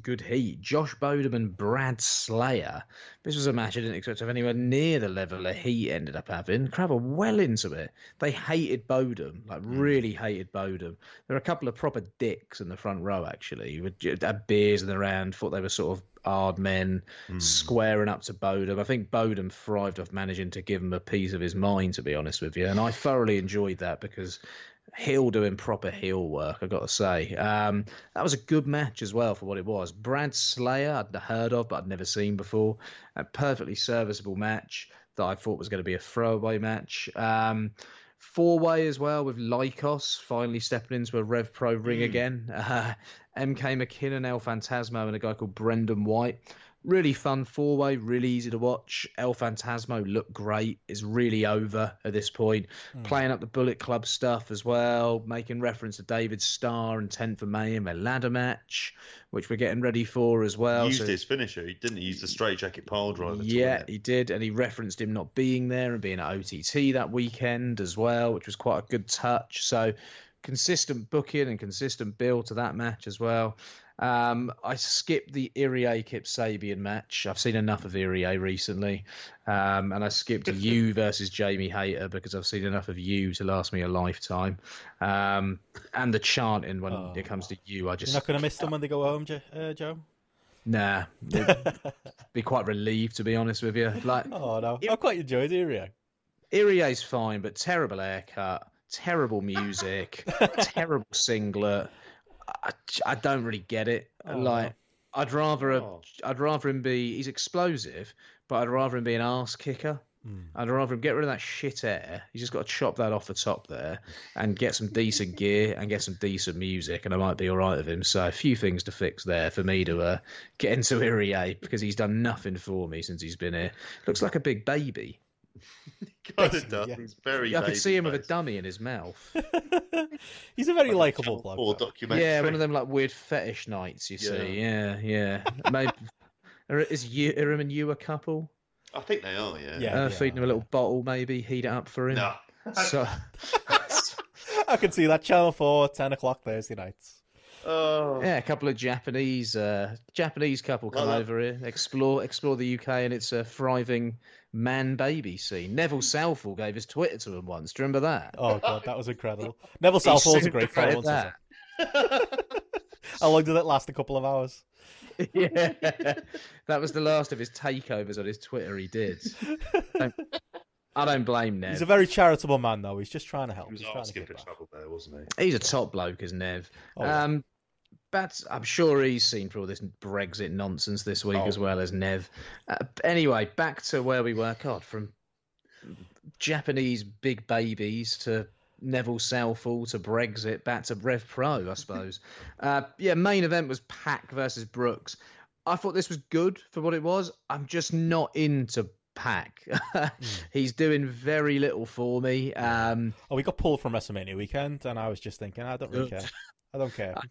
good heat. Josh Bodom and Brad Slayer. This was a match I didn't expect to have anywhere near the level of heat ended up having. Crowd were well into it. They hated Bodom, like hmm. really hated Bodom. There were a couple of proper dicks in the front row actually, who had beers in the round, thought they were sort of hard men mm. squaring up to Bodom. I think Bodom thrived off managing to give him a piece of his mind, to be honest with you. And I thoroughly enjoyed that because heel doing proper heel work, I've got to say. Um, that was a good match as well for what it was. Brad Slayer, I'd heard of, but I'd never seen before. A perfectly serviceable match that I thought was going to be a throwaway match. Um, Four way as well with Lykos finally stepping into a Rev Pro ring mm. again. Uh, MK McKinnon, El Phantasmo, and a guy called Brendan White really fun four way, really easy to watch. El Phantasmo looked great, is really over at this point. Mm. Playing up the Bullet Club stuff as well, making reference to David Starr and 10th of May in their ladder match, which we're getting ready for as well. He used so, his finisher, he didn't use the straight jacket pile driver. Yeah, he did, and he referenced him not being there and being at OTT that weekend as well, which was quite a good touch. So consistent booking and consistent build to that match as well. Um, I skipped the Irie Kip Sabian match. I've seen enough of Irie recently. Um, and I skipped Yuu versus Jamie Hayter because I've seen enough of Yuu to last me a lifetime. Um, and the chanting when oh. it comes to Yuu, I just. You're not going to miss them when they go home, uh, Joe? Nah, be quite relieved to be honest with you. Like, oh no, I quite enjoyed Irie. Irie's fine, but terrible haircut, terrible music, terrible singlet. I, I, don't really get it. Oh, like, I'd rather oh. a, I'd rather him be he's explosive, but I'd rather him be an ass kicker. Mm. I'd rather him get rid of that shit air. He's just got to chop that off the top there and get some decent gear and get some decent music, and I might be all right with him. So a few things to fix there for me to uh, get into Irie because he's done nothing for me since he's been here. Looks like a big baby. God, it does. Yeah. He's very. I could see him face. with a dummy in his mouth. He's a very like likable bloke. Yeah, one of them like weird fetish nights. You yeah. see, yeah, yeah. Maybe is you, are him and Yuu a couple? I think they are. Yeah. Yeah. Uh, feeding him a little bottle, maybe heat it up for him. No. so. I can see that Channel Four, ten o'clock Thursday nights. Oh. Yeah, a couple of Japanese uh, Japanese couple come well, over here, explore explore the UK and its a thriving man baby scene. Neville Southall gave his Twitter to him once. Do you remember that? Oh god, that was incredible. Neville Southall's a great follow. That. How long did it last? A couple of hours. yeah, that was the last of his takeovers on his Twitter. He did. I don't blame Nev. He's a very charitable man, though. He's just trying to help. He was He's asking for trouble there, wasn't he? He's a top bloke, is Nev. Oh, um, but I'm sure he's seen through all this Brexit nonsense this week oh. as well as Nev. Uh, anyway, back to where we were. God, from Japanese big babies to Neville Southall to Brexit, back to Rev Pro, I suppose. uh, yeah, main event was Pac versus Brooks. I thought this was good for what it was. I'm just not into Pac. mm. He's doing very little for me. Um, oh, we got pulled from WrestleMania weekend, and I was just thinking, I don't really care. I don't care.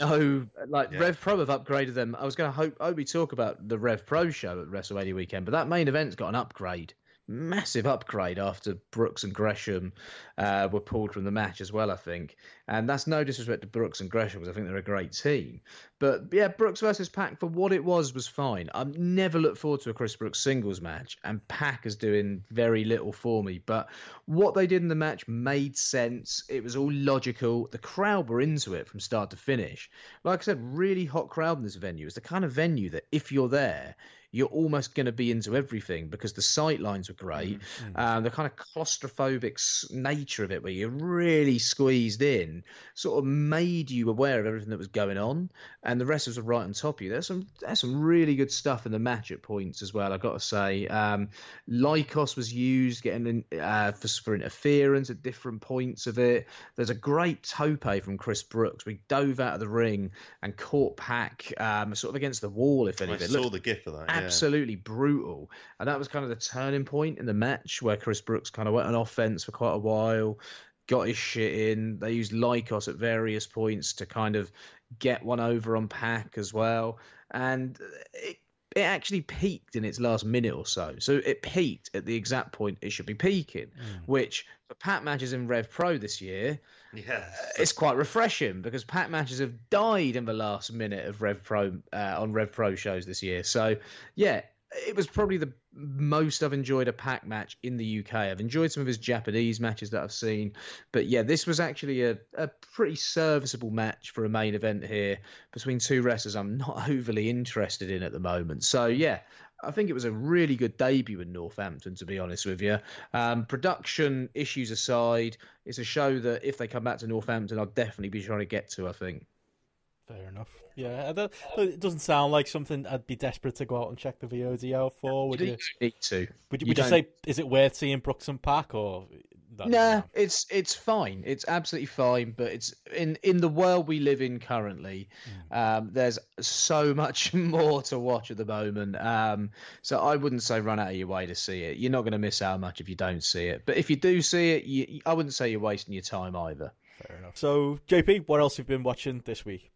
No, like yeah. Rev Pro have upgraded them. I was going to hope Obi talk about the Rev Pro show at WrestleMania weekend, but that main event's got an upgrade massive upgrade after Brooks and Gresham uh, were pulled from the match as well, I think. And that's no disrespect to Brooks and Gresham because I think they're a great team. But yeah, Brooks versus Pac for what it was was fine. I've never looked forward to a Chris Brooks singles match, and Pac is doing very little for me. But what they did in the match made sense. It was all logical. The crowd were into it from start to finish. Like I said, really hot crowd in this venue. It's the kind of venue that if you're there, you're almost going to be into everything because the sight lines were great. Mm-hmm. Um, the kind of claustrophobic nature of it, where you're really squeezed in, sort of made you aware of everything that was going on, and the wrestlers were right on top of you. There's some there's some really good stuff in the match at points as well. I've got to say, um, Lykos was used getting in, uh, for, for interference at different points of it. There's a great tope from Chris Brooks. We dove out of the ring and caught Pac um, sort of against the wall. If anything, I saw Look, the gif of that absolutely brutal. And that was kind of the turning point in the match where Chris Brooks kind of went on offense for quite a while, got his shit in. They used Lykos at various points to kind of get one over on Pac as well. And it, it actually peaked in its last minute or so. So it peaked at the exact point it should be peaking, mm. which for Pac matches in Rev Pro this year, yeah, it's quite refreshing because Pac matches have died in the last minute of Rev Pro uh, on Rev Pro shows this year. So yeah, it was probably the most I've enjoyed a Pac match in the UK. I've enjoyed some of his Japanese matches that I've seen, but yeah, this was actually a, a pretty serviceable match for a main event here between two wrestlers I'm not overly interested in at the moment. So yeah, I think it was a really good debut in Northampton, to be honest with you. Um, production issues aside, it's a show that if they come back to Northampton, I'll definitely be trying to get to. I think. Fair enough. Yeah, it doesn't sound like something I'd be desperate to go out and check the VOD out for. Would you? you? Need to. Would you, would you, say is it worth seeing Brooks and or nah, it's it's fine. It's absolutely fine. But it's in in the world we live in currently. Mm. Um, there's so much more to watch at the moment. Um, so I wouldn't say run out of your way to see it. You're not going to miss out much if you don't see it. But if you do see it, you, I wouldn't say you're wasting your time either. Fair enough. So JP, what else have you been watching this week?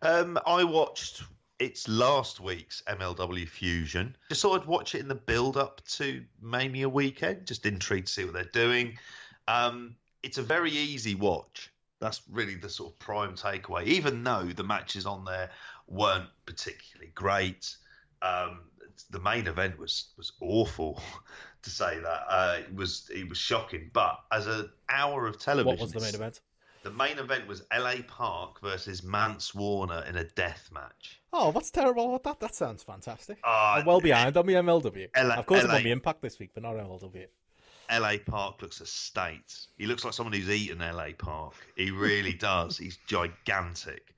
Um, I watched it's last week's MLW Fusion. Just thought I'd watch it in the build up to Mania weekend. Just intrigued to see what they're doing. Um, it's a very easy watch. That's really the sort of prime takeaway. Even though the matches on there weren't particularly great, um, the main event was was awful. to say that uh, it was it was shocking. But as an hour of television, what was the main event? The main event was LA Park versus Mance Warner in a death match. Oh, what's terrible about that? That sounds fantastic. Uh, I'm well behind on the MLW. LA of course, I'm LA on the Impact this week, but not MLW. LA Park looks a state. He looks like someone who's eaten LA Park. He really does. He's gigantic.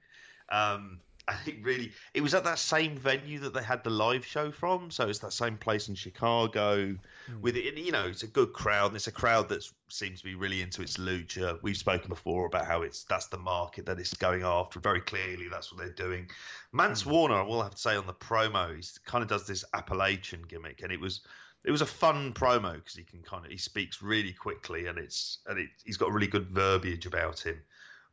Um, I think really it was at that same venue that they had the live show from. So it's that same place in Chicago. Hmm. With it, you know, it's a good crowd. And it's a crowd that seems to be really into its lucha. We've spoken before about how it's that's the market that it's going after. Very clearly, that's what they're doing. Mance hmm. Warner, I will have to say on the promo, he kind of does this Appalachian gimmick, and it was it was a fun promo because he can kind of he speaks really quickly and it's and it, he's got really good verbiage about him.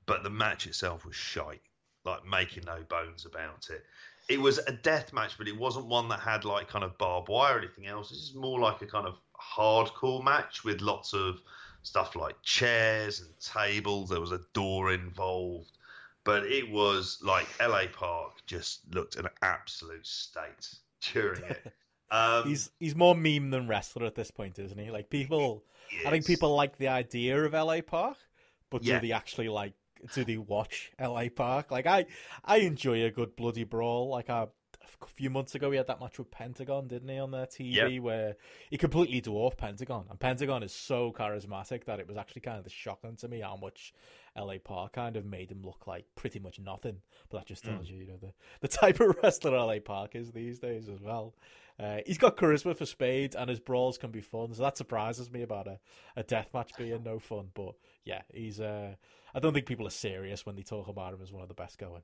But the match itself was shite, like making no bones about it. It was a death match, but it wasn't one that had like kind of barbed wire or anything else. This is more like a kind of hardcore match with lots of stuff like chairs and tables. There was a door involved, but it was like LA Park just looked an absolute state during it. Um, He's he's more meme than wrestler at this point, isn't he? Like people, I think people like the idea of LA Park, but do they actually like? Do they watch LA Park? Like I, I enjoy a good bloody brawl. Like I, a few months ago, he had that match with Pentagon, didn't he, on their TV, where he completely dwarfed Pentagon, and Pentagon is so charismatic that it was actually kind of shocking to me how much LA Park kind of made him look like pretty much nothing. But that just tells mm. you, you know, the the type of wrestler LA Park is these days as well. Uh, he's got charisma for spades, and his brawls can be fun. So that surprises me about a, a death match being no fun. But yeah, he's. Uh, I don't think people are serious when they talk about him as one of the best going.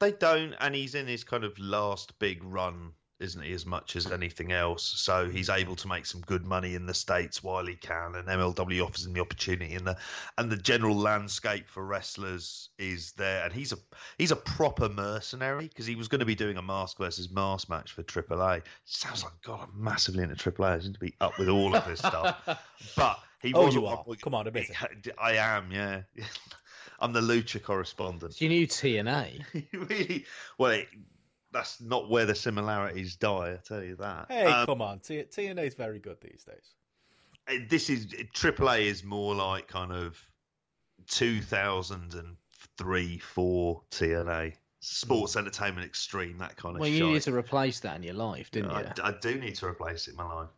They don't, and he's in his kind of last big run, isn't he? As much as anything else, so he's able to make some good money in the states while he can, and MLW offers him the opportunity, and the and the general landscape for wrestlers is there, and he's a he's a proper mercenary because he was going to be doing a mask versus mask match for AAA. Sounds like God, I'm massively into AAA. I seem to be up with all of this stuff, but he Oh, wasn't you one are. Come on, admit it. I am, yeah. I'm the lucha correspondent. You knew TNA. really well it, that's not where the similarities die i tell you that Hey, Um, come on, T- TNA is very good these days. this is aaa is more like kind of 2003 4 tna sports entertainment extreme that kind of Well, you shite. needed to replace that in your life, didn't you? I, I do need to replace it in my life.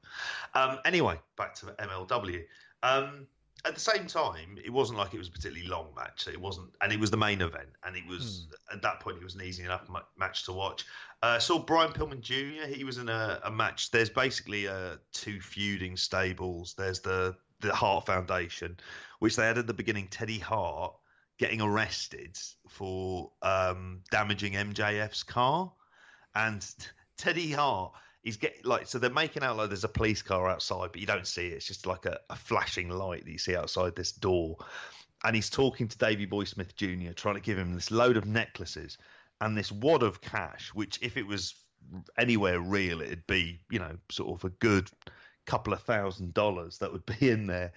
Um, anyway, back to MLW. Um, at the same time, it wasn't like it was a particularly long match. It wasn't, and it was the main event, and it was at that point it was an easy enough ma- match to watch. Uh, saw Brian Pillman Jr. He was in a, a match. There's basically uh, two feuding stables. There's the the Hart Foundation, which they had at the beginning. Teddy Hart getting arrested for um, damaging MJF's car, and Teddy Hart he's getting like so they're making out like there's a police car outside, but you don't see it. It's just like a, a flashing light that you see outside this door. And he's talking to Davy Boy Smith Jr., trying to give him this load of necklaces and this wad of cash, which if it was anywhere real, it'd be, you know, sort of a good couple of thousand dollars that would be in there.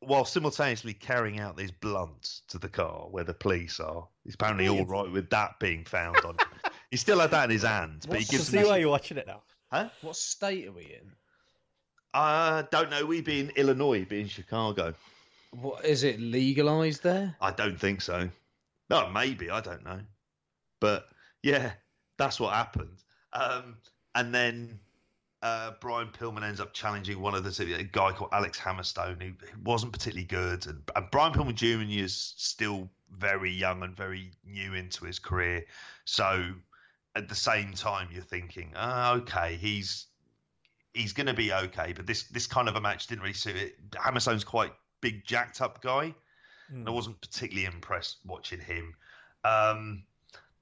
While simultaneously carrying out these blunts to the car where the police are. He's apparently all right with that being found on him. He still had that in his hands, but he What's gives see why you're watching it now. Huh? What state are we in? I don't know. We be in Illinois, be in Chicago. What is it legalized there? I don't think so. No, maybe I don't know, but yeah, that's what happened. Um, and then uh, Brian Pillman ends up challenging one of the a guy called Alex Hammerstone, who, who wasn't particularly good. And, and Brian Pillman Jr. is still very young and very new into his career, so at the same time you're thinking, ah, okay, he's he's going to be okay. But this this kind of a match didn't really suit it. Hammerstone's quite big, jacked up guy. Hmm. and I wasn't particularly impressed watching him. Um,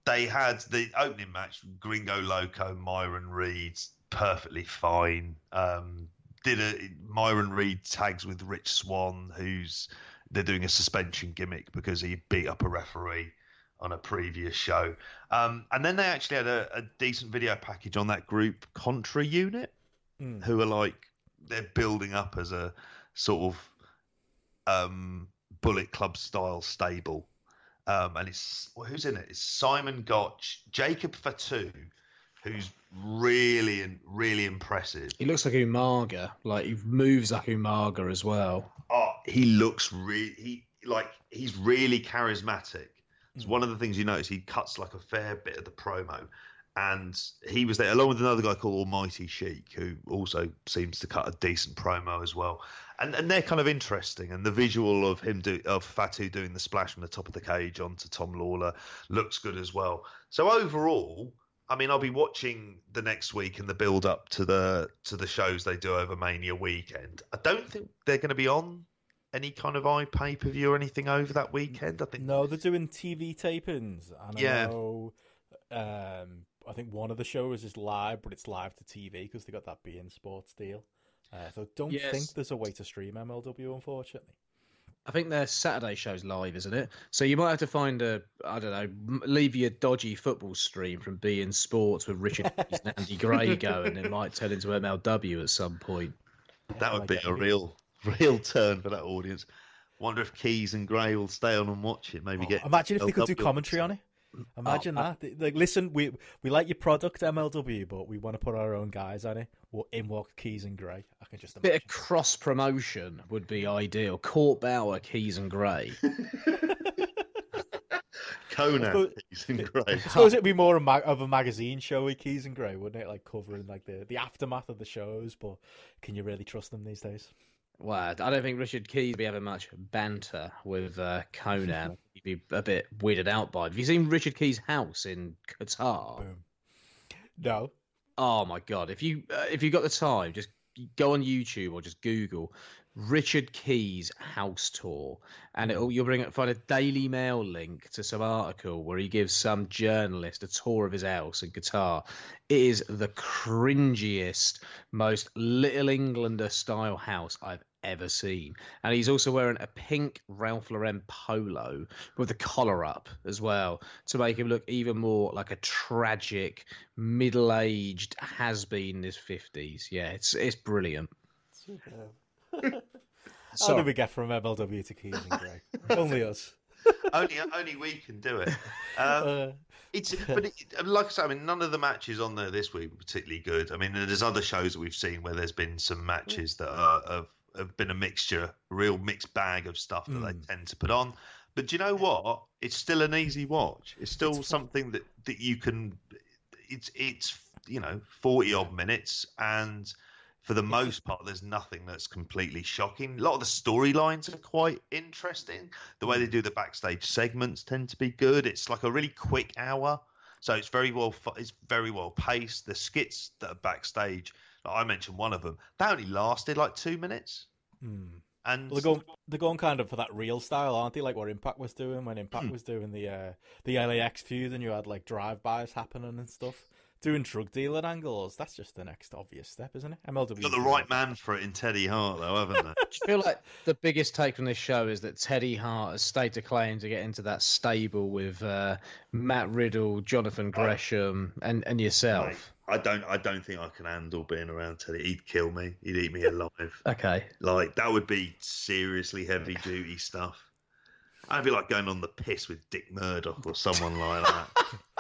they had the opening match, Gringo Loco, Myron Reed, perfectly fine. Um, did a Myron Reed tags with Rich Swann, who's they're doing a suspension gimmick because he beat up a referee on a previous show. Um, and then they actually had a, a decent video package on that group Contra unit, Hmm. who are like they're building up as a sort of um, Bullet Club style stable. Um, and it's well, who's in it? It's Simon Gotch, Jacob Fatu, who's really really impressive. He looks like Umaga. Like he moves like Umaga as well. Oh, he looks really he like he's really charismatic. It's hmm. one of the things you notice. He cuts like a fair bit of the promo, and he was there along with another guy called Almighty Sheik, who also seems to cut a decent promo as well. And and they're kind of interesting. And the visual of him do of Fatu doing the splash from the top of the cage onto Tom Lawlor looks good as well. So overall, I mean, I'll be watching the next week and the build up to the to the shows they do over Mania weekend. I don't think they're going to be on any kind of i pay per view or anything over that weekend. I think No, they're doing TV tapings. And I Yeah. know, um, I think one of the shows is live, but it's live to TV because they got that beIN Sports deal. Uh, so don't Yes. think there's a way to stream MLW, unfortunately. I think their Saturday show's live, isn't it? So you might have to find a, I don't know, leave your dodgy football stream from beIN Sports with Richard Keys and Andy Gray going. It might turn into MLW at some point. that would be a real real turn for that audience. Wonder if Keys and Gray will stay on and watch it. Maybe oh, get Oh, Imagine if they could do commentary on it. Mm. Imagine Oh, that. They- Like, listen, we we like your product MLW, but we want to put our own guys on it. Well, in walk Keys and Gray. I can just a bit of cross promotion would be ideal. Court Bauer, Keys and Gray. Konnan suppose- Keys and Gray. I suppose it'd be more of a magazine show with Keys and Gray, wouldn't it? Like covering like the, the aftermath of the shows. But can you really trust them these days? Well, I don't think Richard Keys would be having much banter with uh, Konnan. He'd be a bit weirded out by it. Have you seen Richard Keys' house in Qatar? Boom. No. Oh my god! If you uh, if you got the time, just go on YouTube or just Google Richard Keys house tour, and it'll you'll bring find a Daily Mail link to some article where he gives some journalist a tour of his house in Qatar. It is the cringiest, most Little Englander style house I've ever seen, and he's also wearing a pink Ralph Lauren polo with the collar up as well to make him look even more like a tragic middle-aged has-been in his 50s yeah it's it's brilliant How Sorry. did we get from MLW to Keys and Gray? Only us. only only we can do it. Um, Uh, It's but it, like I said, I mean, none of the matches on there this week were particularly good. I mean, there's other shows that we've seen where there's been some matches that are, have have been a mixture, a real mixed bag of stuff that they tend to put on. But do you know what? It's still an easy watch. It's still something that that you can. It's it's you know forty odd minutes and. For the most part, there's nothing that's completely shocking. A lot of the storylines are quite interesting. The way they do the backstage segments tend to be good. It's like a really quick hour, so it's very well it's very well paced. The skits that are backstage, like I mentioned one of them, that only lasted like two minutes, hmm. and Well, they're going, they're going kind of for that real style, aren't they? Like what Impact was doing when Impact Hmm. was doing the uh, the LAX feud, and you had like drive-bys happening and stuff. Doing drug dealer angles, that's just the next obvious step, isn't it? MLW. got the right man for it in Teddy Hart, though, haven't they? do you feel like the biggest take from this show is that Teddy Hart has stated a claim to get into that stable with uh, Matt Riddle, Jonathan Gresham, and, and yourself? Mate, I don't, I don't think I can handle being around Teddy. He'd kill me. He'd eat me alive. Okay. Like that would be seriously heavy duty stuff. I'd be like going on the piss with Dick Murdoch or someone like that.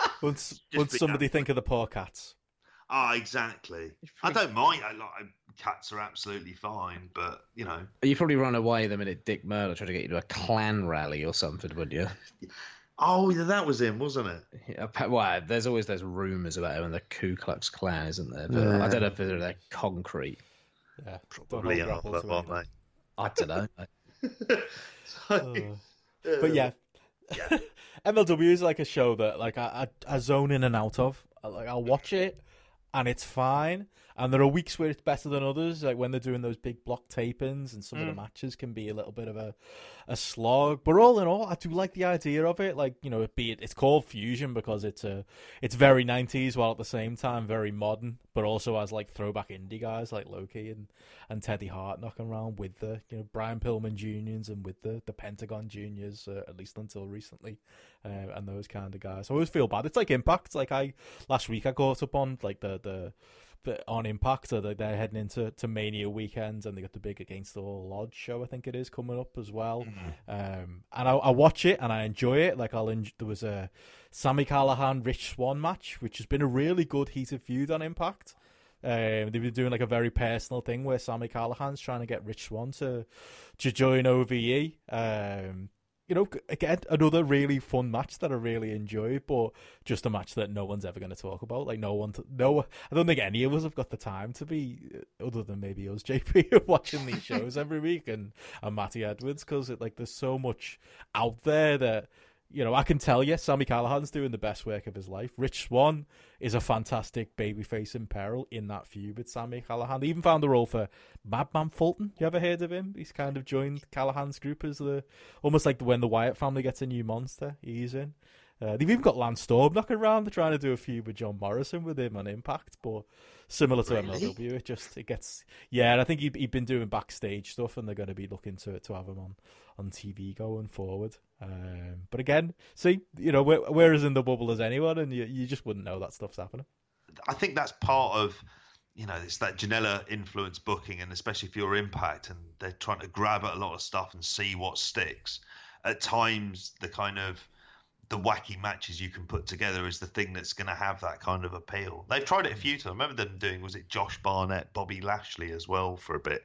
Once, Just once be- somebody think of the poor cats. Ah, exactly. I don't mind. I like cats are absolutely fine, but you know, You probably run away the minute Dick Murdoch tried to get you to a clan rally or something, wouldn't you? oh, yeah, that was him, wasn't it? Yeah, Well, there's always those rumours about him and the Ku Klux Klan, isn't there? But I don't know if they're, they're concrete. Yeah, Probably don't are, but aren't anybody. I don't know. they? Uh, but yeah, Yeah. MLW is like a show that like I, I I zone in and out of. Like I'll watch it and it's fine. And there are weeks where it's better than others, like when they're doing those big block tapings, and some of the matches can be a little bit of a, a slog. But all in all, I do like the idea of it. Like you know, it be it, it's called fusion because it's a it's very nineties while at the same time very modern, but also has like throwback indie guys like Low Ki and, and Teddy Hart knocking around with the you know Brian Pillman Juniors and with the the Pentagon Juniors uh, at least until recently, uh, and those kind of guys. I always feel bad. It's like Impact. Like I last week I caught up on like the the the, on Impact, so that they're heading into to Mania weekends, and they got the big Against the All Odds show, I think it is, coming up as well. Um, and I, I watch it and I enjoy it. Like I'll, en- there was a Sami Callihan Rich Swann match, which has been a really good heated feud on Impact. Um, they've been doing like a very personal thing where Sami Callihan's trying to get Rich Swann to to join OVE. Um, you know, again, another really fun match that I really enjoyed, but just a match that no one's ever going to talk about. Like, no one, to, no, I don't think any of us have got the time to be, uh, other than maybe us, JP, watching these shows every week and, and Matty Edwards, because like there's so much out there that you know, I can tell you, Sami Callihan's doing the best work of his life. Rich Swann is a fantastic babyface in peril in that feud with Sami Callihan. They even found a role for Madman Fulton. You ever heard of him? He's kind of joined Callihan's group as the almost like when the Wyatt family gets a new monster. He's in. Uh, they've even got Lance Storm knocking around. They're trying to do a feud with John Morrison with him on Impact, but similar to Really? MLW, it just it gets yeah. And I think he he'd been doing backstage stuff, and they're going to be looking to to have him on on TV going forward. Um, but again, see, you know, we're, we're as in the bubble as anyone, and you you just wouldn't know that stuff's happening. I think that's part of, you know, it's that Janela influence booking, and especially for you're Impact and they're trying to grab at a lot of stuff and see what sticks. At times, the kind of the wacky matches you can put together is the thing that's going to have that kind of appeal. They've tried it a few times. I remember them doing was it Josh Barnett, Bobby Lashley as well for a bit.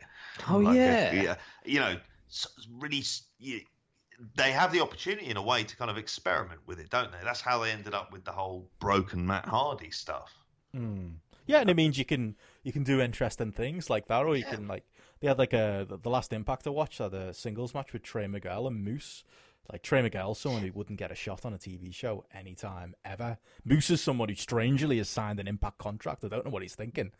Oh Like a- yeah. yeah. You know, really, you, they have the opportunity in a way to kind of experiment with it, don't they? That's how they ended up with the whole broken Matt Hardy stuff. Mm. Yeah, and it means you can you can do interesting things like that, or you Yeah. can like they had like a the last Impact I watched had a singles match with Trey Miguel and Moose. Like Trey Miguel, someone who wouldn't get a shot on a TV show anytime ever. Moose is someone who strangely has signed an Impact contract. I don't know what he's thinking.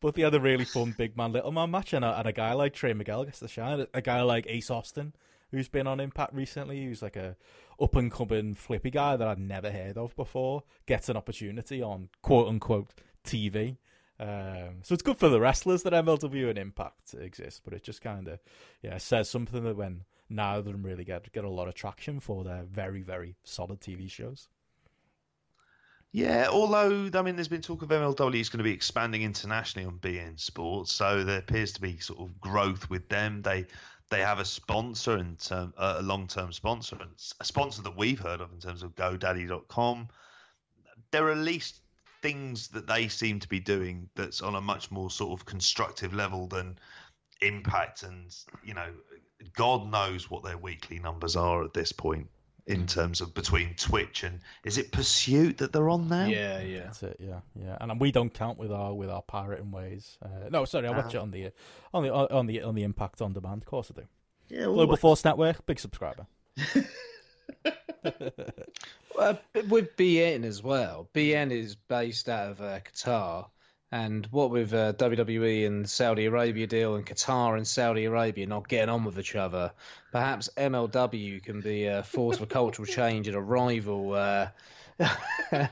But they had a really fun big man little man match, and a, and a guy like Trey Miguel gets the shine. A guy like Ace Austin, who's been on Impact recently, who's like a up and coming flippy guy that I'd never heard of before, gets an opportunity on quote unquote TV. Um, so it's good for the wrestlers that MLW and Impact exist, but it just kind of yeah says something that when neither of them really get get a lot of traction for their very very solid TV shows. Yeah, although I mean, there's been talk of MLW is going to be expanding internationally on beIN Sports, so there appears to be sort of growth with them. They they have a sponsor in term, uh, a long term sponsor, a sponsor that we've heard of in terms of GoDaddy.com. There are at least things that they seem to be doing that's on a much more sort of constructive level than Impact, and you know, God knows what their weekly numbers are at this point in terms of between Twitch and is it Pursuit that they're on now? Yeah, yeah. That's it, yeah, yeah. And we don't count with our with our pirating ways. Uh, no, sorry, I watch Ah. it on the on the on the on the Impact on Demand. Of course I do. Yeah, well, Global Force Network, big subscriber. Uh, with beIN as well. beIN is based out of uh, Qatar, and what with uh, WWE and Saudi Arabia deal, and Qatar and Saudi Arabia not getting on with each other, perhaps MLW can be a force for cultural change and a rival uh,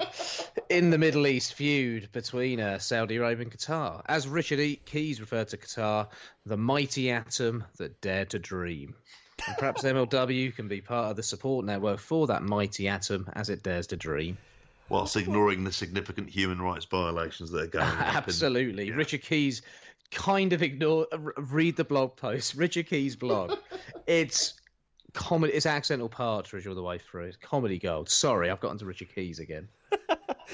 in the Middle East feud between uh, Saudi Arabia and Qatar. As Richard E. Keys referred to Qatar, the mighty atom that dared to dream. And perhaps MLW can be part of the support network for that mighty atom as it dares to dream. Whilst ignoring the significant human rights violations that are going on. Absolutely. Richard Keys kind of ignore read the blog post. Richard Keys blog. it's comedy it's accidental partridge all the way through. It's comedy gold. Sorry, I've gotten to Richard Keys again.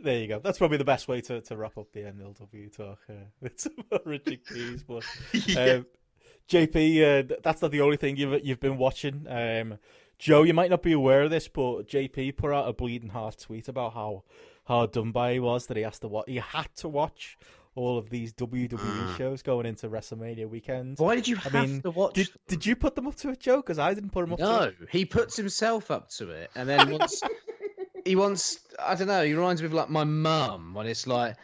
there you go. That's probably the best way to, to wrap up the MLW talk. Uh, it's about Richard Keys, but um, JP, uh, that's not the only thing you've you've been watching. Um, Joe, you might not be aware of this, but JP put out a bleeding heart tweet about how hard done by he was that he has to watch. He had to watch all of these WWE mm. shows going into WrestleMania weekend. Why did you I have mean, to watch Did did you put them up to it, Joe? Because I didn't put them up to No, he puts himself up to it, and then once he wants, I don't know. He reminds me of like my mum when it's like,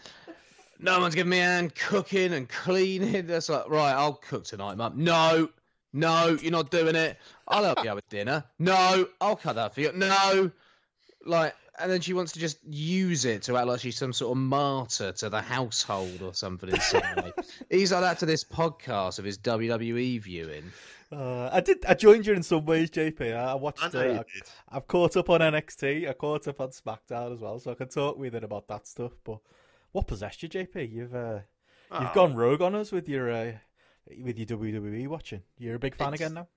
no one's giving me a hand cooking and cleaning. That's like, right, I'll cook tonight, mum. No, no, you're not doing it. I'll help you out with dinner. No, I'll cut that for you. No, like, and then she wants to just use it to act like she's some sort of martyr to the household or something in some way. He's like that to this podcast of his WWE viewing. Uh, I did. I joined you in some ways, JP. I, I watched. I uh, I, have caught up on NXT. I caught up on SmackDown as well, so I can talk with it about that stuff. But what possessed you, JP? You've uh, you've Oh, gone rogue on us with your uh, with your WWE watching. You're a big fan It's- again now.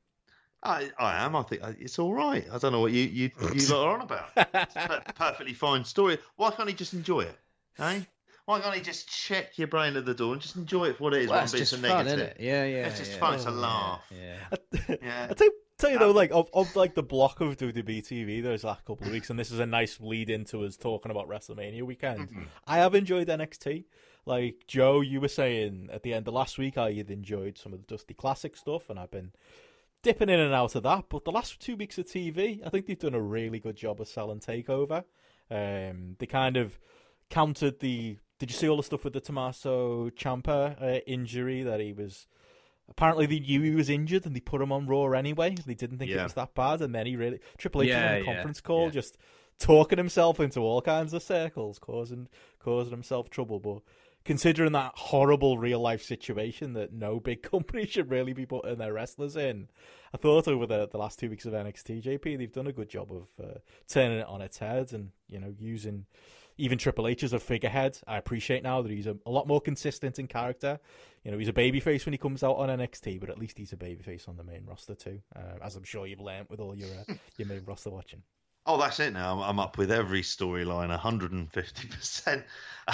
I, I am. I think uh, it's all right. I don't know what you you, you lot are on about. It's a per- perfectly fine story. Why can't he just enjoy it? Eh? why can't he just check your brain at the door and just enjoy it for what it is? Well, rather it's than just so fun, negative? isn't it? Yeah, yeah. It's just yeah. fun. It's a Oh, yeah, laugh. Yeah. Yeah. I tell, tell you though, like of, of like the block of WWE TV those last couple of weeks, and this is a nice lead into us talking about WrestleMania weekend. Mhm. I have enjoyed NXT. Like Joe, you were saying at the end of last week, I had enjoyed some of the Dusty Classic stuff, and I've been dipping in and out of that. But the last two weeks of TV, I think they've done a really good job of selling Takeover. Um, they kind of countered the. Did you see all the stuff with the Tommaso Ciampa uh, injury that he was? Apparently, they knew he was injured and they put him on Raw anyway. They didn't think it was that bad, and then he really Triple H Yeah, on the yeah, conference call, yeah. just talking himself into all kinds of circles, causing causing himself trouble. But considering that horrible real life situation that no big company should really be putting their wrestlers in, I thought over the, the last two weeks of NXT, JP, they've done a good job of uh, turning it on its head and you know using even Triple H as a figurehead. I appreciate now that he's a, a lot more consistent in character. You know, he's a babyface when he comes out on NXT, but at least he's a babyface on the main roster too, uh, as I'm sure you've learnt with all your uh, your main roster watching. Oh, that's it now. I'm, I'm up with every storyline 150%.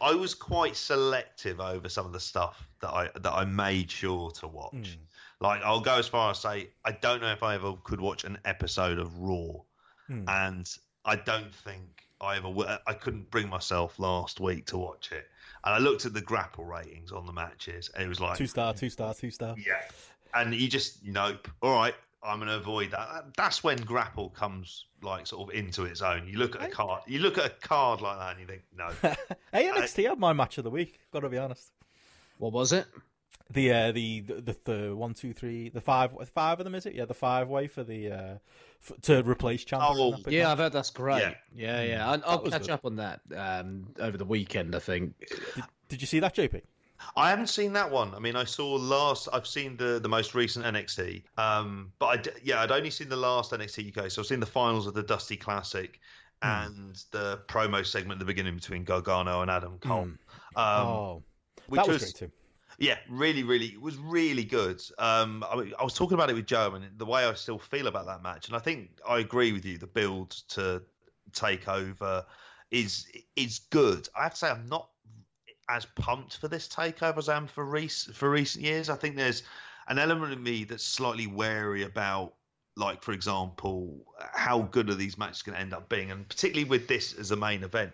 I was quite selective over some of the stuff that I that I made sure to watch. Mm. Like I'll go as far as say I don't know if I ever could watch an episode of Raw, Mm. and I don't think I ever w- I couldn't bring myself last week to watch it. And I looked at the GRAPPL ratings on the matches, and it was like Two star, two star, two star. yeah. And you just nope. All right, I'm going to avoid that. That- That's when GRAPPL comes like sort of into its own. You look at a card. You look at a card like that, and you think, no. hey, NXT had my match of the week. Got to be honest. What was it? The uh, the, the the the one two three the five five of them is it? Yeah, the five way for the uh f to replace Ciampa. in Oh, Yeah, match. I've heard that's great. Yeah. Yeah, yeah. I, I'll catch good. up on that um, over the weekend. I think. Did you see that, JP? I haven't seen that one. I mean, I saw last. I've seen the the most recent NXT. Um, but I d- yeah, I'd only seen the last NXT UK. So I've seen the finals of the Dusty Classic. Hmm. And the promo segment at the beginning between Gargano and Adam Cole, Mm. um, oh, which that was, great too. Yeah, really, really, it was really good. Um, I, mean, I was talking about it with Joe, and the way I still feel about that match, and I think I agree with you. The build to take over is is good. I have to say, I'm not as pumped for this takeover as I am for rec- for recent years. I think there's an element of me that's slightly wary about, like for example, how good are these matches going to end up being, and particularly with this as a main event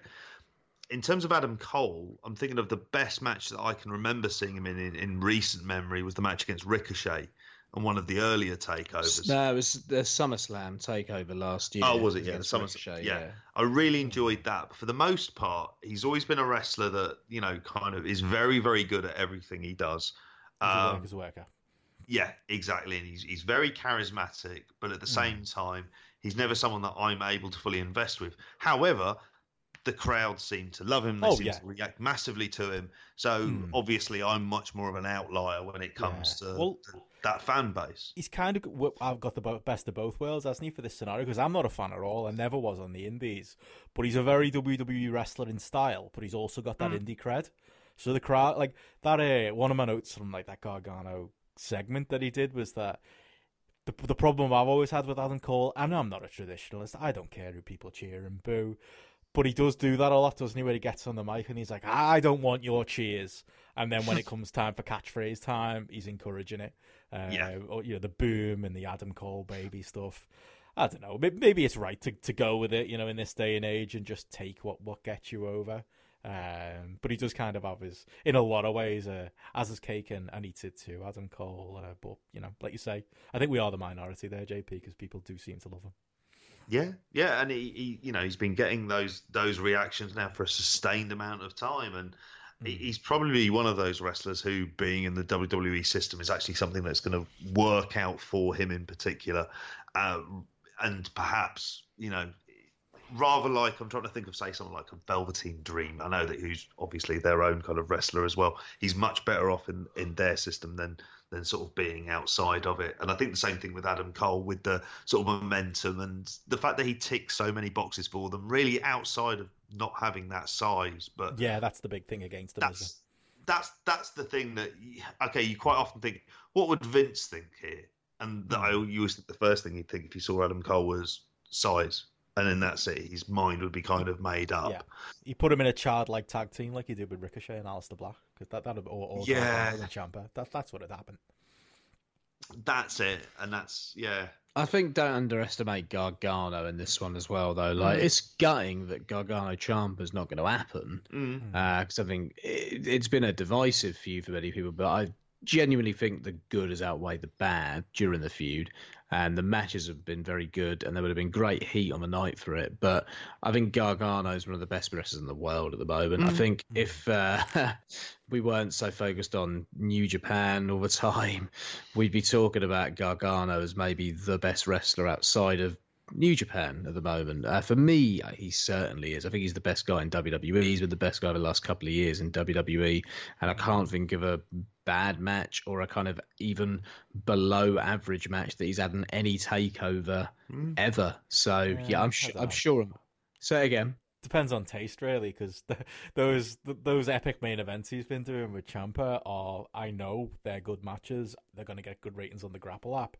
in terms of Adam Cole, I'm thinking of the best match that I can remember seeing him in, in in recent memory was the match against Ricochet on one of the earlier takeovers. No, it was the SummerSlam takeover last year. Oh, was it? Yeah, the SummerSlam- Ricochet, yeah. I really enjoyed that. But for the most part, he's always been a wrestler that you know kind of is very very good at everything he does. He's a Um, worker. yeah, exactly. And he's he's very charismatic, but at the same time, he's never someone that I'm able to fully invest with. However, the crowd seem to love him. They Oh, seem yeah. to react massively to him. So Hmm. obviously, I'm much more of an outlier when it comes Yeah. to, Well- to that fan base. He's kind of I've got the best of both worlds, hasn't he, for this scenario? Because I'm not a fan at all. I never was on the Indies, but he's a very WWE wrestler in style. But he's also got that Mm. indie cred. So the crowd, like that, uh, one of my notes from like that Gargano segment that he did was that the the problem I've always had with Adam Cole. I know I'm not a traditionalist. I don't care who people cheer and boo. But he does do that a lot, doesn't he? Where he gets on the mic and he's like, "I don't want your cheers," and then when it comes time for catchphrase time, he's encouraging it. Uh, Yeah. or, you know, the boom and the Adam Cole baby stuff. I don't know. Maybe it's right to, to go with it, you know, in this day and age, and just take what, what gets you over. Um, but he does kind of have his, in a lot of ways, uh, as his cake and, and eats it too, Adam Cole. Uh, but you know, like you say, I think we are the minority there, JP, because people do seem to love him. Yeah, yeah, and he, he, you know, he's been getting those those reactions now for a sustained amount of time, and Mm. he's probably one of those wrestlers who, being in the WWE system, is actually something that's going to work out for him in particular, uh, and perhaps you know, rather like I'm trying to think of, say, someone like a Velveteen Dream. I know that who's obviously their own kind of wrestler as well. He's much better off in in their system than than sort of being outside of it. And I think the same thing with Adam Cole with the sort of momentum and the fact that he ticks so many boxes for them, really outside of not having that size. But Yeah, that's the big thing against them. That's that's that's the thing that okay, you quite often think, what would Vince think here? And that hmm. I you always think the first thing you'd think if you saw Adam Cole was size. And then that's it. His mind would be kind of made up. Yeah. You put him in a childlike tag team like you did with Ricochet and Aleister Black, because that that or, or Yeah. and Ciampa. That that's what had happened. That's it, and that's yeah. I think don't underestimate Gargano in this one as well, though. Like it's gutting that Gargano Ciampa's not going to happen Mm. because I think it, it's been a divisive feud for many people. But I genuinely think the good has outweighed the bad during the feud, and the matches have been very good, and there would have been great heat on the night for it. But I think Gargano is one of the best wrestlers in the world at the moment. I think if uh, we weren't so focused on New Japan all the time, we'd be talking about Gargano as maybe the best wrestler outside of New Japan at the moment. Uh, for me, he certainly is. I think he's the best guy in WWE. He's been the best guy over the last couple of years in WWE, and I can't think of a bad match or a kind of even below average match that he's had in any takeover ever. So yeah, Yeah, I'm I I'm sure. I'm- Say it again. Depends on taste, really, because those th- those epic main events he's been doing with Ciampa are, I know they're good matches. They're going to get good ratings on the GRAPPL app,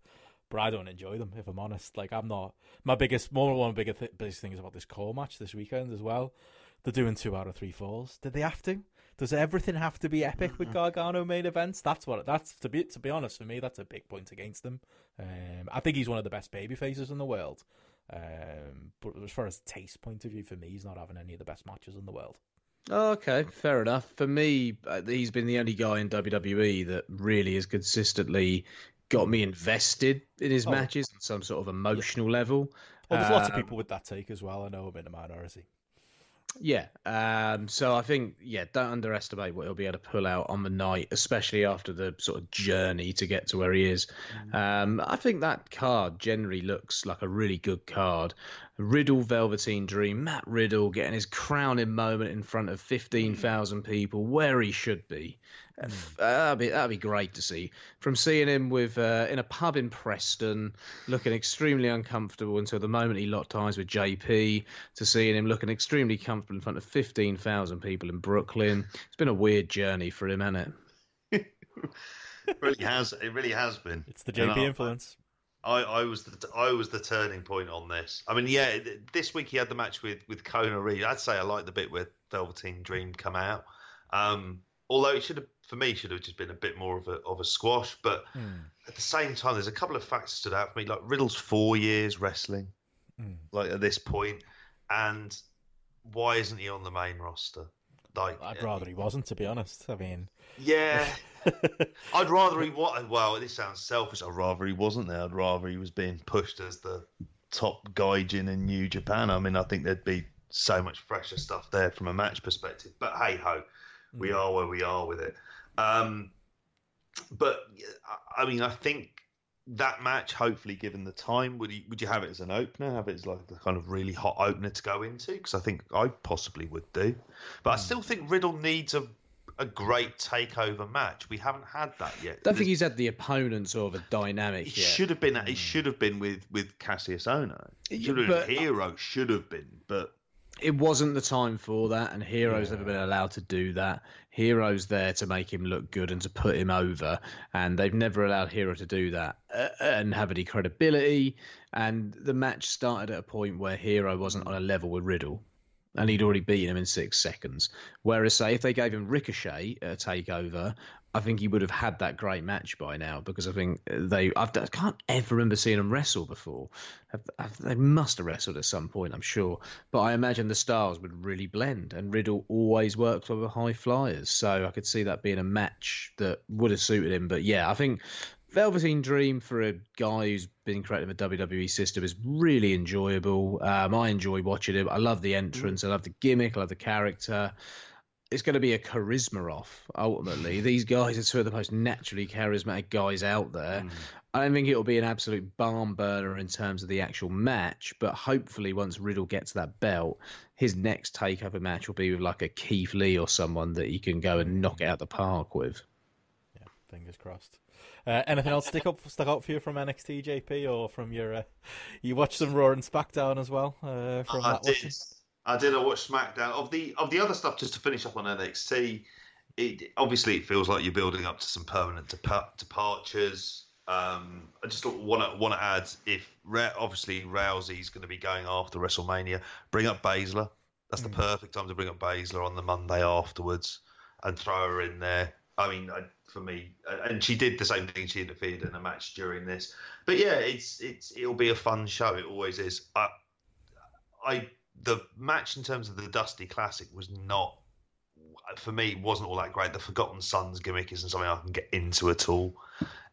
but I don't enjoy them. If I'm honest, like I'm not my biggest, more one of the bigger th- biggest things about this core match this weekend as well. They're doing two out of three falls. Did they have to? Does everything have to be epic with Gargano main events? That's what that's to be. To be honest, for me, that's a big point against him. Um, I think he's one of the best baby faces in the world. Um, but as far as taste point of view, for me, he's not having any of the best matches in the world. Oh, okay, fair enough. For me, uh, he's been the only guy in WWE that really has consistently got me invested in his Oh. matches on some sort of emotional level. Well, there's lots of Um, people with that take as well. I know I'm in a minority. Yeah. Um, so I think, yeah, don't underestimate what he'll be able to pull out on the night, especially after the sort of journey to get to where he is. Um, I think that card generally looks like a really good card. Riddle, Velveteen Dream, Matt Riddle getting his crowning moment in front of 15,000 people where he should be. F- That'd be, that'd be great to see. From seeing him with uh, in a pub in Preston, looking extremely uncomfortable until the moment he locked eyes with JP, to seeing him looking extremely comfortable in front of 15,000 people in Brooklyn. It's been a weird journey for him, hasn't it? It really has. It really has been. It's the And JP I- influence. I, I was the I was the turning point on this. I mean, yeah, this week he had the match with with Kona Reeves. I'd say I like the bit where Velveteen Dream come out. Um, although it should have, for me, should have just been a bit more of a of a squash. But Hmm. at the same time, there's a couple of facts that stood out for me. Like Riddle's four years wrestling, Mm. like at this point, and why isn't he on the main roster? Like, I'd rather he wasn't, to be honest. I mean, yeah, I'd rather he was. Well, this sounds selfish. I'd rather he wasn't there. I'd rather he was being pushed as the top gaijin in New Japan. I mean, I think there'd be so much fresher stuff there from a match perspective. But hey ho, we are where we are with it. Um, but I mean, I think that match, hopefully, given the time, would you would you have it as an opener? Have it as like the kind of really hot opener to go into? Because I think I possibly would do. But I hmm. still think Riddle needs a a great takeover match. We haven't had that yet. I don't think he's had the opponents or the dynamic It yet. should have been. It hmm. should have been with with Kassius Ohno. Should have But- been Hero. Should have been, but it wasn't the time for that, and Hero's never been allowed to do that. Hero's there to make him look good and to put him over, and they've never allowed Hero to do that uh, and have any credibility. And the match started at a point where Hero wasn't on a level with Riddle, and he'd already beaten him in six seconds. Whereas, say, if they gave him Ricochet at a takeover, I think he would have had that great match by now because I think they. I've, I can't ever remember seeing them wrestle before. Have- have- They must have wrestled at some point, I'm sure. But I imagine the styles would really blend, and Riddle always worked with high flyers, so I could see that being a match that would have suited him. But yeah, I think Velveteen Dream for a guy who's been creating the WWE system is really enjoyable. Um, I enjoy watching him. I love the entrance. I love the gimmick. I love the character it's going to be a charisma off ultimately. These guys are two of the most naturally charismatic guys out there. I don't think it'll be an absolute barn burner in terms of the actual match, but hopefully once Riddle gets that belt, his next takeover match will be with like a Keith Lee or someone that he can go and knock it out the park with. yeah, fingers crossed. Uh, anything else stick up stuck out for you from NXT, JP, or from your? Uh, you watched some Raw and SmackDown as well uh, from I that. did. I did. I watched SmackDown. Of the of the other stuff, just to finish up on NXT, it obviously it feels like you're building up to some permanent dep- departures. Um, I just want to want to add if obviously Rousey's going to be going after WrestleMania, bring up Baszler. That's the perfect time to bring up Baszler on the Monday afterwards and throw her in there. I mean, I, for me, and she did the same thing. She interfered in a match during this, but yeah, it's it's it'll be a fun show. It always is. I, I the match in terms of the Dusty Classic was not for me wasn't all that great. The Forgotten Sons gimmick isn't something I can get into at all.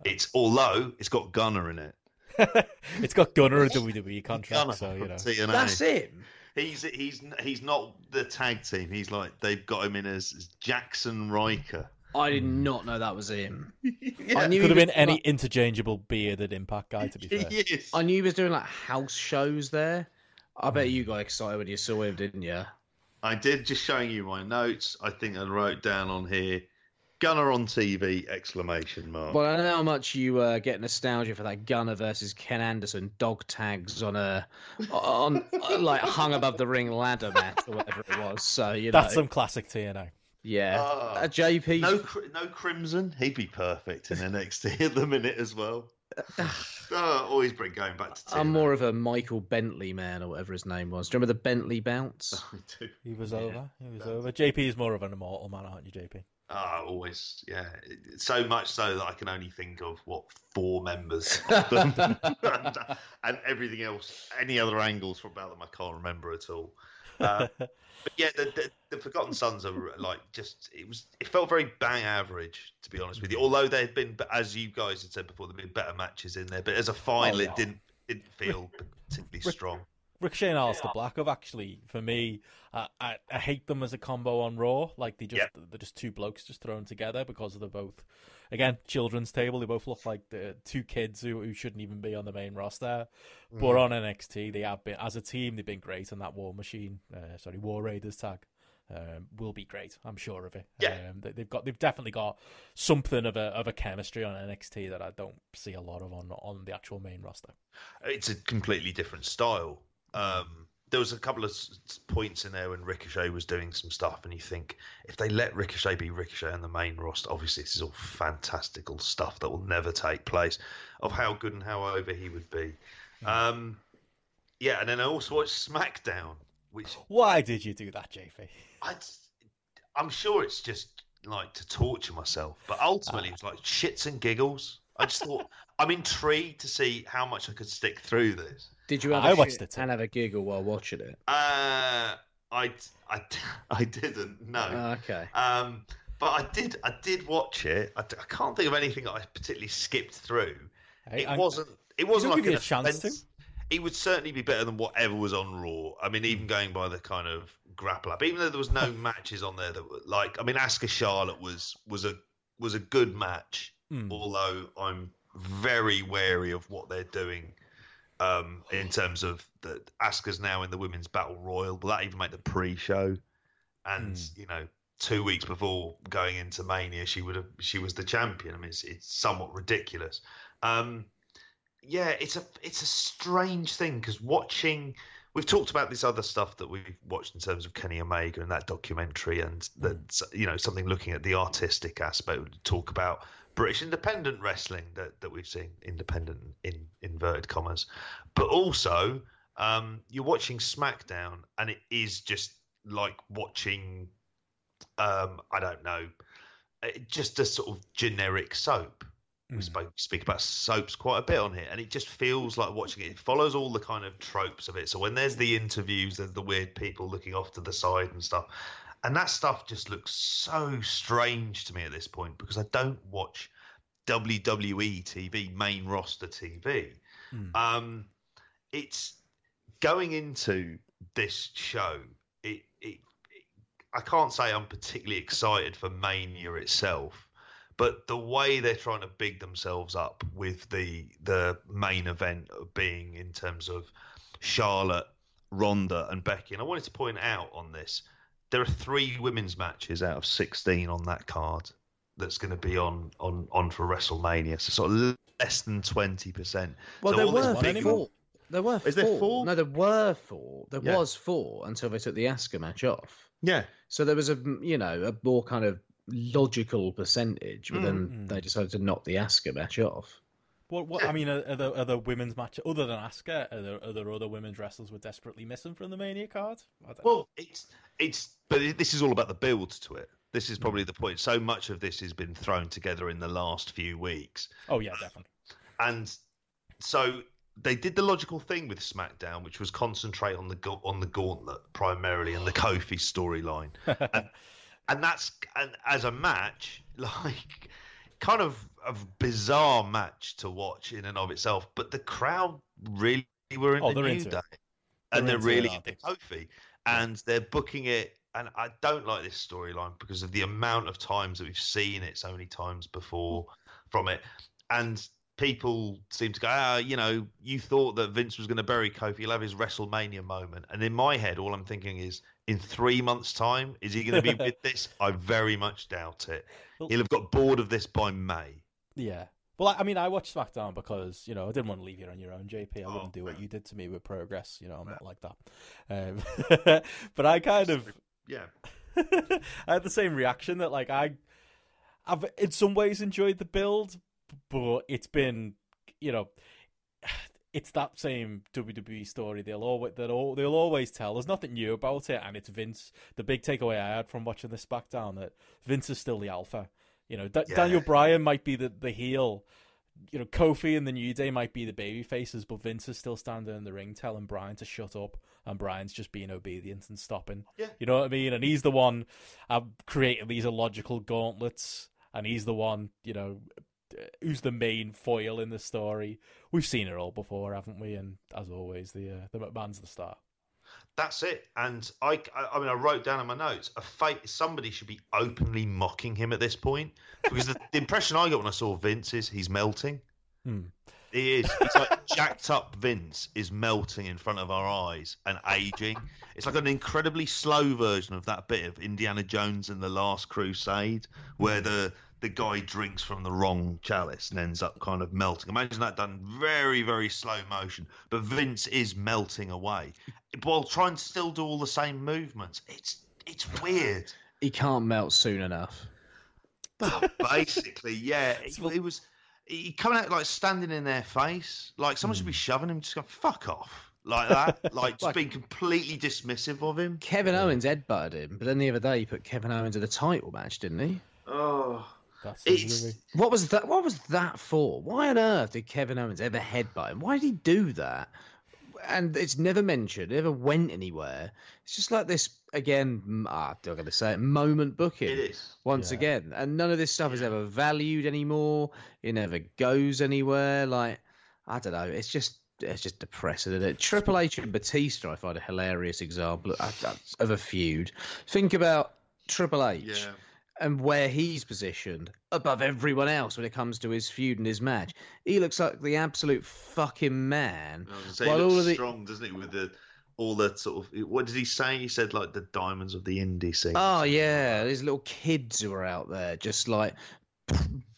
It's although it's got Gunner in it. it's got Gunner a WWE contract, Gunner so you know TNA. that's him. He's he's he's not the tag team. He's like they've got him in as, as Jaxson Ryker. I did hmm. not know that was him. yeah. I knew could have been any like... interchangeable bearded Impact guy. To be fair, yes. I knew he was doing like house shows there. I bet you got excited when you saw him, didn't you? I did. Just showing you my notes. I think I wrote down on here. Gunner on TV! Exclamation mark. Well, I know how much you uh, get nostalgia for that Gunner versus Ken Anderson dog tags on a on like hung above the ring ladder match or whatever it was. So you know that's some classic TNA. Yeah, uh, uh, JP. No, no Crimson. He'd be perfect in NXT at the minute as well. Oh, always bring going back to. I'm more of a Michael Bentley man or whatever his name was. Do you remember the Bentley bounce? he was yeah. over. He was over. JP is more of an immortal man, aren't you, JP? Ah, always, yeah. So much so that I can only think of what four members of them, and, and, everything else, any other angles from about them, I can't remember at all. Uh, but yeah, the, the, the, Forgotten Sons are like just it was it felt very bang average to be honest with you. Although there had been, as you guys had said before, there had been better matches in there. But as a final, oh, yeah. it didn't didn't feel particularly strong. Ricochet and Aleister Black have actually, for me, uh, I, I hate them as a combo on Raw. Like they just yep. they're just two blokes just thrown together because they're both, again, children's table. They both look like the two kids who, who shouldn't even be on the main roster. Mm. But on NXT, they have been as a team. They've been great, and that War Machine, uh, sorry, War Raiders tag. Um, will be great. I'm sure of it. Yeah, um, they, have got they've definitely got something of a of a chemistry on NXT that I don't see a lot of on on the actual main roster. It's a completely different style. Um, there was a couple of points in there when Ricochet was doing some stuff, and you think if they let Ricochet be Ricochet on the main roster, obviously this is all fantastical stuff that will never take place. Of how good and how over he would be. Hmm. Um, yeah, and then I also watched SmackDown. Which why did you do that, JP? I, I'm sure it's just like to torture myself, but ultimately uh, it's like shits and giggles. I just thought I'm intrigued to see how much I could stick through this. Did you? Have I watched it and have a giggle while watching it. Uh, I, I, I didn't. No. Oh, okay. Um, but I did. I did watch it. I, I can't think of anything that I particularly skipped through. Hey, it I, wasn't. It wasn't like an a chance to. It would certainly be better than whatever was on Raw. I mean, even going by the kind of GRAPPL up, even though there was no matches on there that were like. I mean, Asuka Charlotte was was a was a good match. Mm. Although I'm very wary of what they're doing um, in terms of that Asuka's now in the women's battle royal. Will that even make the pre-show? And mm. you know, two weeks before going into Mania, she would have she was the champion. I mean, it's, it's somewhat ridiculous. Um, yeah, it's a it's a strange thing because watching. We've talked about this other stuff that we've watched in terms of Kenny Omega and that documentary, and hmm. that you know something looking at the artistic aspect. To talk about British independent wrestling that, that we've seen, independent in inverted commas, but also um, you're watching SmackDown and it is just like watching, um, I don't know, just a sort of generic soap. Mm. We hmm. spoke, speak about soaps quite a bit on here, and it just feels like watching it. It follows all the kind of tropes of it. So when there's the interviews, there's the weird people looking off to the side and stuff and that stuff just looks so strange to me at this point because I don't watch WWE TV, main roster TV. Mm. Um, it's going into this show. It, it, it, I can't say I'm particularly excited for Mania itself, but the way they're trying to big themselves up with the the main event being in terms of Charlotte, Ronda, and Becky. And I wanted to point out on this there are three women's matches out of 16 on that card that's going to be on on on for WrestleMania. So sort of less than 20%. Well, so there were big... four. There were Is four. there four? No, there were four. There yeah. was four until they took the Asuka match off. Yeah. So there was a you know a more kind of logical percentage, but mm. then they decided to knock the Asuka match off. What? What? I mean, are, are there are there women's matches other than Asuka? Are there, are there other women's wrestlers we're desperately missing from the Mania card? I don't know. Well, it's it's, but it- this is all about the build to it. This is probably the point. So much of this has been thrown together in the last few weeks, Oh yeah, definitely. and so they did the logical thing with SmackDown, which was concentrate on the on the Gauntlet primarily and the Kofi storyline, and, and that's and as a match, like kind of a bizarre match to watch in and of itself. But the crowd really were into Oh, they're New it. Day, They're and they're it, really into Kofi, and they're booking it. And I don't like this storyline because of the amount of times that we've seen it so many times before from it, and people seem to go, ah, you know, you thought that Vince was going to bury Kofi, he'll have his WrestleMania moment, and in my head, all I'm thinking is, in three months' time, is he going to be with this? I very much doubt it. Well- He'll have got bored of this by May. Yeah. Well, I- mean, I watched SmackDown because you know I didn't want to leave you on your own, JP. I Oh, wouldn't do what you did to me with Progress. You know, I'm not like that. Um, but I kind of, Yeah. I had the same reaction that like I, I've in some ways enjoyed the build, but it's been, you know, it's that same WWE story. They'll always they'll, they'll always tell. There's nothing new about it, and it's Vince. The big takeaway I had from watching this back down that Vince is still the alpha. You know, Da- Yeah. Daniel Bryan might be the the heel. You know, Kofi and the New Day might be the baby faces, but Vince is still standing in the ring telling Bryan to shut up, and Bryan's just being obedient and stopping. Yeah. You know what I mean? And he's the one uh, creating these illogical gauntlets, and he's the one, you know, who's the main foil in the story. We've seen it all before, haven't we? And as always, the uh, the McMahon's the star. That's it. And I, I, mean, I wrote down in my notes a fake. Somebody should be openly mocking him at this point because the, the impression I got when I saw Vince is he's melting. Hmm. He is. It's like jacked up Vince is melting in front of our eyes and aging. It's like an incredibly slow version of that bit of Indiana Jones and the Last Crusade, where the the guy drinks from the wrong chalice and ends up kind of melting. Imagine that done very, very slow motion. But Vince is melting away while trying to still do all the same movements. It's it's weird. He can't melt soon enough. But basically, yeah, it, it was he coming out like standing in their face, like someone should be hmm. shoving him, just go fuck off, like that, like just Like- being completely dismissive of him. Kevin Owens headbutted him, but then the other day he put Kevin Owens in a title match, didn't he? Oh, That's It's- really- What was that? What was that for? Why on earth did Kevin Owens ever headbutt him? Why did he do that? And it's never mentioned. It never went anywhere. It's just like this again. Ah, I'm going to say it. Moment booking. it is. once Yeah. again. And none of this stuff is ever valued anymore. It never goes anywhere. Like I don't know. It's just it's just depressing. Isn't it? Triple H and Batista, I find a hilarious example of, of a feud. Think about Triple H Yeah. And where he's positioned above everyone else when it comes to his feud and his match. He looks like the absolute fucking man. I was gonna say, he all looks of the- strong, doesn't he? With the all the sort of what did he say? He said like the diamonds of the indie scene. Oh yeah, these little kids who are out there just like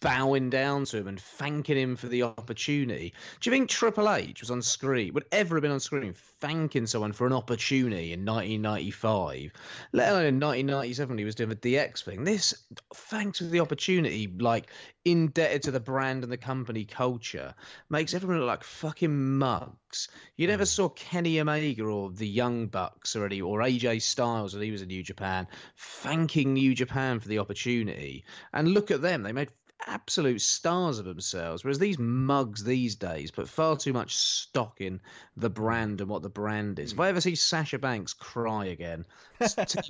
bowing down to him and thanking him for the opportunity. Do you think Triple H was on screen, would ever have been on screen thanking someone for an opportunity in 1995, let alone in 1997 when he was doing the DX thing? This, thanks for the opportunity, like indebted to the brand and the company culture, makes everyone look like fucking mugs. You never mm. saw Kenny Omega or the Young Bucks or any or AJ Styles when he was in New Japan thanking New Japan for the opportunity. And look at them, they made absolute stars of themselves. Whereas these mugs these days put far too much stock in the brand and what the brand is. If I hmm. ever see Sasha Banks cry again,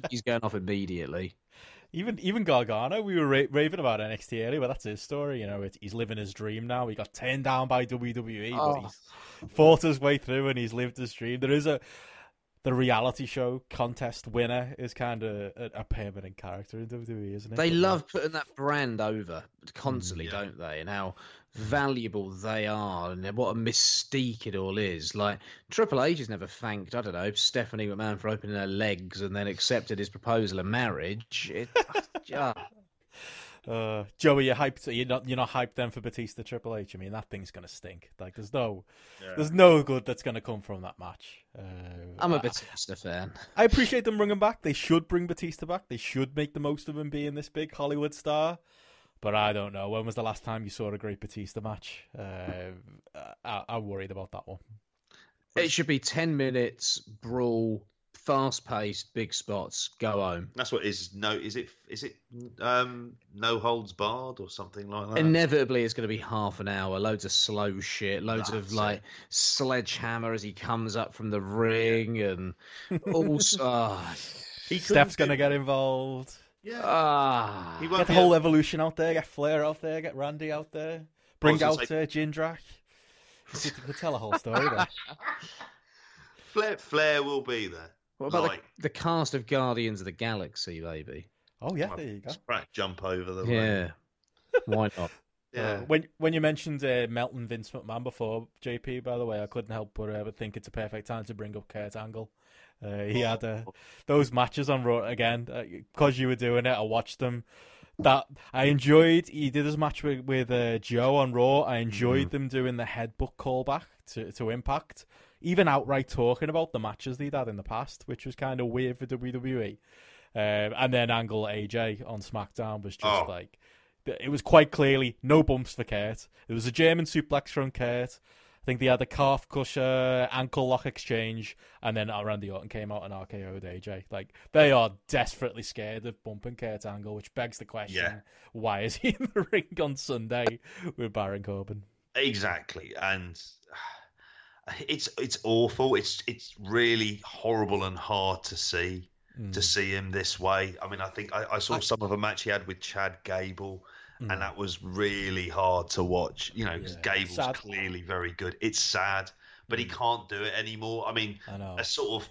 he's going off immediately. Even even Gargano, we were ra- raving about NXT earlier, but that's his story. You know, it, he's living his dream now. He got turned down by WWE, but Oh. he's fought his way through and he's lived his dream. There is a the reality show contest winner is kind of a, a permanent character in WWE, isn't it? They But, love putting that brand over constantly, mm, yeah. don't they? And how mm. valuable they are, and what a mystique it all is. Like Triple H has never thanked, I don't know, Stephanie McMahon for opening her legs and then accepted his proposal of marriage. It, Uh, Joey, you're hyped. You're not. You're not hyped then for Batista Triple H. I mean, that thing's gonna stink. Like, there's no, there's no good that's gonna come from that match. Uh, I'm a Batista fan. I appreciate them bringing back. They should bring Batista back. They should make the most of him being this big Hollywood star. But I don't know. When was the last time you saw a great Batista match? Uh, I, I'm worried about that one. It should be 10 minutes, brawl, fast paced, big spots, go home. That's what is no. Is it? Is it? Um, no holds barred or something like that. Inevitably, it's going to be half an hour. Loads of slow shit. Loads That's of like sledgehammer as he comes up from the ring, and all. s- ah, He couldn't Steph's gonna get involved. Yeah. ah. He won't Get the whole able- evolution out there. Get Flair out there. Get Randy out there. Bring out say- uh, Jindrak. You could tell a whole story there. Flair, Flair will be there. What about like- the, the cast of Guardians of the Galaxy, baby? Oh yeah, there you go. Right, jump over the ring. Yeah. Why not? Yeah. Uh, when when you mentioned uh, Melton Vince McMahon before, JP, by the way, I couldn't help but, uh, but think it's a perfect time to bring up Kurt Angle. Uh, he had uh, those matches on Raw again because you were doing it. I watched them. That I enjoyed. He did his match with with uh, Joe on Raw. I enjoyed them doing the headbutt callback to to Impact, even outright talking about the matches they'd had in the past, which was kind of weird for WWE. Um, and then Angle AJ on SmackDown was just Oh. like it was quite clearly no bumps for Kurt. It was a German suplex from Kurt. I think they had a calf crusher, ankle lock exchange, and then Randy Orton came out and RKO'd AJ. Like they are desperately scared of bumping Kurt Angle, which begs the question: Yeah. Why is he in the ring on Sunday with Baron Corbin? Exactly, and it's it's awful. It's it's really horrible and hard to see Mm. to see him this way. I mean, I think I, I saw I- some of a match he had with Chad Gable, Mm. and that was really hard to watch. You know, 'cause Yeah, Gable's sad. clearly very good. It's sad, but he Mm. can't do it anymore. I mean, I know. a sort of,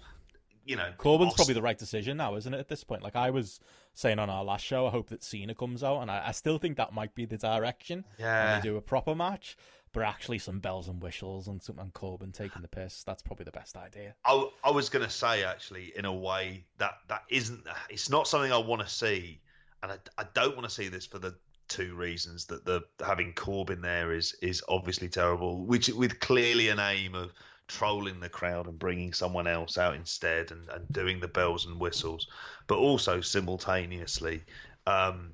you know, Corbin's Austin- probably the right decision now, isn't it? At this point, like I was saying on our last show, I hope that Cena comes out, and I, I still think that might be the direction. yeah. and they do a proper match, but actually some bells and whistles and something Corbin taking the piss. That's probably the best idea. I, I was going to say actually, in a way that that isn't. It's not something I want to see, and I, I don't want to see this for the two reasons that the having Corbin there is is obviously terrible, which with clearly an aim of trolling the crowd and bringing someone else out instead and, and doing the bells and whistles, but also simultaneously um,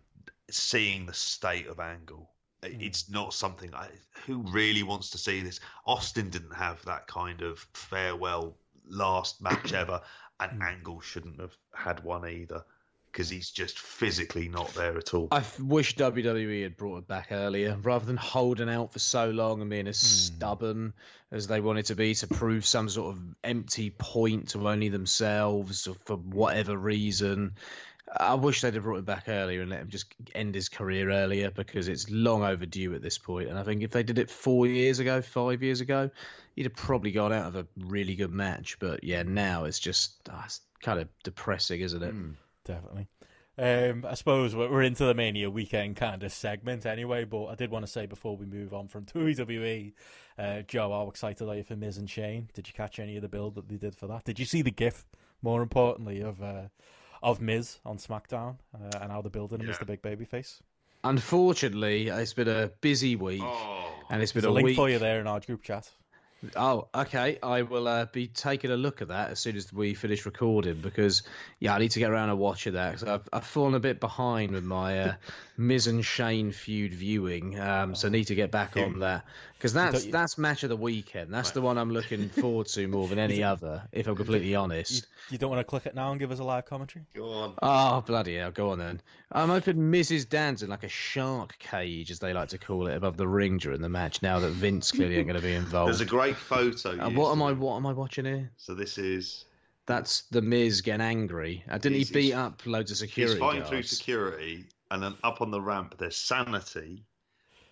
seeing the state of Angle. Hmm. It's not something I, who really wants to see this. Austin didn't have that kind of farewell last match ever, and Hmm. Angle shouldn't have had one either because he's just physically not there at all. I f- wish WWE had brought it back earlier rather than holding out for so long and being as Hmm. stubborn as they wanted to be to prove some sort of empty point to only themselves or for whatever reason. I wish they'd have brought it back earlier and let him just end his career earlier because it's long overdue at this point. And I think if they did it four years ago, five years ago, he'd have probably gone out of a really good match. But yeah, now it's just ah, it's kind of depressing, isn't it? Mm. Definitely. Um, I suppose we're we're into the Mania weekend kind of segment anyway, but I did want to say before we move on from WWE, uh, Joe, how excited are you for Miz and Shane? Did you catch any of the build that they did for that? Did you see the GIF, more importantly, of uh, of Miz on SmackDown uh, and how they're building him as the big baby face? Unfortunately, it's been a busy week. Oh, And it's been a a link week. for you there in our group chat. Oh, okay. I will uh, be taking a look at that as soon as we finish recording because, yeah, I need to get around and watch it. that because I've, I've fallen a bit behind with my uh, Miz and Shane feud viewing. Um, so I need to get back on that because that's Don't you- that's match of the weekend. That's the one I'm looking forward to more than any other, if I'm completely honest. you don't want to click it now and give us a live commentary? go on. Oh, bloody hell. Go on then. I'm hoping Mrs. Dan's in like a shark cage, as they like to call it, above the ring during the match now that Vince clearly ain't going to be involved. There's a great photo. Uh, used what am I? What am I watching here? So this is That's the Miz getting angry. Uh, didn't He's- he beat up loads of security he's fighting through security, and then up on the ramp there's Sanity,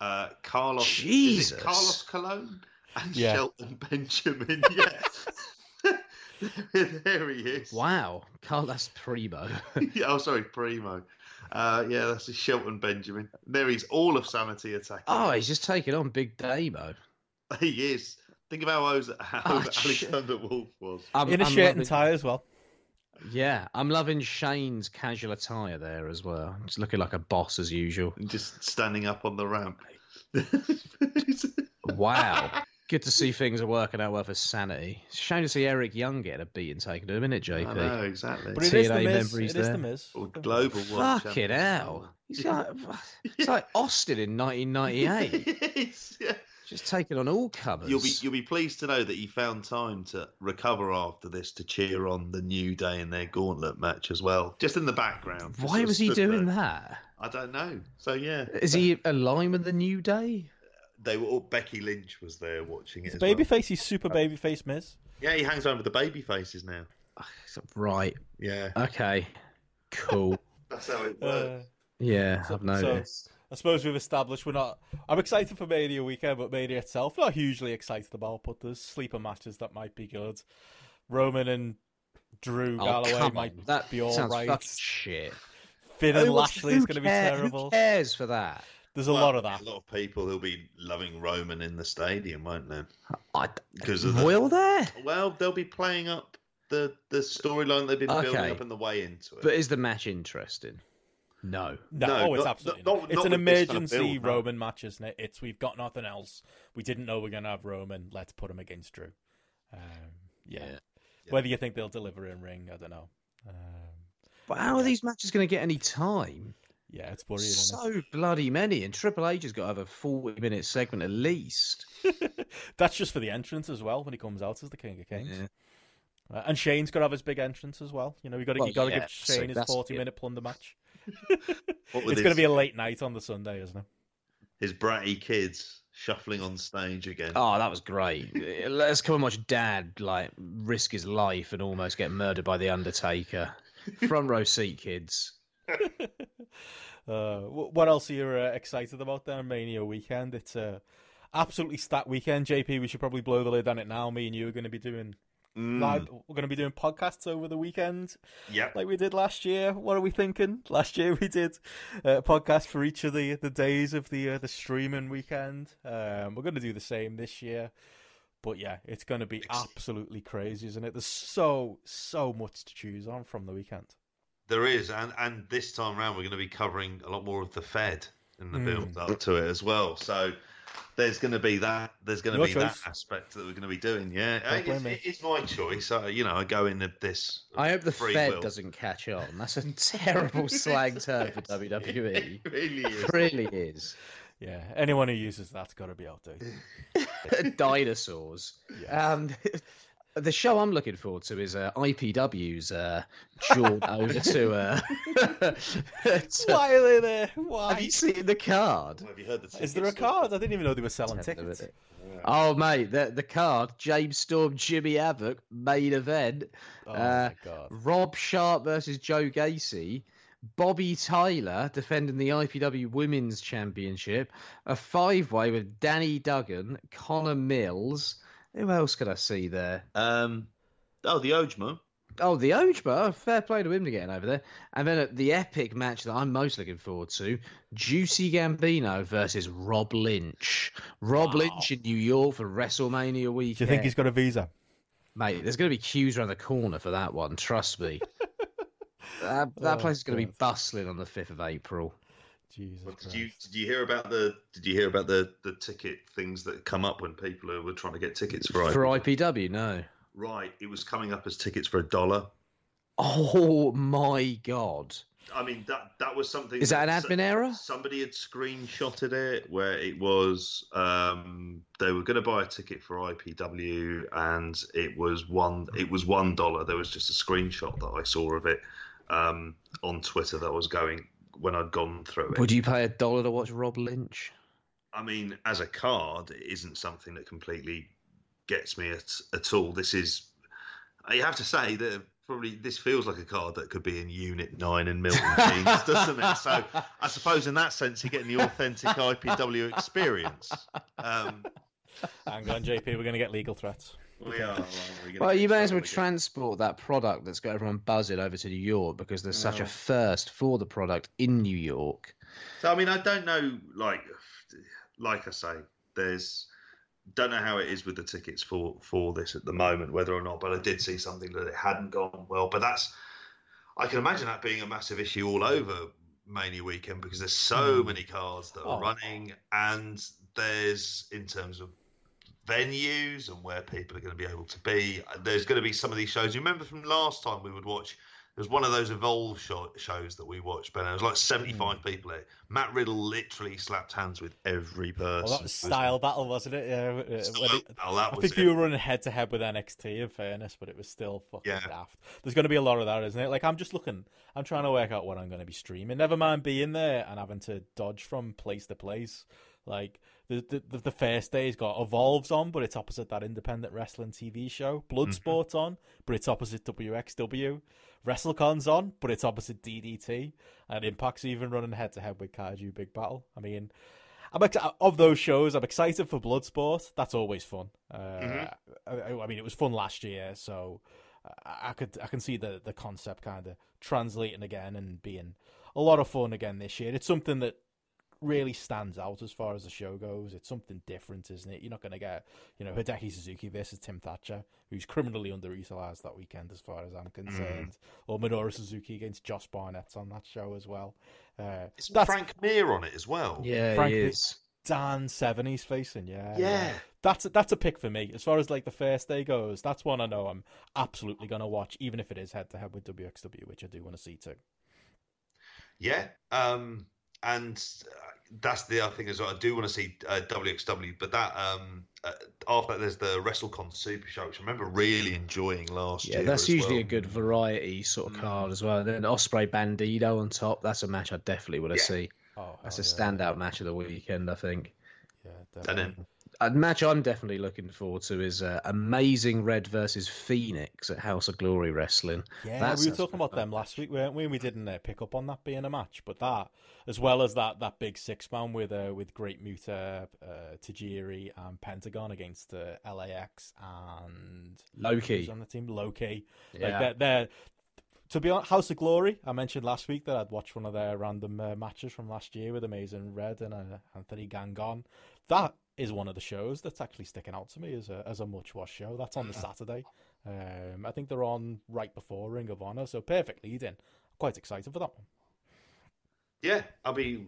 uh, Carlos, is it Jesus. Carlos Colon, and Yeah. Shelton Benjamin. Yeah, there he is. Wow, Carl, that's primo. yeah, oh, sorry, Primo. Uh, yeah, that's a Shelton Benjamin. There he's all of Sanity attacking. oh, he's just taking on Big Damo. he is. Think of how, Oz- how Oh, shit. Alexander Wolf was. I'm, In a I'm shirt loving- and tie as well. Yeah, I'm loving Shane's casual attire there as well. Just looking like a boss as usual. Just standing up on the ramp. Wow. Good to see things are working out well for sanity. It's a shame to see Eric Young get a beating taken to him, isn't it, JP? I know exactly. But it is the TNA Miz. memories It is there. the Miz. Or global world Fucking champion. hell. He's like, it's like Austin in 1998. It's- yeah. Just taking on all comers. You'll be you'll be pleased to know that he found time to recover after this to cheer on the New Day in their gauntlet match as well, just in the background. Why was he doing there. that? I don't know. So yeah, Is he aligned with the New Day? they were all, Becky Lynch was there watching it. He's as well. babyface. He's super babyface Miz. Yeah, he hangs around with the baby faces now. Right. Yeah, Okay. Cool. that's how it Uh, works. yeah, So- I've noticed. I suppose we've established we're not. I'm excited for Mania weekend, but Mania itself not hugely excited about. But there's sleeper matches that might be good. Roman and Drew Oh, Galloway come might on. That be all right. sounds right. fucking shit. Finn and Who wants- Lashley's who going to be terrible. Who cares for that? There's a Well, lot of that. A lot of people who'll be loving Roman in the stadium, won't they? Because of the Will there? well, they'll be playing up the the storyline they've been building up and the way into it. But is the match interesting? No. No, No, oh, it's not- absolutely not- not. It's not an with this kind of emergency build, no. Roman match, isn't it? It's we've got nothing else. We didn't know we are going to have Roman. Let's put him against Drew. Um, yeah. Yeah. Whether you think they'll deliver in ring, I don't know. Um, But how are these matches going to get any time? yeah, it's worrying. isn't So bloody many, and Triple H has got to have a forty-minute segment at least. That's just for the entrance as well when he comes out as the King of Kings. Yeah. Uh, and Shane's got to have his big entrance as well. You know, you got to Well, you got to yeah, give so Shane his forty-minute plunder match. What with It's going to be a late night on the Sunday, isn't it? his bratty kids shuffling on stage again. Oh, that was great. Let's come and watch Dad like risk his life and almost get murdered by the Undertaker. Front row seat, kids. Uh, what else are you uh, excited about there, Mania weekend? It's a absolutely stacked weekend. JP, we should probably blow the lid on it now. Me and you are going to be doing Mm, live. We're going to be doing podcasts over the weekend, Yep. like we did last year. What are we thinking? Last year we did uh, a podcast for each of the the days of the uh, the streaming weekend. Um, we're going to do the same this year. But yeah, it's going to be absolutely crazy, isn't it? There's so so much to choose on from the weekend. There is, and and this time around we're going to be covering a lot more of the Fed in the Mm. build up to it as well. So there's going to be that. There's going to be choice. that aspect that we're going to be doing. Yeah, it's, it's my choice. Uh, you know, I go in at this. I hope the free Fed will. doesn't catch on. That's a terrible slang term for WWE. It really is. It really is. Yeah, anyone who uses that's got to be outdated. Dinosaurs. Yeah. Um, the show I'm looking forward to is uh, IPW's uh, jaunt over to. Uh, to- Why are they there? Why? Have you seen the card? Have you heard the Is there a card? I didn't even know they were selling tickets. it. Oh mate, the the card: James Storm, Jimmy Havoc, main event. Oh Uh, my god! Rob Sharp versus Joe Gacy. Bobby Tyler defending the IPW Women's Championship. A five way with Danny Duggan, Connor Mills. Who else could I see there? Um, oh, the Ojmo. Oh, the Ojmo. Fair play to him to getting over there. And then at the epic match that I'm most looking forward to Juicy Gambino versus Rob Lynch. Rob Wow. Lynch in New York for WrestleMania weekend. Do you think he's got a visa? Mate, there's going to be queues around the corner for that one. Trust me. that that Oh, place is going to be bustling on the 5th of April. Jesus Well, Christ. did you did you hear about the did you hear about the the ticket things that come up when people who were trying to get tickets for For IPW, no. Right, it was coming up as tickets for a dollar. Oh my god. I mean that that was something. Is that an so- admin error? Somebody had screenshotted it where it was um, they were going to buy a ticket for IPW and it was one it was one dollar. There was just a screenshot that I saw of it um, on Twitter that was going when I'd gone through it. Would you pay a dollar to watch Rob Lynch? I mean, as a card, it isn't something that completely gets me at, at all. This is, you have to say that probably this feels like a card that could be in Unit 9 in Milton Keynes, doesn't it? So I suppose in that sense, you're getting the authentic IPW experience. Um, Hang on, JP. We're going to get legal threats. We are. we're Well, you may as well transport that product that's got everyone buzzing over to New York because there's such a thirst for the product in New York. So I mean, I don't know. Like, like I say, there's don't know how it is with the tickets for for this at the moment, whether or not. But I did see something that it hadn't gone well. But that's I can imagine that being a massive issue all over Mania weekend because there's so Hmm. many cars that are Oh. running, and there's in terms of venues and where people are going to be able to be. There's going to be some of these shows. You remember from last time we would watch it was one of those Evolve show, shows that we watched, Ben. It was like 75 mm. people there. Matt Riddle literally slapped hands with every person. Well, that was style battle, wasn't it? Yeah. Uh, style battle, I think it. you were running head to head with NXT, in fairness, but it was still fucking yeah. daft. There's going to be a lot of that, isn't it? Like, I'm just looking, I'm trying to work out what I'm going to be streaming. Never mind being there and having to dodge from place to place. Like, the, the the first day's got Evolves on, but it's opposite that independent wrestling TV show. Bloodsport's mm-hmm. on, but it's opposite WXW. WrestleCon's on, but it's opposite DDT, and Impact's even running head to head with Kaiju Big Battle. I mean, I'm ex- of those shows. I'm excited for Bloodsport. That's always fun. Uh, mm-hmm. I, I, mean, it was fun last year, so I, I could I can see the the concept kind of translating again and being a lot of fun again this year. It's something that really stands out as far as the show goes. It's something different, isn't it? You're not going to get, you know, Hideki Suzuki versus Tim Thatcher, who's criminally underutilized that weekend, as far as I'm concerned, mm. or Minoru Suzuki against Josh Barnett on that show as well. Uh, is Frank Mir on it as well? Yeah, Frank he is. Dan Severn he's facing, yeah, yeah. Yeah. That's a, that's a pick for me as far as like the first day goes. That's one I know I'm absolutely gonna watch, even if it is head to head with WXW, which I do want to see too. Yeah, um, and that's the other thing as well. I do want to see uh, WXW, but that um, uh, after that, there's the WrestleCon Super Show, which I remember really enjoying last yeah, year. Yeah, that's usually well. a good variety sort of mm. card as well. And then Ospreay Bandido on top. That's a match I definitely want to yeah. see. Oh, that's a standout match of the weekend, I think. Yeah, definitely. And then a match I'm definitely looking forward to is uh, Amazing Red versus Phoenix at House of Glory Wrestling. Yeah, That's we were talking about them last week, weren't we? We didn't uh, pick up on that being a match, but that as well as that that big six man with uh, with Great Muta, uh, Tajiri, and Pentagon against uh, LAX and Low Ki on the team. Low Ki, yeah. like they're, they're to be honest, House of Glory, I mentioned last week that I'd watched one of their random uh, matches from last year with Amazing Red and uh, Anthony Gangone. That is one of the shows that's actually sticking out to me as a as a much watched show. That's on the Saturday. Um, I think they're on right before Ring of Honor, so perfect lead in. Quite excited for that one. Yeah, I'll be,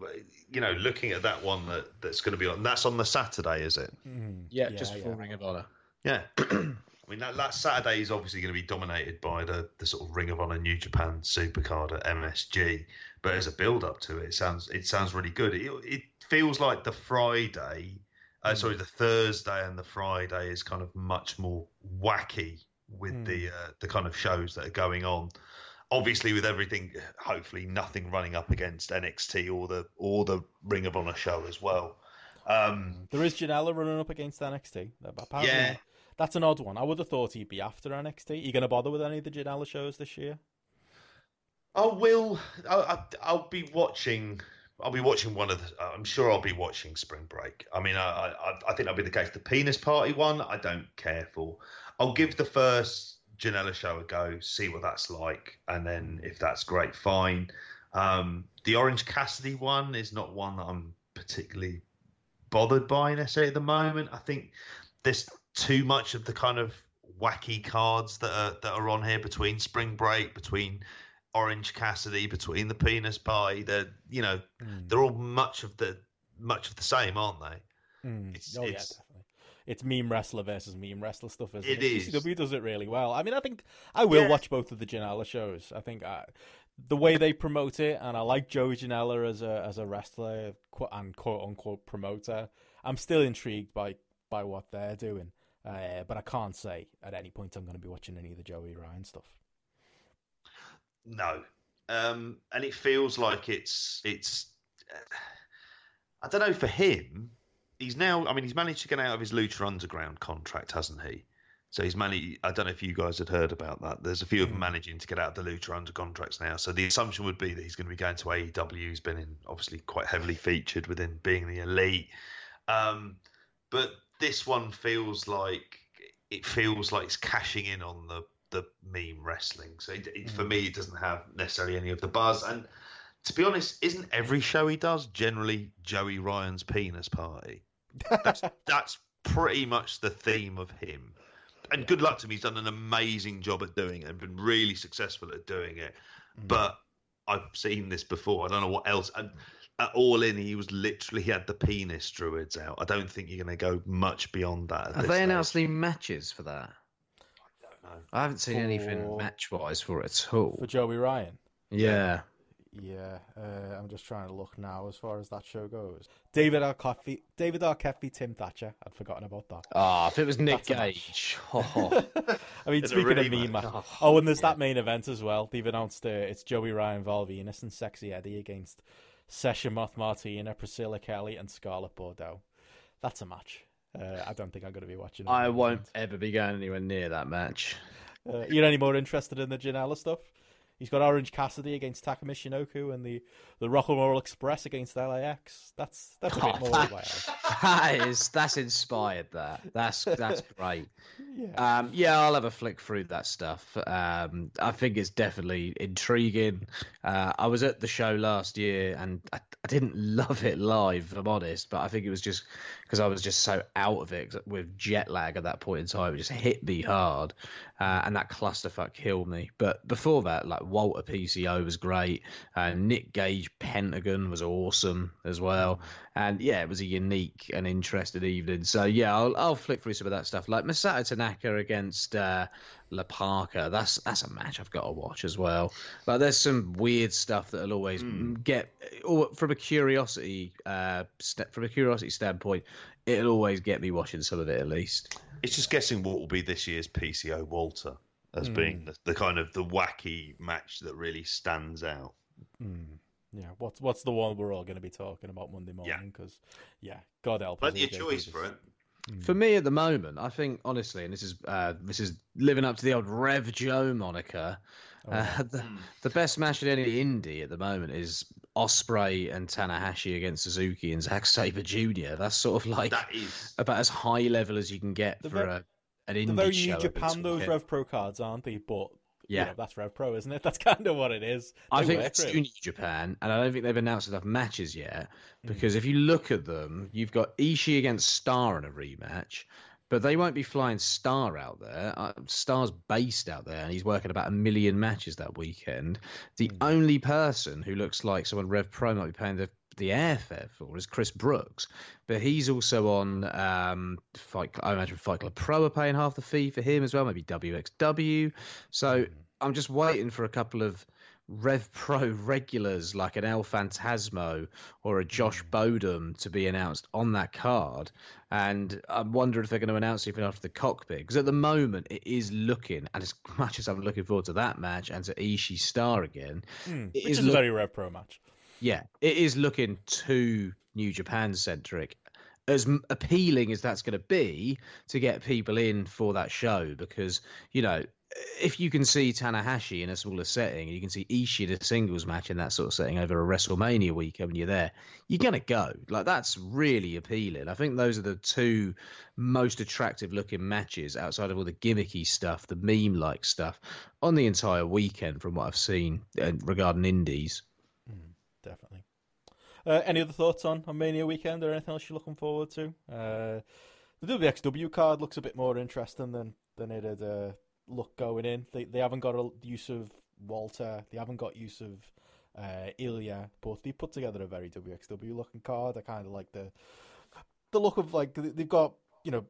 you know, looking at that one that, that's going to be on. That's on the Saturday, is it? Mm, yeah, yeah, just before yeah. Ring of Honor. Yeah. I mean, that, that Saturday is obviously going to be dominated by the, the sort of Ring of Honor New Japan Supercard at MSG, but as a build up to it, it sounds it sounds really good. It, it feels like the Friday uh, sorry, the Thursday and the Friday is kind of much more wacky with mm. the uh, the kind of shows that are going on. Obviously, with everything, hopefully nothing running up against NXT or the or the Ring of Honor show as well. Um, there is Janela running up against NXT. Apparently, yeah, that's an odd one. I would have thought he'd be after NXT. Are you going to bother with any of the Janela shows this year? I will. I'll, I'll be watching I'll be watching one of the. I'm sure I'll be watching Spring Break. I mean, I, I, I think that'll be the case. The Penis Party one, I don't care for. I'll give the first Janela show a go, see what that's like, and then if that's great, fine. Um, the Orange Cassidy one is not one that I'm particularly bothered by necessarily at the moment. I think there's too much of the kind of wacky cards that are that are on here between Spring Break, between Orange Cassidy, between the penis pie. They're you know mm. they're all much of the much of the same, aren't they? Mm. It's, oh it's, yeah, definitely. It's meme wrestler versus meme wrestler stuff, isn't it? It is. GCW does it really well. I mean, I think I will yeah. watch both of the Janela shows. I think I, uh, the way they promote it, and I like Joey Janela as a as a wrestler and quote unquote promoter. I'm still intrigued by by what they're doing, uh, but I can't say at any point I'm going to be watching any of the Joey Ryan stuff. No, um, and it feels like it's it's. I don't know for him. He's now. I mean, he's managed to get out of his Lucha Underground contract, hasn't he? So he's managed. I don't know if you guys had heard about that. There's a few of them hmm. managing to get out of the Lucha under contracts now. So the assumption would be that he's going to be going to AEW. He's been in obviously quite heavily featured within being the elite. Um, but this one feels like it feels like it's cashing in on the the meme wrestling. So it, it, for mm. me, it doesn't have necessarily any of the buzz. And to be honest, isn't every show he does generally Joey Ryan's penis party? That's, that's pretty much the theme of him. And good luck to him. He's done an amazing job at doing it and been really successful at doing it. Mm. But I've seen this before. I don't know what else. And at All In, he was literally he had the penis druids out. I don't think you're going to go much beyond that. Have they announced any matches for that? I haven't seen anything match wise for it at all. For Joey Ryan. Yeah. Yeah, uh, I'm just trying to look now as far as that show goes. David Arquette, David Arquette, Tim Thatcher. I'd forgotten about that. Ah, if it was Nick That's. Gage. Oh. I mean, Is speaking really, of meme match. Oh, Oh, and there's yeah. that main event as well. They've announced uh, it's Joey Ryan, Val Venis, and Sexy Eddie against Session Moth Martina, Priscilla Kelly, and Scarlett Bordeaux. That's a match. Uh, I don't think I'm going to be watching. I won't ever be going anywhere near that match. Uh, you're any more interested in the Janela stuff? He's got Orange Cassidy against Takumi Shinoku and the, the Rock and Roll Express against LAX. That's that's a bit more that- that is that's inspired. That that's that's great. yeah. Um, yeah, I'll have a flick through that stuff. Um, I think it's definitely intriguing. Uh, I was at the show last year and I, I didn't love it live, if I'm honest, but I think it was just because I was just so out of it with jet lag at that point in time. It just hit me hard, uh, and that clusterfuck killed me. But before that, like Walter PCO was great, uh, Nick Gage Pentagon was awesome as well, and yeah, it was a unique and interesting evening. So yeah, I'll, I'll flick through some of that stuff, like Masato Tanaka against uh, La Parka. That's that's a match I've got to watch as well. Like there's some weird stuff that'll always get, or from a curiosity, uh, st- from a curiosity standpoint, it'll always get me watching some of it at least. It's just guessing what will be this year's PCO Walter as being the, the kind of the wacky match that really stands out. Mm, yeah. What's what's the one we're all going to be talking about Monday Yeah. morning? Because yeah, God help us. Plenty of AJ choice for it. For me at the moment, I think honestly, and this is uh, this is living up to the old Rev Joe moniker. Uh, the, the best match in any indie at the moment is Ospreay and Tanahashi against Suzuki and Zack Sabre Jr. That's sort of like That is about as high level as you can get for ver- a, an indie very. New Japan, those. Rev Pro cards, aren't they? But you Yeah. know, that's Rev Pro, isn't it? That's kind of what it is. I think that's New Japan, and I don't think they've announced enough matches yet. Hmm. Because if you look at them, you've got Ishii against Starr in a rematch, but they won't be flying Starr out there. Uh, Starr's based out there, and he's working about a million matches that weekend. The Hmm. only person who looks like someone Rev Pro might be paying the the airfare for is Chris Brooks, but he's also on um, Fight. I imagine Fight Club Pro are paying half the fee for him as well. Maybe WXW. So Hmm. I'm just waiting for a couple of Rev Pro regulars like an El Phantasmo or a Josh Bodom to be announced on that card. And I'm wondering if they're going to announce even after the cockpit. Because at the moment, it is looking, and as much as I'm looking forward to that match and to Ishii Starr again, Hmm, it Which is is a look- very Rev Pro match. Yeah, it is looking too New Japan centric. As appealing as that's going to be to get people in for that show, because you know, if you can see Tanahashi in a smaller setting, and you can see Ishii in a singles match in that sort of setting over a WrestleMania weekend when you're there, you're gonna go. Like that's really appealing. I think those are the two most attractive looking matches outside of all the gimmicky stuff, the meme like stuff on the entire weekend from what I've seen regarding indies. Definitely. Uh, any other thoughts on, on Mania weekend or anything else you're looking forward to? Uh, the WXW card looks a bit more interesting than than it had uh, looked going in. They they haven't got a use of Walter. They haven't got use of uh, Ilya, but they put together a very WXW looking card. I kind of like the the look of like they've got you know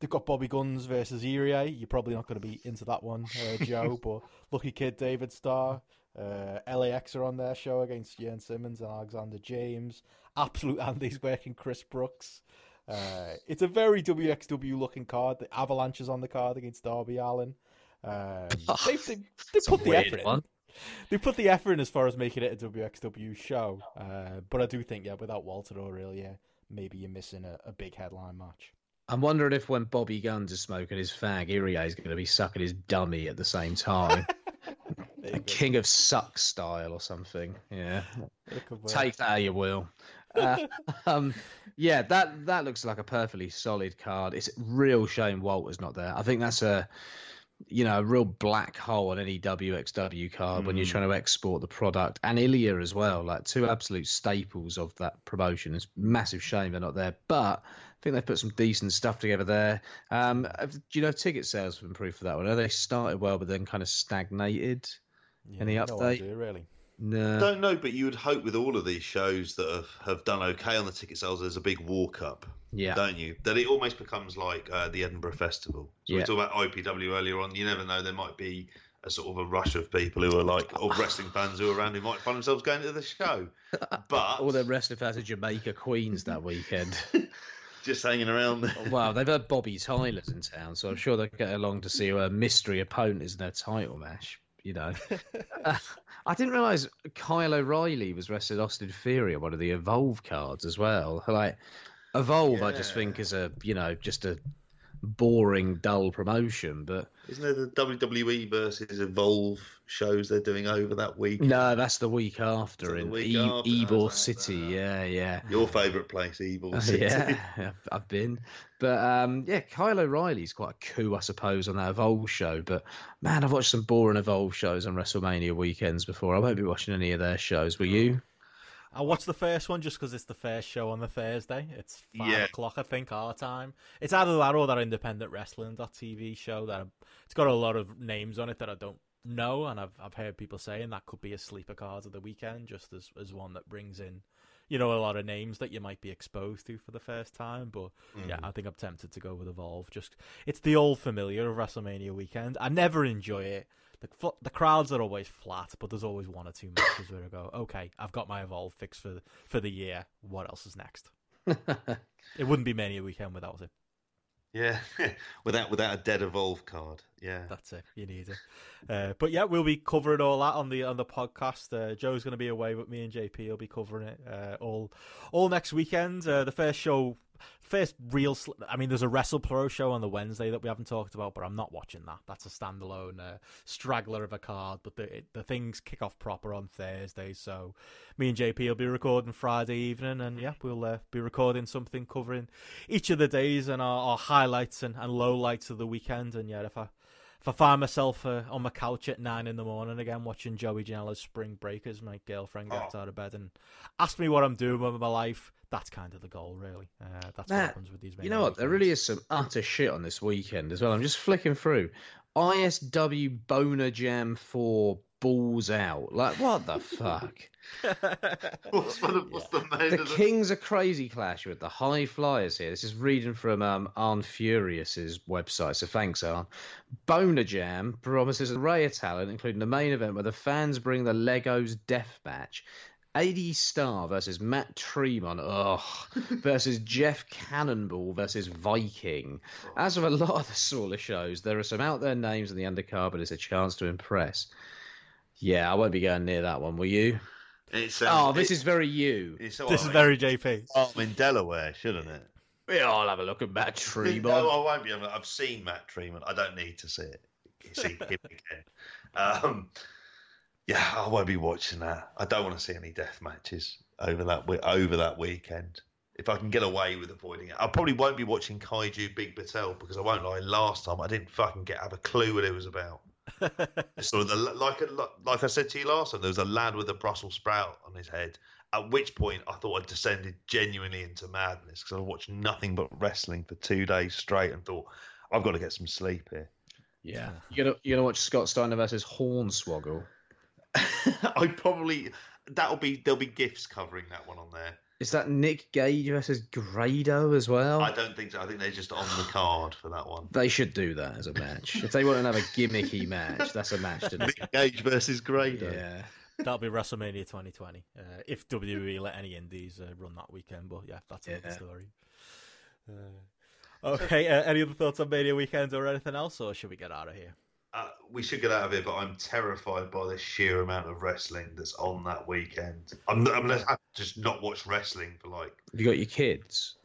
they've got Bobby Gunns versus Irie. You're probably not going to be into that one, uh, Joe. but Lucky Kid, David Starr, uh, LAX are on their show against Jern Simmons and Alexander James. Absolute Andy's working Chris Brooks. Uh, it's a very WXW looking card. The Avalanche is on the card against Darby Allin. Um, they, they, they put the weird effort in. They put the effort in as far as making it a WXW show. Uh, but I do think, yeah, without Walter or Ilya, maybe you're missing a, a big headline match. I'm wondering if when Bobby Gunns is smoking his fag, Irie is going to be sucking his dummy at the same time. A. King of Suck style or something. Yeah. It could work. Take that how you will. Uh, um, yeah, that that looks like a perfectly solid card. It's a real shame Walter's not there. I think that's a you know a real black hole on any WXW card when you're trying to export the product and Ilya as well. Like two absolute staples of that promotion. It's a massive shame they're not there, but. I think they've put some decent stuff together there. Um, do you know ticket sales have improved for that one? Are they started well but then kind of stagnated? Yeah, Any no update? idea, really. No. Don't know, but you would hope with all of these shows that have, have done okay on the ticket sales, there's a big walk up, Yeah. don't you? That it almost becomes like uh, the Edinburgh Festival. So we Yeah. talked about IPW earlier on. You never know, there might be a sort of a rush of people who are like, or wrestling fans who are around who might find themselves going to the show. But All the wrestling fans of Jamaica Queens that weekend. just hanging around. wow, they've had Bobby Tyler's in town, so I'm sure they'll get along to see who a mystery opponent is in their title match. You know, Uh, I didn't realise Kyle O'Reilly was wrestling Austin Theory on one of the Evolve cards as well. Like Evolve, I just think is a you know just a boring, dull promotion. But Isn't there the WWE versus Evolve shows they're doing over that week? no, that's the week after Is it the in week e- after? Ybor City. right. Yeah, yeah. Your favourite place, Uh, City. yeah, I've been. But um, yeah, Kyle O'Reilly's quite a coup, I suppose, on that Evolve show. But man, I've watched some boring Evolve shows on WrestleMania weekends before. I won't be watching any of their shows. Will you? I watched the first one just because it's the first show on the Thursday. It's five Yeah. o'clock, I think, our time. It's either that or that independent wrestling TV show that it's got a lot of names on it that I don't know, and I've I've heard people saying that could be a sleeper card of the weekend, just as as one that brings in, you know, a lot of names that you might be exposed to for the first time. But yeah, Mm. I think I'm tempted to go with Evolve. Just it's the old familiar of WrestleMania weekend. I never enjoy it. The, fl- the crowds are always flat, but there's always one or two matches where I go, okay, I've got my Evolve fix for for the year. What else is next? It wouldn't be Mania weekend without it. Yeah, without without a dead Evolve card. Yeah. That's it. You need it. Uh, but yeah, we'll be covering all that on the on the podcast. Uh, Joe's going to be away, but me and JP will be covering it uh, all all next weekend. Uh, the first show, first real. Sl- I mean, there's a Wrestle Pro show on the Wednesday that we haven't talked about, but I'm not watching that. That's a standalone uh, straggler of a card. But the the things kick off proper on Thursday, so me and JP will be recording Friday evening, and yeah, we'll uh, be recording something covering each of the days and our, our highlights and, and lowlights of the weekend. And yeah, if I if I find myself uh, on my couch at nine in the morning again watching Joey Janela's Spring Breakers, my girlfriend gets Oh. out of bed and asks me what I'm doing with my life. That's kind of the goal, really. Uh, that's what happens with these. You know what? There really is some utter shit on this weekend as well. I'm just flicking through. ISW Boner Jam 4 Balls Out. Like, what the fuck? What's the, what's the The of the- Kings are crazy clash with the High Flyers here. This is reading from um, Arn Furious's website, so thanks, Arn. Boner Jam promises an array of talent, including the main event where the fans bring the Legos death match. AD Star versus Matt Tremont, ugh, versus Jeff Cannonball versus Viking. As with a lot of the smaller shows, there are some out there names in the undercard, but it's a chance to impress. Yeah, I won't be going near that one, will you? It Oh, this it- is very you. It's This is very JP. Oh, in Delaware, shouldn't it? Yeah, I'll have a look at Matt Tremont. No, I won't be. I've seen Matt Tremont. I don't need to see it. See him again. Um, yeah, I won't be watching that. I don't want to see any death matches over that over that weekend. If I can get away with avoiding it, I probably won't be watching Kaiju Big Battel because I won't lie. Last time I didn't fucking get have a clue what it was about. sort of the, like like I said to you last time, there was a lad with a Brussels sprout on his head. At which point, I thought I'd descended genuinely into madness because I watched nothing but wrestling for two days straight and thought I've got to get some sleep here. Yeah, you gonna you gonna watch Scott Steiner versus Hornswoggle? I probably that'll be there'll be gifts covering that one on there. Is that Nick Gage versus Grado as well? I don't think so. I think they're just on the card for that one. They should do that as a match. if they want to have a gimmicky match, that's a match to do. Nick Gage versus Grado. Yeah. That'll be WrestleMania 2020. Uh, if WWE let any indies uh, run that weekend, but yeah, that's another Yeah. story. Uh, okay, uh, any other thoughts on Mania weekend or anything else, or should we get out of here? Uh, we should get out of here, but I'm terrified by the sheer amount of wrestling that's on that weekend. I'm, I'm gonna have to just not watch wrestling for like Have you got your kids?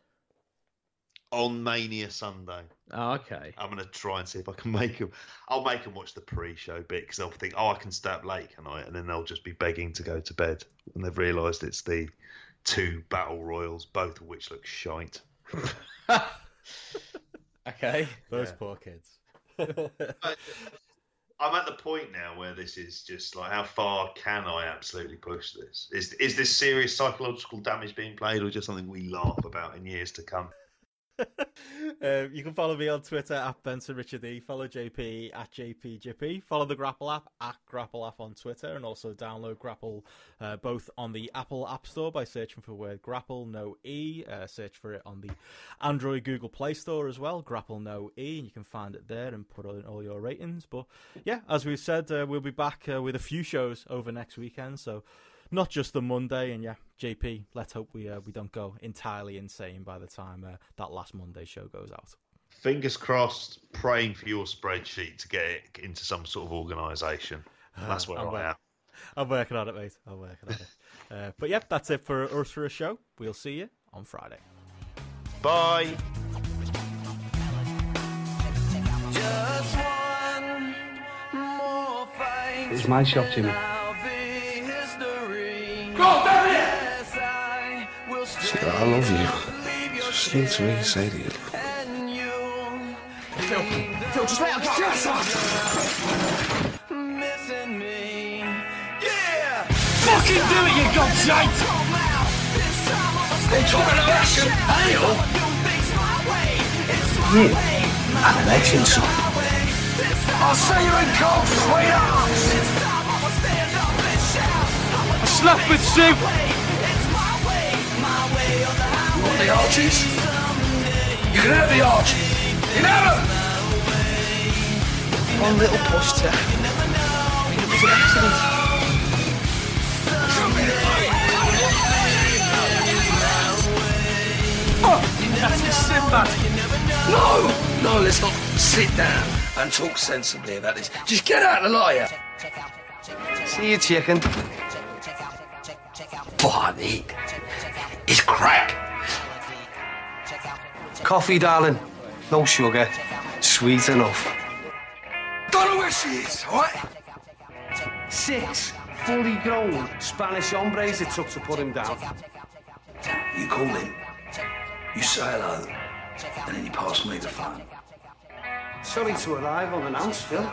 on Mania Sunday. Oh, okay. I'm gonna try and see if I can make them. I'll make them watch the pre-show bit because they'll think, "Oh, I can stay up late, can I?" And then they'll just be begging to go to bed when they've realised it's the two battle royals, both of which look shite. Okay. Those Yeah. poor kids. I'm at the point now where this is just like, how far can I absolutely push this? Is is this serious psychological damage being played, or just something we laugh about in years to come? Uh, you can follow me on Twitter at Benson Richard E. Follow JP at JPJP. Follow the GRAPPL app at GRAPPL app on Twitter, and also download GRAPPL uh, both on the Apple App Store by searching for word GRAPPL No E. Uh, search for it on the Android Google Play Store as well, GRAPPL No E, and you can find it there and put in all your ratings. But yeah, as we've said, uh, we'll be back uh, with a few shows over next weekend. So not just the Monday. And yeah, JP, let's hope we uh, we don't go entirely insane by the time uh, that last Monday show goes out. Fingers crossed, praying for your spreadsheet to get it into some sort of organisation. That's where I'm I wor- am. I'm working on it, mate. I'm working on it. Uh, but yep, that's it for us for a show. We'll see you on Friday. Bye. Just one more fight. It was my shop, Jimmy. Go, it! Yes, I. Love you. Just need to really say to you. you Phil, just let her go. Shut up! missing me. Yeah. Fucking do it, you gobshite! They talking about action, hail! You, an action son. I'll say you're in cold, sweetheart! A slap with soup! You want the arches? You can have the arches! You can have them! One little push to... It was an accident. Oh, That's Sinbad. No, no, let's not sit down and talk sensibly about this. Just get out of the liar. See you, chicken. Barney, it's crack. Coffee, darling. No sugar. Sweet enough. Don't know where she is, all right? Six fully grown Spanish hombres it took to put him down. You call him, you say hello, and then you pass me the phone. Sorry to arrive unannounced, Phil.